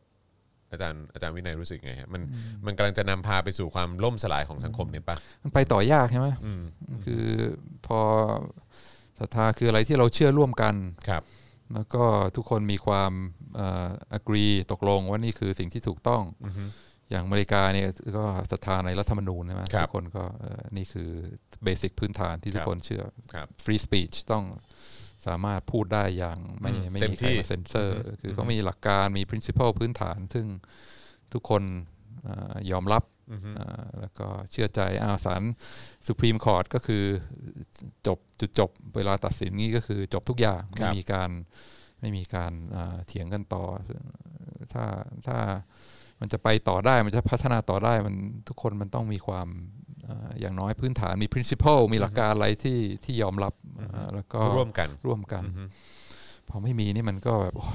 [SPEAKER 1] อาจารย์อาจารย์วินัยรู้สึกไงฮะมันมันกำลังจะนำพาไปสู่ความล่มสลายของสังคมเนี่ยปะ
[SPEAKER 2] มันไปต่อยากใช่ไหม
[SPEAKER 1] อืม
[SPEAKER 2] คือพอศรัทธาคืออะไรที่เราเชื่อร่วมกัน
[SPEAKER 1] ครับ
[SPEAKER 2] แล้วก็ทุกคนมีความเอ่อ agree ตกลงว่านี่คือสิ่งที่ถูกต้องอย่างอเมริกาเนี่ยก็ศรัทธาในรัฐธรรมนูญใช่ไหม
[SPEAKER 1] ครับ
[SPEAKER 2] ทุกคนก็เอ่อนี่คือ basic พื้นฐานที่ทุ
[SPEAKER 1] ครับ
[SPEAKER 2] คนเชื่อ
[SPEAKER 1] ครับ
[SPEAKER 2] free speech ต้อง สามารถพูดได้อย่างไม่
[SPEAKER 1] อืม
[SPEAKER 2] ไม่
[SPEAKER 1] ต้อง
[SPEAKER 2] มีใคร
[SPEAKER 1] ที่
[SPEAKER 2] มาเซ็นเซอร์ คือเขามีหลักการมี principle พื้นฐาน ซึ่งทุกคนเอ่อยอมรับเอ่อแล้วก็เชื่อใจอาสารสุพรีมคอร์ t ก็คือจบจุดจบเวลาตัดสินนี้ก็คือจบทุกอย่าง
[SPEAKER 1] ค
[SPEAKER 2] ไม่
[SPEAKER 1] รับ
[SPEAKER 2] มีการไม่มีการเอ่อเถียงกันต่อ ถ้าถ้ามันจะไปต่อได้มันจะพัฒนาต่อได้มันทุกคนมันต้องมีความเอ่ออย่างน้อยพื้นฐานมี principle มีหลักการอะไรที่ที่ยอมรับเอ่อแล้วก็
[SPEAKER 1] ร่วมกัน
[SPEAKER 2] ร่วมกันพอไม่มีนี่มันก็แบบโอ้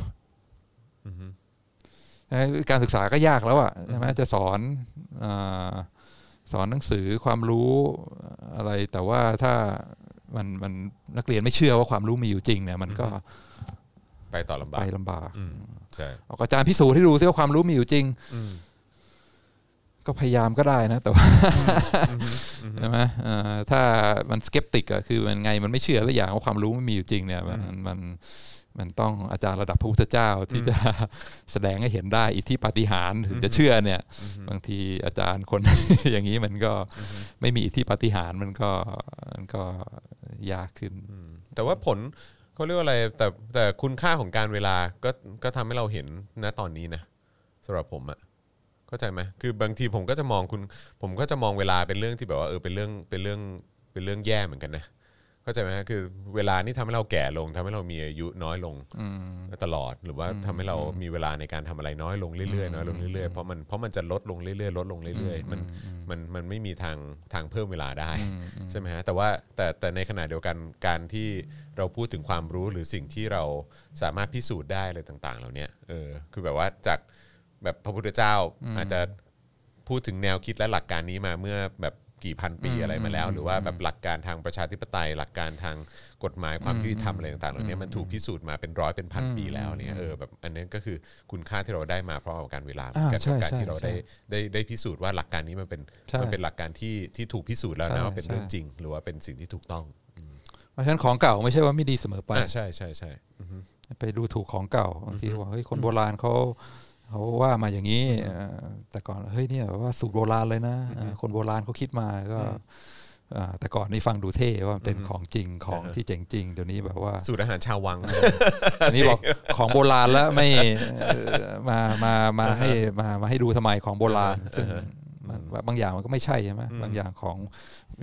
[SPEAKER 2] เอ้ยการศึกษาก็ยากแล้วอะใช่ไหมจะสอนอาสอนหนังสือความรู้อะไร แต่ว่าถ้ามันมันนักเรียนไม่เชื่อว่าความรู้มีอยู่จริงเนี่ย มันก็
[SPEAKER 1] ไปต่อลำบา
[SPEAKER 2] ไป
[SPEAKER 1] ก
[SPEAKER 2] ลำบาก
[SPEAKER 1] อืมใช่
[SPEAKER 2] ออกอาจารย์พิสูจน์ให้ดูซิว่าความรู้มีอยู่จริง
[SPEAKER 1] อืม
[SPEAKER 2] ก็พยายามก็ได้นะแต่ว่าใช่ไหมเอ่อถ้ามันสเกปติกอะคือมันไงมันไม่เชื่อสักอย่างว่าความรู้ไม่มีอยู่จริงเนี่ยมันมันมันต้องอาจารย์ระดับพระพุทธเจ้าที่จะแสดงให้เห็นได้อิทธิปาฏิหาริย์ถึงจะเชื่อเนี่ย บางทีอาจารย์คนอย่างนี้มันก็ไม่มีอิทธิปาฏิหาริย์มันก็มันก็ยากขึ้น
[SPEAKER 1] แต่ว่าผลเขาเรียกว่าอะไรแต่แต่คุณค่าของการเวลาก็ก็ทำให้เราเห็นณตอนนี้นะสำหรับผมอะ เข้าใจไหมคือบางทีผมก็จะมองคุณ ผมก็จะมองเวลาเป็นเรื่องที่แบบว่าเออเป็นเรื่องเป็นเรื่องเป็นเรื่องแย่เหมือนกันนะเข้าใจไหมฮะคือเวลานี่ทำให้เราแก่ลงทำให้เรามีอายุน้อยลงตลอด หรือว่าทำให้เรามีเวลาในการทำอะไรน้อยลงเรื่อยๆน้อยลงเรื่อยๆเพราะมันเพราะมันจะลดลงเรื่อยๆลดลงเรื่อยๆมันมันมันไม่มีทางทางเพิ่มเวลาได้ใช่ไหมฮะแต่ว่าแต่แต่ในขณะเดียวกันการที่เราพูดถึงความรู้หรือสิ่งที่เราสามารถพิสูจน์ได้อะไรต่าง ๆ เหล่าเนี้ยเออคือแบบว่าจาก แบบพระพุทธเจ้า อาจจะพูดถึงแนวคิดและหลักการนี้มาเมื่อแบบกี่พันปีอะไรมาแล้ว หรือว่าแบบหลักการทางประชาธิปไตย หลักการทางกฎหมายความยุติธรรมอะไรต่างๆเหล่านี้มันถูกพิสูจน์มาเป็นร้อยเป็นพันปีแล้วเนี่ยเออแบบอันนั้นก็คือคุณค่าที่เราได้มาเพราะกับการเวลาเหมือนกัน
[SPEAKER 2] อ่าใช่
[SPEAKER 1] กับการ
[SPEAKER 2] ใช่
[SPEAKER 1] ที่เราได้
[SPEAKER 2] ใช่
[SPEAKER 1] ได้ได้พิสูจน์ว่าหลักการนี้มันเป็น
[SPEAKER 2] ใช่
[SPEAKER 1] มันเป็นหลักการที่ที่ถูกพิสูจน์แล้ว
[SPEAKER 2] ใช่
[SPEAKER 1] นะว่าเป็นเรื่อง
[SPEAKER 2] ใช่
[SPEAKER 1] จริง หรือว่าเป็นสิ่งที่ถูกต้อง
[SPEAKER 2] เพราะฉะนั้นของเก่าไม่ใช่ว่าไม่ดีเสมอไป
[SPEAKER 1] อ่าใช่ใช่ใช่
[SPEAKER 2] ไปดูถูกของเก่าบางทีว่าเฮ้ยคนโบราณเขา เขาว่ามาอย่างนี้เอ่อแต่ก่อนเฮ้ยเนี่ยว่าสูตรโบราณเลยนะเออคนโบราณเขาคิดมาก็อ่าแต่ก่อนนี่ฟังดูเท่ว่ามันเป็นของจริงของที่เจ๋งจริงเดี๋ยวนี้แบบว่า
[SPEAKER 1] สูตรอาหารชาววัง
[SPEAKER 2] อันนี้บอกของโบราณแล้วไม่เอ่อมามามาให้มามาให้ดูทำไมของโบราณซึ่งมันบางอย่างมันก็ไม่ใช่ใช่ไหมบางอย่างของ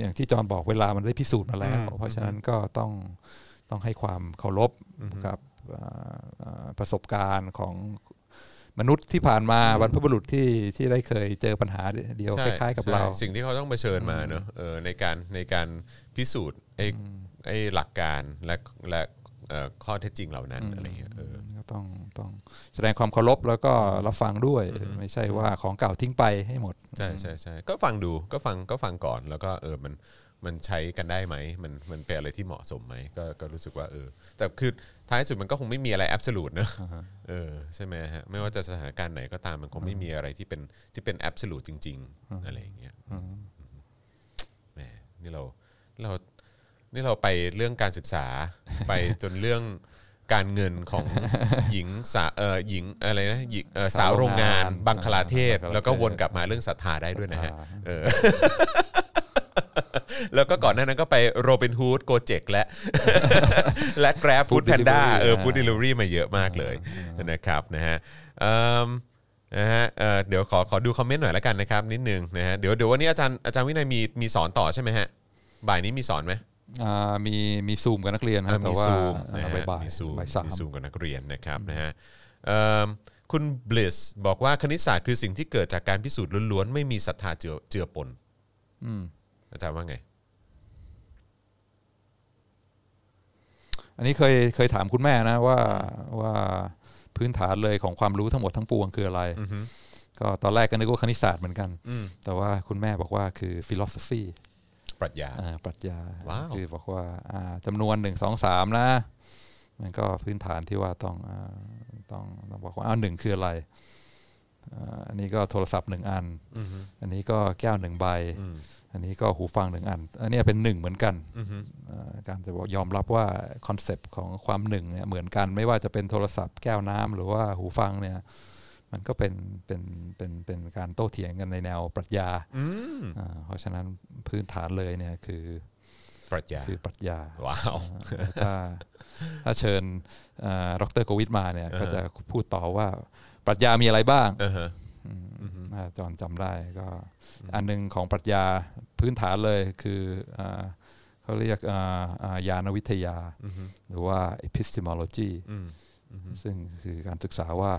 [SPEAKER 2] อย่างที่จอห์นบอกเวลามันได้พิสูจน์มาแล้ว เพราะฉะนั้นก็ต้องต้องให้ความเคารพกับเอ่อเอ่อประสบการณ์ของ มนุษย์ที่ผ่านมาบรรพบุรุษที่ที่ได้เคยเจอปัญหาเดียวคล้ายๆกับ
[SPEAKER 1] ใช่
[SPEAKER 2] เรา
[SPEAKER 1] สิ่งที่เขาต้องเผชิญมาเนอะเออในการในการพิสูจน์ไอ้ไอ้หลักการและและเอ่อข้อเท็จจริงเหล่านั้นอะไรเงี้ยเออ
[SPEAKER 2] ก็ต้องต้องแสดงความเคารพแล้วก็รับฟังด้วย ไม่ใช่ว่าของเก่าทิ้งไปให้หมด
[SPEAKER 1] ใช่ใช่ใช่ก็ฟังดูก็ฟังก็ฟังก่อนแล้วก็เออมัน มันใช้กันได้ไหมมันมันเป็นอะไรที่เหมาะสมไหมก็ก็รู้สึกว่าเออ แต่คือท้ายสุดมันก็คงไม่มีอะไรแอบสูตเนอะเออใช่ไหมฮะไม่ว่าจะสถานการณ์ไหนก็ตามมันคงไม่มีอะไรที่เป็นที่เป็นแอบสูตจริง ๆ อะไรอย่างเงี้ยแหมนี่เราเรานี่เราไปเรื่องการศึกษาไปจนเรื่องการเงินของหญิงสาเออหญิงอะไรนะหญิงเอ่อสาวโรงงาน
[SPEAKER 2] สาวโรงงาน
[SPEAKER 1] บังคลาเทศ
[SPEAKER 2] บังคลาเทศ
[SPEAKER 1] แล้วก็วนกลับมาเรื่องศรัทธาได้ด้วยนะฮะ
[SPEAKER 2] ศรัทธา
[SPEAKER 1] เออ แล้วก็ก่อนหน้านั้นก็ไปโรบินฮูดโกเจกและ และ Grab Food
[SPEAKER 2] Food
[SPEAKER 1] Panda
[SPEAKER 2] Delivery
[SPEAKER 1] เออ
[SPEAKER 2] อ่า
[SPEAKER 1] Food Delivery มาเยอะมากเลยนะครับนะฮะเอิ่มนะฮะเอ่อเดี๋ยวขอขอดูคอมเมนต์หน่อยแล้วกันนะครับนิดนึงนะฮะเดี๋ยวเดี๋ยววันนี้อาจารย์อาจารย์วินัยมีมีสอนต่อใช่ไหมฮะบ่ายนี้มีสอนไหม
[SPEAKER 2] อ่ามีมีซูมกับนักเรียนครับแต่
[SPEAKER 1] มี
[SPEAKER 2] ว่า
[SPEAKER 1] ซูม
[SPEAKER 2] อ่า
[SPEAKER 1] นะฮะ
[SPEAKER 2] บ่าย
[SPEAKER 1] มีซูม
[SPEAKER 2] บ่ายสาม
[SPEAKER 1] มีซูมกับนักเรียนนะครับนะฮะเอิ่มคุณบลิสบอกว่าคณิตศาสตร์คือสิ่งที่เกิดจากการพิสูจน์ล้วนๆ ไม่มีศรัทธาเจือเจือปน
[SPEAKER 2] อืม
[SPEAKER 1] อาจารย์ว่าไง
[SPEAKER 2] อันนี้เคยเคยถามคุณแม่นะว่าว่าพื้นฐานเลยของความรู้ทั้งหมดทั้งปวงคืออะไรก็ตอนแรกก็นึกว่าคณิตศาสตร์เหมือนกัน
[SPEAKER 1] อืม
[SPEAKER 2] แต่ว่าคุณแม่บอกว่าคือ philosophy
[SPEAKER 1] ปรัชญา
[SPEAKER 2] อ่าปรัชญา
[SPEAKER 1] ว้าว
[SPEAKER 2] คือบอกว่าอ่าจำนวนหนึ่งสองสามนะ มันก็พื้นฐานที่ว่าต้องอ่าต้องต้องบอกว่าอ้าวหนึ่งคืออะไรอ่าอันนี้ก็โทรศัพท์หนึ่งอัน
[SPEAKER 1] อือฮึ
[SPEAKER 2] อันนี้ก็แก้วหนึ่งใบ
[SPEAKER 1] อืม
[SPEAKER 2] อันนี้ก็หูฟังหนึ่งอัน อันเนี้ยเป็นหนึ่งเหมือนกัน
[SPEAKER 1] อือฮึ
[SPEAKER 2] อ่าการจะบอกยอมรับว่า concept ของความหนึ่งเนี่ยเหมือนกันไม่ว่าจะเป็นโทรศัพท์แก้วน้ำหรือว่าหูฟังเนี่ยมันก็เป็นเป็นเป็นเป็นการโต้เถียงกันในแนวปรัชญา
[SPEAKER 1] อืม
[SPEAKER 2] อ่าเพราะฉะนั้นพื้นฐานเลยเนี่ยคือ
[SPEAKER 1] ปรัชญา
[SPEAKER 2] คือปรัชญา
[SPEAKER 1] ว้าว
[SPEAKER 2] อ่าถ้าถ้าเชิญอ่าดรโควิดมาเนี่ยก็จะพูดต่อว่าปรัชญามีอะไรบ้าง
[SPEAKER 1] เออฮะ
[SPEAKER 2] ถ้า จอนจำได้ก็อันหนึงของปรัชญาพื้นฐานเลยคืออ่าเขาเรียกอ่าอ่ายานวิทยา หรือว่า epistemology
[SPEAKER 1] อืม
[SPEAKER 2] ซึ่งคือการศึกษาว่า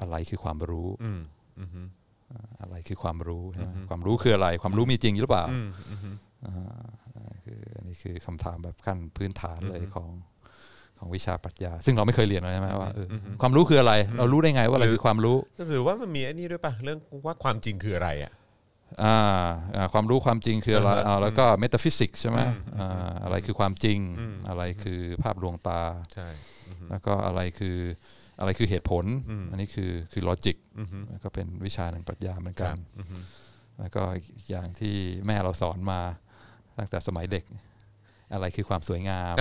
[SPEAKER 2] อะไรคือความรู้
[SPEAKER 1] อืมอืมอืม
[SPEAKER 2] อ่าอะไรคือความรู้ใช่ไหมความรู้คืออะไร ความรู้มีจริงหรือเปล่า
[SPEAKER 1] อืมอืม
[SPEAKER 2] อ่าคืออันนี้คือคำถามแบบขั้นพื้นฐานเลยของ ของวิชาปรัชญา ซึ่งเราไม่เคยเรียนเลยใช่ไหมว่าเอออความรู้คืออะไร เรารู้ได้ไงว่าอะไรคือความรู้
[SPEAKER 1] หรือว่ามันมีไอ้นี่ด้วยป่ะเรื่องว่าความจริงคืออะไรอะ
[SPEAKER 2] อ่าอ่าความรู้ความจริงคืออะไรอ่าแล้วก็เมตาฟิสิกส์ใช่ไหมอ่าอะไรคือความจริง อะไรคือภาพลวงตา
[SPEAKER 1] ใช่
[SPEAKER 2] แล้วก็อะไรคืออะไรคือเหตุผล อันนี้คือคือลอจิกก็เป็นวิชาหนึ่งปรัชญาเหมือนกัน แล้วก็อีกอย่างที่แม่เราสอนมาตั้งแต่สมัยเด็ก อะไรคือความสวยงาม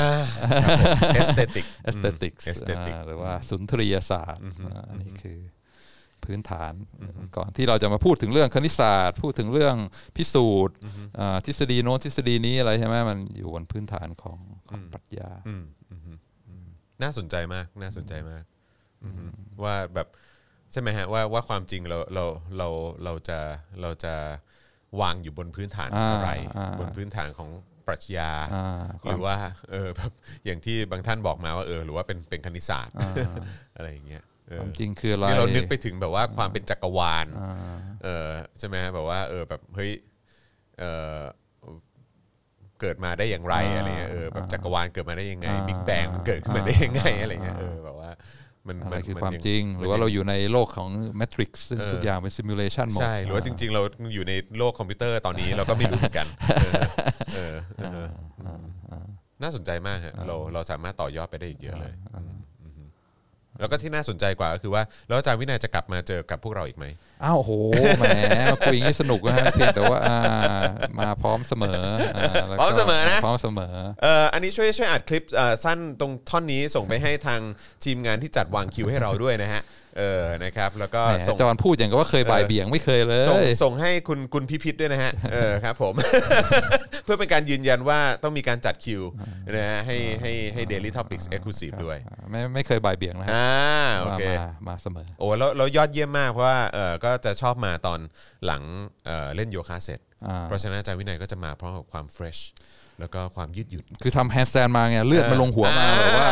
[SPEAKER 1] เอสเตติก
[SPEAKER 2] aesthetics
[SPEAKER 1] เอสเตติก
[SPEAKER 2] อ่าหรือว่าสุนทรียศาสตร์อ่าอันนี้คือพื้นฐานก่อนที่เราจะมาพูดถึงเรื่องคณิตศาสตร์ พูดถึงเรื่องพิสูจน์อ่าทฤษฎีโน้นทฤษฎีนี้อะไรใช่ไหมมันอยู่บนพื้นฐานของของปรัชญา
[SPEAKER 1] อืมอืมอืมน่าสนใจมากน่าสนใจมากอืมว่าแบบใช่ไหมฮะว่าว่าความจริงเราเราเราเราจะเราจะวางอยู่บนพื้นฐานของอะไร
[SPEAKER 2] อ่าอ่า
[SPEAKER 1] บนพื้นฐานของ ปรัชญา
[SPEAKER 2] อ่า
[SPEAKER 1] หรือว่าเออแบบอย่างที่บางท่านบอกมาว่าเออหรือว่าเป็นเป็นคณิตศาสตร์อะไรอย่างเงี้ยเออ
[SPEAKER 2] ความจริงคืออะไร
[SPEAKER 1] นี่เรานึกไปถึงแบบว่าความเป็นจักรวาล
[SPEAKER 2] อ่า
[SPEAKER 1] เออใช่ไหมแบบว่าเออแบบเฮ้ยเออเกิดมาได้อย่างไรอะไรเงี้ยเออแบบจักรวาลเกิดมาได้ยังไงบิ๊กแบงมันเกิดขึ้นมาได้ยังไงอะไรเงี้ยเออแบบว่า มัน
[SPEAKER 2] อะไรคือ
[SPEAKER 1] น
[SPEAKER 2] ความ
[SPEAKER 1] ยัง
[SPEAKER 2] จริง หรือว่าเราอยู่ในโลกของ Matrix ซึ่ง
[SPEAKER 1] เออ
[SPEAKER 2] ทุกอย่างเป็น simulation หมด
[SPEAKER 1] ใช่หรือว่าจริง ๆ เราอยู่ในโลกคอมพิวเตอร์ตอนนี้เราก็ไม่รู้เหมือนกันเออเออเออน่าสนใจมากฮะเราเราสามารถต่อยอดไปได้อีกเยอะเลยอืมอืมแล้วก็ที่น่าสนใจกว่าก็คือว่าแล้วอาจารย์วินัยจะกลับมาเจอกับพวกเราอีกไหม
[SPEAKER 2] อ้าวโหแหมมาคุยอย่างนี้สนุกนะฮะเพียงแต่ว่าอ่ามาพร้อมเสมออ่าแล้วก็
[SPEAKER 1] พร้อมเสมอนะ
[SPEAKER 2] พร้อมเสมอ
[SPEAKER 1] เอ่ออันนี้ช่วยช่วยอัดคลิปเอ่อสั้นตรงท่อนนี้ส่งไปให้ทางทีมงานที่จัดวางคิวให้เราด้วยนะฮะ เออนะครับแล้วก็
[SPEAKER 2] แหม
[SPEAKER 1] ส่ง
[SPEAKER 2] จอห์นพูดอย่างกับว่าเคยบ่ายเบี่ยงไม่เคยเลย
[SPEAKER 1] ส่งส่งให้คุณกุลพิพิธด้วยนะฮะเออครับผม เพื่อเป็นการยืนยันว่าต้องมีการจัดคิวนะฮะให้ให้ให้ Daily Topics Exclusive ด้วย
[SPEAKER 2] อ่าไม่ไม่เคยบ่ายเบี่ยงนะฮะ
[SPEAKER 1] อ่าโอ
[SPEAKER 2] มา
[SPEAKER 1] เค
[SPEAKER 2] มามาเสมอ
[SPEAKER 1] โอ้แล้วแล้วยอดเยี่ยมมากเพราะว่าเออก็จะชอบมาตอนหลังเอ่อเล่นโยคะเสร็จ
[SPEAKER 2] อ่า
[SPEAKER 1] เพราะฉะนั้นอาจารย์วินัยก็จะมาพร้อมกับความ fresh แล้วก็ความยืดหยุ่น
[SPEAKER 2] คือทำ handstand มาไงเลือดมันลงหัวมาแบบว่า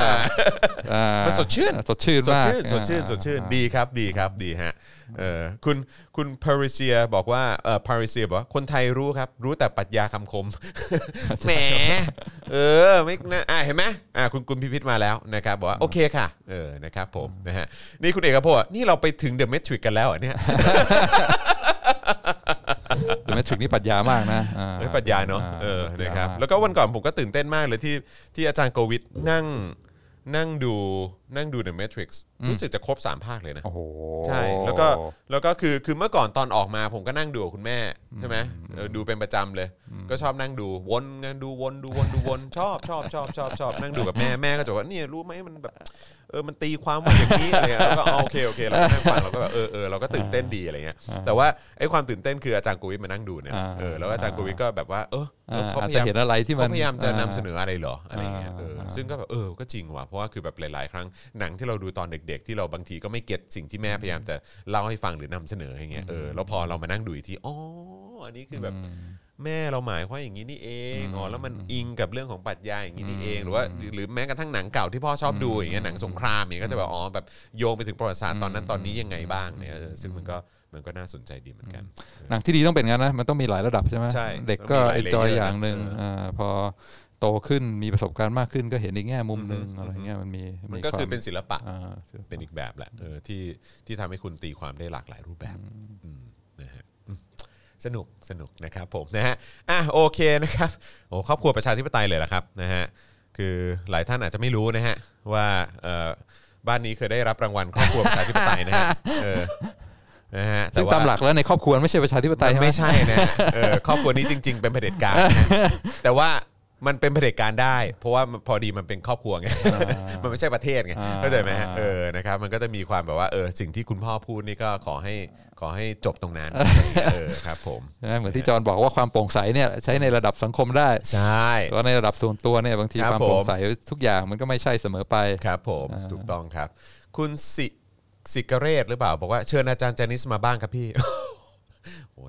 [SPEAKER 2] อ่า
[SPEAKER 1] มันสดชื่น
[SPEAKER 2] สดชื่น
[SPEAKER 1] สด
[SPEAKER 2] มาก
[SPEAKER 1] ชื่นสดชื่นสดชื่นดีครับดีครับดีฮะเออคุณคุณพาริเซียบอกว่าเออพาริเซียบอกว่าคนไทยรู้ครับ รู้แต่ปรัชญาคำคม แหมเออไม่นะอะเห็นไหมอะคุณคุณพิพิธมาแล้วนะครับบอกว่าโอเคค่ะเออนะครับผมนะฮะนี่คุณเอกพจน์นี่เราไปถึงเดอะเมทริกกันแล้วเหรอเนี่ย
[SPEAKER 2] เดอะแมทริกนี่ปรัชญามากนะอ่า
[SPEAKER 1] เฮ้ยปรัชญาเนาะเออ
[SPEAKER 2] ปญ
[SPEAKER 1] นะครับ
[SPEAKER 2] มาก
[SPEAKER 1] แล้วก็วันก่อนผมก็ตื่นเต้นมากเลยที่ที่อาจารย์โควิดนั่ง นั่งดูนั่งดู The Matrix รู้สึกจะครบ 3 ภาคเลยนะ
[SPEAKER 2] โอ้โห
[SPEAKER 1] ใช่ แล้วก็แล้วก็คือคือเมื่อก่อนตอนออกมาผมก็นั่งดูกับคุณแม่ ใช่ไหมเออดูเป็นประจำเลย ก็ชอบนั่งดูวนนั่งดูวนดูวนดูวนชอบชอบชอบชอบชอบนั่งดูกับแม่แม่ก็จะบอกว่าเนี่ยรู้ไหมมันแบบเออมันตีความว่าอย่างนี้อะไรเงี้ยแล้วก็อ๋อโอเคโอเคเราก็นั่งฟังเราก็แบบเออเออเราก็ตื่นเต้นดีอะไรเงี้ยแต่ว่าไอ้ความตื่นเต้นคืออาจารย์โควิดมานั่งดูเนี่ย
[SPEAKER 2] อ่า
[SPEAKER 1] เออแล้วอาจารย์โควิดก็แบบว่าเออ
[SPEAKER 2] อ่า
[SPEAKER 1] เขา
[SPEAKER 2] อา
[SPEAKER 1] พ
[SPEAKER 2] จจะ
[SPEAKER 1] ยายาม
[SPEAKER 2] เห็นอะไรที่มัน
[SPEAKER 1] เขาพยายามจะนำ
[SPEAKER 2] อ่
[SPEAKER 1] เสนออะไรเหรออะไร ซึ่งก็แบบเออก็จริงว่ะเพราะว่าคือแบบหลาย ๆ ครั้งหนังที่เราดูตอนเด็ก ๆ ที่เราบางทีก็ไม่เก็ตสิ่งที่แม่พยายามจะเล่าให้ฟังหรือนำเสนออย่างเงี้ยเออแล้วพอเรามานั่งดูอีกทีอ๋ออันนี้คือแบบแม่เราหมายความอย่างนี้นี่เองอ๋อแล้วมันอิงกับเรื่องของปรัชญาอย่างนี้นี่เองหรือว่าหรือแม้กระทั่งหนังเก่าที่พ่อชอบดูอย่างเงี้ยหนังสงครามอย่างเงี้ยก็จะแบบอ๋อแบบโยงไปถึงประวัติศาสตร์ตอนนั้นตอนนี้ยังไงบ้างเนี่ยเออซึ่งมันก็มันก็น่าสนใจดีเหมือนกัน
[SPEAKER 2] หนังที่ดีต้องเป็นงั้นนะ มันต้องมีหลายระดับใช่ไหม
[SPEAKER 1] ใช่
[SPEAKER 2] เด็กก็
[SPEAKER 1] ต้องมีหลาย
[SPEAKER 2] เอนจอย
[SPEAKER 1] layer
[SPEAKER 2] อย่างหนึ่ง
[SPEAKER 1] นะเอออ่า
[SPEAKER 2] พอ โตขึ้นมีประสบการณ์มากขึ้นก็เห็นอีกแง่มุมหนึ่งอะไรเงี้ยมันมี
[SPEAKER 1] มันก็คือ
[SPEAKER 2] วา
[SPEAKER 1] เป็นศิลปะ
[SPEAKER 2] อ่า
[SPEAKER 1] เป็นอีกแบบแหละเออที่ที่ทำให้คุณตีความได้หลากหลายรูปแบบอืมนะฮะอืมสนุกสนุกนะครับผมนะฮะอะโอเคนะครับโอ้ครอบครัวประชาธิปไตยเลยละครับนะฮะคือหลายท่านอาจจะไม่รู้นะฮะว่าเอ่อบ้านนี้เคยได้รับรางวัลครอบครัวประชาธิปไตยนะฮะเออนะฮะ
[SPEAKER 2] ซึ่งตามหลักแล้วในครอบครัวไม่ใช่ประชาธิปไตย
[SPEAKER 1] มัน
[SPEAKER 2] ใช่ไหม
[SPEAKER 1] ไม่ใช่นะฮะเออครอบครัวนี้จริง ๆ เป็นเผด็จการนะฮะแต่ว่า มันเป็นเผด็จการได้ เพราะว่าพอดีมันเป็นครอบครัวไง มันไม่ใช่ประเทศไง
[SPEAKER 2] อ่า
[SPEAKER 1] เข้าใจไหมฮะเออนะครับมันก็จะมีความแบบว่าเออสิ่งที่คุณพ่อพูดนี่ก็ขอให้ขอให้จบตรงนั้นเออครับผม
[SPEAKER 2] ใช่ไหมเหมือนที่จอห์นบอกว่าความโปร่งใสเนี่ยใช้ในระดับสังคมได้
[SPEAKER 1] ใช่
[SPEAKER 2] แต่ว่าในระดับส่วนตัวเนี่ยบางที
[SPEAKER 1] ครับ
[SPEAKER 2] ความโปร่
[SPEAKER 1] ผ
[SPEAKER 2] ง
[SPEAKER 1] ม
[SPEAKER 2] ใสทุกอย่างมันก็ไม่ใช่เสมอไป
[SPEAKER 1] ครับผมถูกต้องครับ คุณสิสิกเรศหรือเปล่า บอกว่าเชิญอาจารย์จานิสมาบ้างครับพี่โ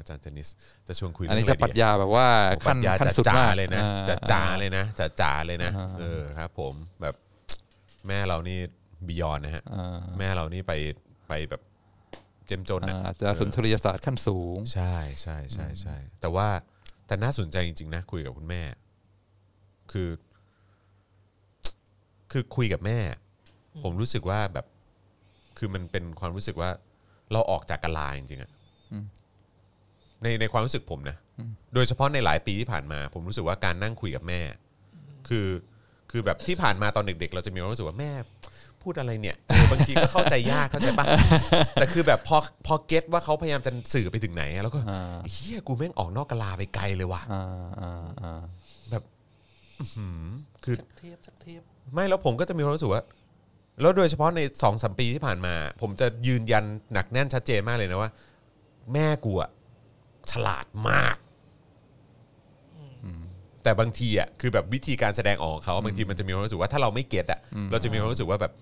[SPEAKER 1] อ้อาจารย์จานิสจะชวนคุย
[SPEAKER 2] อันนี้
[SPEAKER 1] เรื่
[SPEAKER 2] จะ
[SPEAKER 1] ง
[SPEAKER 2] ปรัชญาแบบว่า
[SPEAKER 1] โอ้ปรั
[SPEAKER 2] ขั้น
[SPEAKER 1] ชญา
[SPEAKER 2] ขั้น
[SPEAKER 1] จะ
[SPEAKER 2] สุด
[SPEAKER 1] จ๋ามา
[SPEAKER 2] ก
[SPEAKER 1] เลยนะ
[SPEAKER 2] อ่
[SPEAKER 1] จะจ๋าเลยนะจะจ๋าเลยนะ
[SPEAKER 2] อ่า
[SPEAKER 1] เออครับ ผมแบบแม่เรานี่บียอนนะฮะ
[SPEAKER 2] อ่า
[SPEAKER 1] แม่เรานี่ไปไปแบบเจ้มจนนะ
[SPEAKER 2] อ่าอาจจะสุนทรียศาสตร์ขั้นสูง
[SPEAKER 1] ใช่ใช่ใช่ใช่แต่ว่าแต่น่าสนใจจริง ๆ นะ คุยกับคุณแม่ คือ คือคุยกับแม่ ผมรู้สึกว่าแบบ คือมันเป็นความรู้สึกว่า เราออกจากกะลาจริงๆอะ ในในความรู้สึกผมนะโดยเฉพาะในหลายปีที่ผ่านมา ผมรู้สึกว่าการนั่งคุยกับแม่ คือคือแบบที่ผ่านมาตอนเด็กๆ เราจะมีความรู้สึกว่าแม่พูดอะไรเนี่ยเออบางทีก็เข้าใจยากเข้าใจปะแต่คือแบบพอพอเก็ตว่าเขาพยายามจะสื่อไปถึงไหนอะแล้วก็
[SPEAKER 2] อ่า
[SPEAKER 1] เฮียกูแม่งออกนอกกะลาไปไกลเลยว่ะ
[SPEAKER 2] อ่าอ่าอ่า
[SPEAKER 1] แบบอื้อหือคือ
[SPEAKER 3] สักเทปสักเทป
[SPEAKER 1] ไม่แล้วผมก็จะมีความรู้สึกว่าแล้วโดยเฉพาะในสองสมปีที่ผ่านมา ผมจะยืนยันหนักแน่นชัดเจนมากเลยนะว่า แม่กูอะ ฉลาดมาก แต่บางทีอะคือแบบวิธีการแสดงออกของเขาบางทีมันจะมีความรู้สึกว่าถ้าเราไม่เก็ตอะเราจะมีความรู้สึกว่าแบบ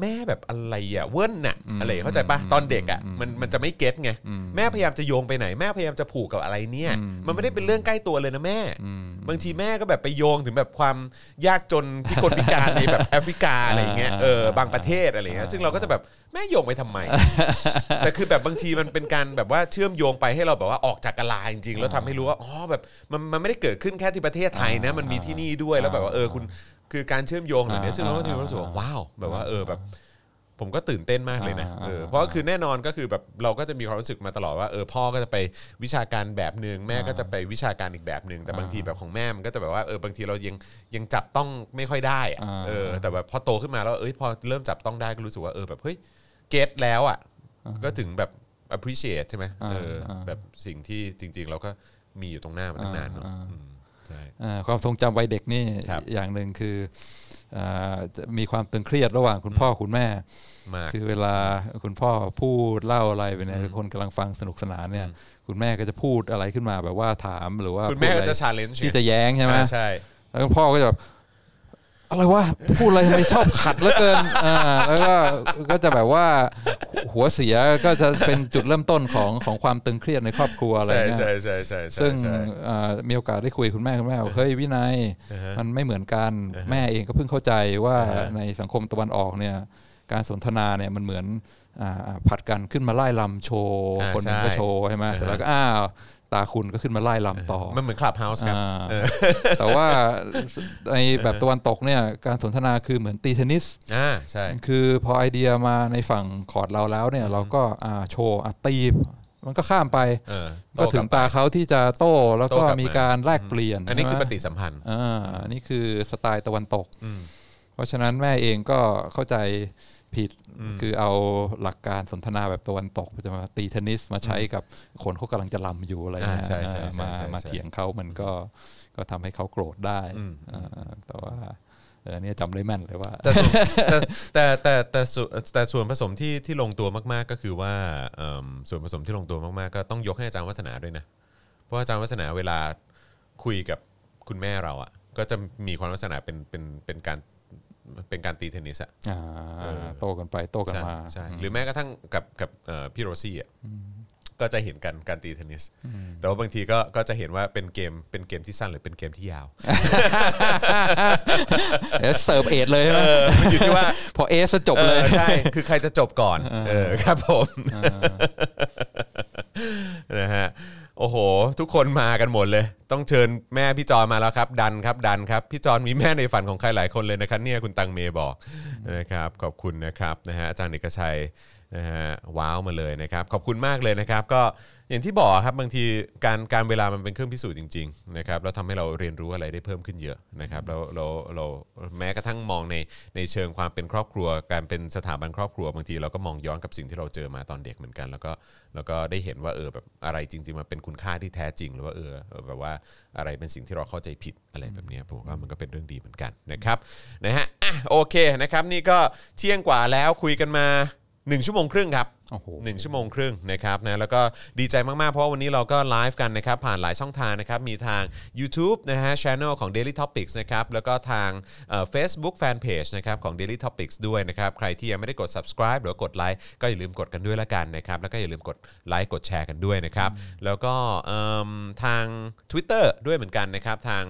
[SPEAKER 1] แม่แบบอะไรอะเวิ้นน่ะอะไรเข้าใจปะตอนเด็กอะมันมันจะไม่เก็ตไงแม่พยายามจะโยงไปไหนแม่พยายามจะผูกกับอะไรเนี่ย มันไม่ได้เป็นเรื่องใกล้ตัวเลยนะแม่ บางทีแม่ก็แบบไปโยงถึงแบบความยากจนพิกลพิการในแบบแอฟริกาอะไรอย่างเงี้ยเออบางประเทศอะไรอย่างเงี้ยซึ่งเราก็จะแบบแม่โยงไปทำไม แต่คือแบบบางทีมันเป็นการแบบว่าเชื่อมโยงไปให้เราแบบว่าออกจากกะลาจริงๆแล้วทำให้รู้ว่าอ๋อแบบมันมันไม่ได้เกิดขึ้นแค่ที่ประเทศไทยนะมันมีที่นี่ด้วยแล้วแบบว่าเออคุณคือการเชื่อมโยงเหล่านี้ซึ่งเราก็มีความรู้สึกว่าว้าวแบบว่าเออแบบ ผมก็ตื่นเต้นมากเลยนะ
[SPEAKER 2] อ่า
[SPEAKER 1] เออเพราะคือแน่นอนก็คือแบบเราก็จะมีความรู้สึกมาตลอดว่าเออพ่อก็จะไปวิชาการแบบหนึ่งแม่ก็จะไปวิชาการอีกแบบหนึ่งแต่บางทีแบบของแม่มันก็จะแบบว่าเออบางทีเรายังยังจับต้องไม่ค่อยได้อะ
[SPEAKER 2] อ่า
[SPEAKER 1] เออ แต่แบบพอโตขึ้นมาแล้วเอ้ยพอเริ่มจับต้องได้ก็รู้สึกว่าเออแบบเฮ้ยเก็ตแล้วอะก็ถึงแบบ appreciate ใช่ไหมเอออาแบบสิ่งที่จริง ๆ เราก็มีอยู่ตรงหน้ามาตั้งนานเนอะ
[SPEAKER 2] อ่า
[SPEAKER 1] อืมใช่
[SPEAKER 2] อ่า ความทรงจำวัยเด็กนี่
[SPEAKER 1] ครับ
[SPEAKER 2] อย่างหนึ่งคืออ่าจะมีความตึงเครียดระหว่างคุณพ่อคุณแม่
[SPEAKER 1] มาก
[SPEAKER 2] คือเวลาคุณพ่อพูดเล่าอะไรไปเนี่ยคนกำลังฟังสนุกสนานเนี่ย คุณแม่ก็จะพูดอะไรขึ้นมาแบบว่าถามหรือว่า
[SPEAKER 1] คุณแม่
[SPEAKER 2] พูด
[SPEAKER 1] ก็
[SPEAKER 2] อะไร
[SPEAKER 1] จะ challenge
[SPEAKER 2] ที่จะแย้งใช่ไหม
[SPEAKER 1] อ่าใช่
[SPEAKER 2] แล้วพ่อก็จะแบบ อะไรวะพูดอะไรทำไมชอบขัดเหลือเกินอ่าแล้วก็ก็จะแบบว่าหัวเสียก็จะเป็นจุดเริ่มต้นของของความตึงเครียดในครอบครัวอะไร
[SPEAKER 1] ใช่
[SPEAKER 2] เงี้ย
[SPEAKER 1] ใช่ใช่ใช่ใช่
[SPEAKER 2] ซึ่ง
[SPEAKER 1] ใช่
[SPEAKER 2] อ่ามีโอกาสได้คุยกับคุณแม่คุณแม่บอกเฮ้ยวินัยมันไม่เหมือนกันแม่เองก็เพิ่งเข้าใจว่า
[SPEAKER 1] อ่าฮะ
[SPEAKER 2] ในสังคมตะวันออกเนี่ยการสนทนาเนี่ยมันเหมือนอ่าผัดกันขึ้นมาไล่ลำโชว์
[SPEAKER 1] อ่า
[SPEAKER 2] คนหนึงก็
[SPEAKER 1] ใช่
[SPEAKER 2] โชว์ใช่ไหม
[SPEAKER 1] อ่าฮะ
[SPEAKER 2] เสร็จแล้วก็อ้าว ตาคุณก็ขึ้นมาไล่ลำต่อ
[SPEAKER 1] มันเหมือนคลับเฮาส์ครับ
[SPEAKER 2] อ่า
[SPEAKER 1] เออ
[SPEAKER 2] แต่ว่าในแบบตะวันตกเนี่ยการสนทนาคือเหมือนตีเทนนิส
[SPEAKER 1] อ่าใช่
[SPEAKER 2] คือพอไอเดียมาในฝั่งคอร์ดเราแล้วเนี่ยเราก็อ่าโชว์อะตีมันก็ข้ามไป
[SPEAKER 1] เออ
[SPEAKER 2] ก็ถึงตาเขาที่จะโต้แล้ว
[SPEAKER 1] โต้
[SPEAKER 2] ก็
[SPEAKER 1] กลับมามี
[SPEAKER 2] มีการแลกเปลี่ยน
[SPEAKER 1] อันนี้คือป
[SPEAKER 2] ใช่ไหม
[SPEAKER 1] ฏิสัมพันธ์
[SPEAKER 2] อ่าอันนี้คือสไตล์ตะวันตก
[SPEAKER 1] อืม
[SPEAKER 2] เพราะฉะนั้นแม่เองก็เข้าใจผิด คือเอาหลักการสนทนาแบบตะวันตกจะมาตีเทนนิสมาใช้กับคนเขากำลังจะลำอยู่อะไร
[SPEAKER 1] อ่า
[SPEAKER 2] เงี้ย
[SPEAKER 1] ใช่ใช่ใช่
[SPEAKER 2] มา
[SPEAKER 1] ใช่
[SPEAKER 2] มา
[SPEAKER 1] ใช่
[SPEAKER 2] เถียงเขามันก็ก็ทำให้เขาโกรธได้
[SPEAKER 1] อืม
[SPEAKER 2] อ่าแต่ว่าเออเนี่ยจำได้แม่นเลยว่า
[SPEAKER 1] แต่ส่วนแต่แต่แต่แต่ส่วนแต่ส่วนผสมที่ที่ลงตัวมากๆก็คือว่าเอิ่มส่วนผสมที่ลงตัวมากๆ ก็ต้องยกให้อาจารย์วัฒนาด้วยนะ เพราะอาจารย์วัฒนาเวลาคุยกับคุณแม่เราอะก็จะมีความลักษณะเป็นเป็นเป็นการ เป็นการตีเทนนิสอะ
[SPEAKER 2] อ่า
[SPEAKER 1] เออ
[SPEAKER 2] โต้กันไปโต้กัน
[SPEAKER 1] ใช่
[SPEAKER 2] มา
[SPEAKER 1] ใช่หรือแม้กระทั่งกับกับเอ่อพี่โรซี่อะก็จะเห็นกันการตีเทนนิส แต่ว่าบางทีก็ก็จะเห็นว่าเป็นเกมเป็นเกมที่สั้นหรือเป็นเกมที่ยาว
[SPEAKER 2] เออเสิร์ฟ ace เลยใช่ไหม
[SPEAKER 1] เออมันอยู่ที่ว่า
[SPEAKER 2] พอ ace จบเลยเอ
[SPEAKER 1] อใช่คือใครจะจบก่อน เออครับผมนะฮะ โอ้โห ทุกคนมากันหมดเลย ต้องเชิญแม่พี่จอนมาแล้วครับ ดันครับดันครับ พี่จอนมีแม่ในฝันของใครหลายคนเลยนะครับเนี่ยคุณตังเมย์บอกนะครับขอบคุณนะครับนะฮะอาจารย์เอกชัย นะฮะว้าวมาเลยนะครับ ขอบคุณมากเลยนะครับ ก็อย่างที่บอกครับบางทีการการเวลามันเป็นเครื่องพิสูจน์จริงๆนะครับแล้วทำให้เราเรียนรู้อะไรได้เพิ่มขึ้นเยอะนะครับแล้วเราเราแม้กระทั่งมองในในเชิงความเป็นครอบครัว การเป็นสถาบันครอบครัวบางทีเราก็มองย้อนกับสิ่งที่เราเจอมาตอนเด็กเหมือนกัน แล้วก็แล้วก็ได้เห็นว่าเออแบบอะไรจริง ๆ มันเป็นคุณค่าที่แท้จริง หรือว่าเออแบบว่าอะไรเป็นสิ่งที่เราเข้าใจผิดอะไรแบบนี้ผมว่ามันก็เป็นเรื่องดีเหมือนกันนะครับนะฮะอะโอเคนะครับนี่ก็เที่ยงกว่าแล้วคุยกันมา 1 ชั่วโมงครึ่งครับ
[SPEAKER 2] โอ้โห
[SPEAKER 1] 1ชั่วโมงครึ่งนะครับนะแล้วก็ดีใจมาก ๆ เพราะวันนี้เราก็ไลฟ์กันนะครับผ่านหลายช่องทางนะครับมีทาง YouTube นะฮะช anel ของ Daily Topics นะครับแล้วก็ทางเอ่อ Facebook Fanpage นะครับของ Daily Topics ด้วยนะครับใครที่ยังไม่ได้กด subscribe หรือกดไลค์ก็อย่าลืมกดกันด้วยละกันนะครับแล้วก็อย่าลืมกดไลค์กดแชร์กันด้วยนะครับแล้วก็ทาง Twitter ด้วยเหมือนกันนะครับทาง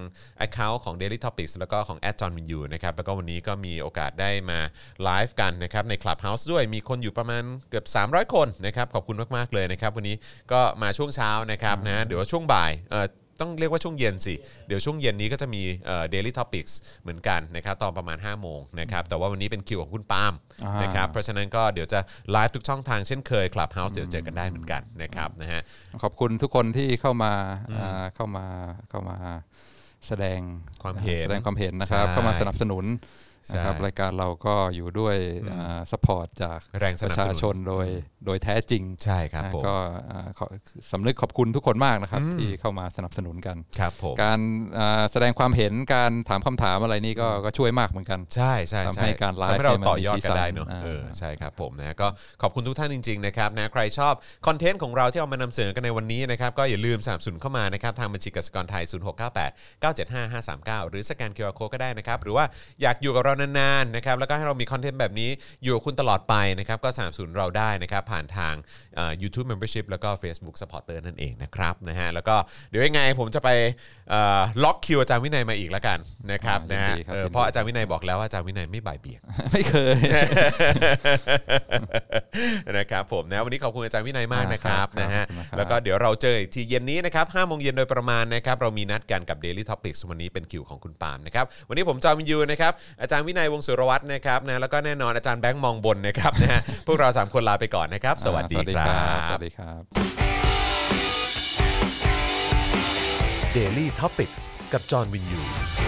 [SPEAKER 1] Account ของ Daily Topics แล้วก็ของ @john w i n u นะครับแล้วก็วันนี้ก็มีโอกาสได้มาไลฟ์กันนะครับใน Clubhouse ด้วยมีคนอยู่ประมาณเกือบ300 คนนะครับขอบคุณมากๆเลยนะครับ วันนี้ก็มาช่วงเช้านะครับนะเดี๋ยวช่วงบ่ายเอ่อต้องเรียกว่าช่วงเย็นสิ เดี๋ยวช่วงเย็นนี้ก็จะมีเอ่อ daily topics เหมือนกันนะครับตอนประมาณ 5 โมงนะครับแต่ว่าวันนี้เป็นคิวของคุณปาล์ม
[SPEAKER 2] อ่าน
[SPEAKER 1] นะครับเพราะฉะนั้นก็เดี๋ยวจะไลฟ์ทุกช่องทางเช่นเคย Clubhouse เดี๋ยวเจอกันได้เหมือนกันนะครับนะฮะ
[SPEAKER 2] ขอบคุณทุกคนที่เข้ามาอ่าเข้ามาเข้ามาแสดง
[SPEAKER 1] ความเห็น
[SPEAKER 2] แสดงความเห็นนะครับ
[SPEAKER 1] ใช่
[SPEAKER 2] เข้ามาสนับสนุน นะครับ
[SPEAKER 1] ใช่
[SPEAKER 2] รายการเราก็อยู่ด้วยสปอร์ตจาก
[SPEAKER 1] แรงส
[SPEAKER 2] ป
[SPEAKER 1] นับ
[SPEAKER 2] ระ
[SPEAKER 1] ส
[SPEAKER 2] ชา
[SPEAKER 1] นุน
[SPEAKER 2] ชนโดยโดยแท้จริง
[SPEAKER 1] ใช่ครับ
[SPEAKER 2] นะ
[SPEAKER 1] ผม
[SPEAKER 2] ก็อ่าขอสำนึกขอบคุณทุกคนมากนะครับ ที่เข้ามาสนับสนุนกัน
[SPEAKER 1] ครับผม
[SPEAKER 2] การอ่าแสดงความเห็นการถามคำถามอะไรนี่ก็ก็ช่วยมากเหมือนกัน
[SPEAKER 1] ใช่ใช่
[SPEAKER 2] ทำ
[SPEAKER 1] ใช่
[SPEAKER 2] ให้การไลฟ์
[SPEAKER 1] ทำให้เรา
[SPEAKER 2] เนี่ยมัน
[SPEAKER 1] ต่อยอด
[SPEAKER 2] มีสี
[SPEAKER 1] กันได้
[SPEAKER 2] สัน
[SPEAKER 1] เนอะ
[SPEAKER 2] อ่า
[SPEAKER 1] เอเออใช่ครับผมนะก็ขอบคุณทุกท่านจริงๆนะครับนะใครชอบ content ของเราที่เอามานำเสนอกันในวันนี้นะครับก็อย่าลืมสนับสนุนเข้ามานะครับทางบัญชีกสิกรไทย 0698 975 539 หรือสแกน QR code ก็ได้นะครับหรือว่าอยากอยู่กับเราเรานานๆนะครับแล้วก็ให้เรามี content แบบนี้อยู่กับคุณตลอดไปนะครับก็สนับสนุนเราได้นะครับผ่านทางเอ่อ YouTube Membership แล้วก็ Facebook Supporter นั่นเองนะครับนะฮะแล้วก็เดี๋ยวยังไงผมจะไปเอ่อล็อกคิวอาจารย์วินัยมาอีกแล้วกันนะครับ
[SPEAKER 2] อ่ายิ
[SPEAKER 1] นะ
[SPEAKER 2] น
[SPEAKER 1] ฮะ
[SPEAKER 2] ดีครับ
[SPEAKER 1] เออ
[SPEAKER 2] ยินดี
[SPEAKER 1] เพราะอาจารย์วินัยบอกแล้วว่าอาจารย์วินัยไม่บ่ายเบี่ยง
[SPEAKER 2] ไม่เคย
[SPEAKER 1] นะครับผมนะวันนี้ขอบคุณอาจารย์วินัยมากนะครับ
[SPEAKER 2] ครับ
[SPEAKER 1] นะฮะ
[SPEAKER 2] ขอบคุณนะครับ
[SPEAKER 1] แล้วก็เดี๋ยวเราเจออีกทีเย็นนี้นะครับ5โมงเย็นโดยประมาณนะครับเรามีนัดกันกับ Daily Topics วันนี้เป็นคิวของคุณปาล์มนะครับวันนี้ผมจอมินยูนะครับอาจารย์วินัยวงศ์สุรวัตรนะครับนะแล้วก็แน่นอนอาจารย์แบงค์มองบนนะครับนะฮะพวกเราสามคนลาไปก่อนนะครับ สวัสดี
[SPEAKER 2] อ่า
[SPEAKER 1] ครับ
[SPEAKER 2] สวัสดีครับ
[SPEAKER 4] Daily Topics กับจอห์นวินยู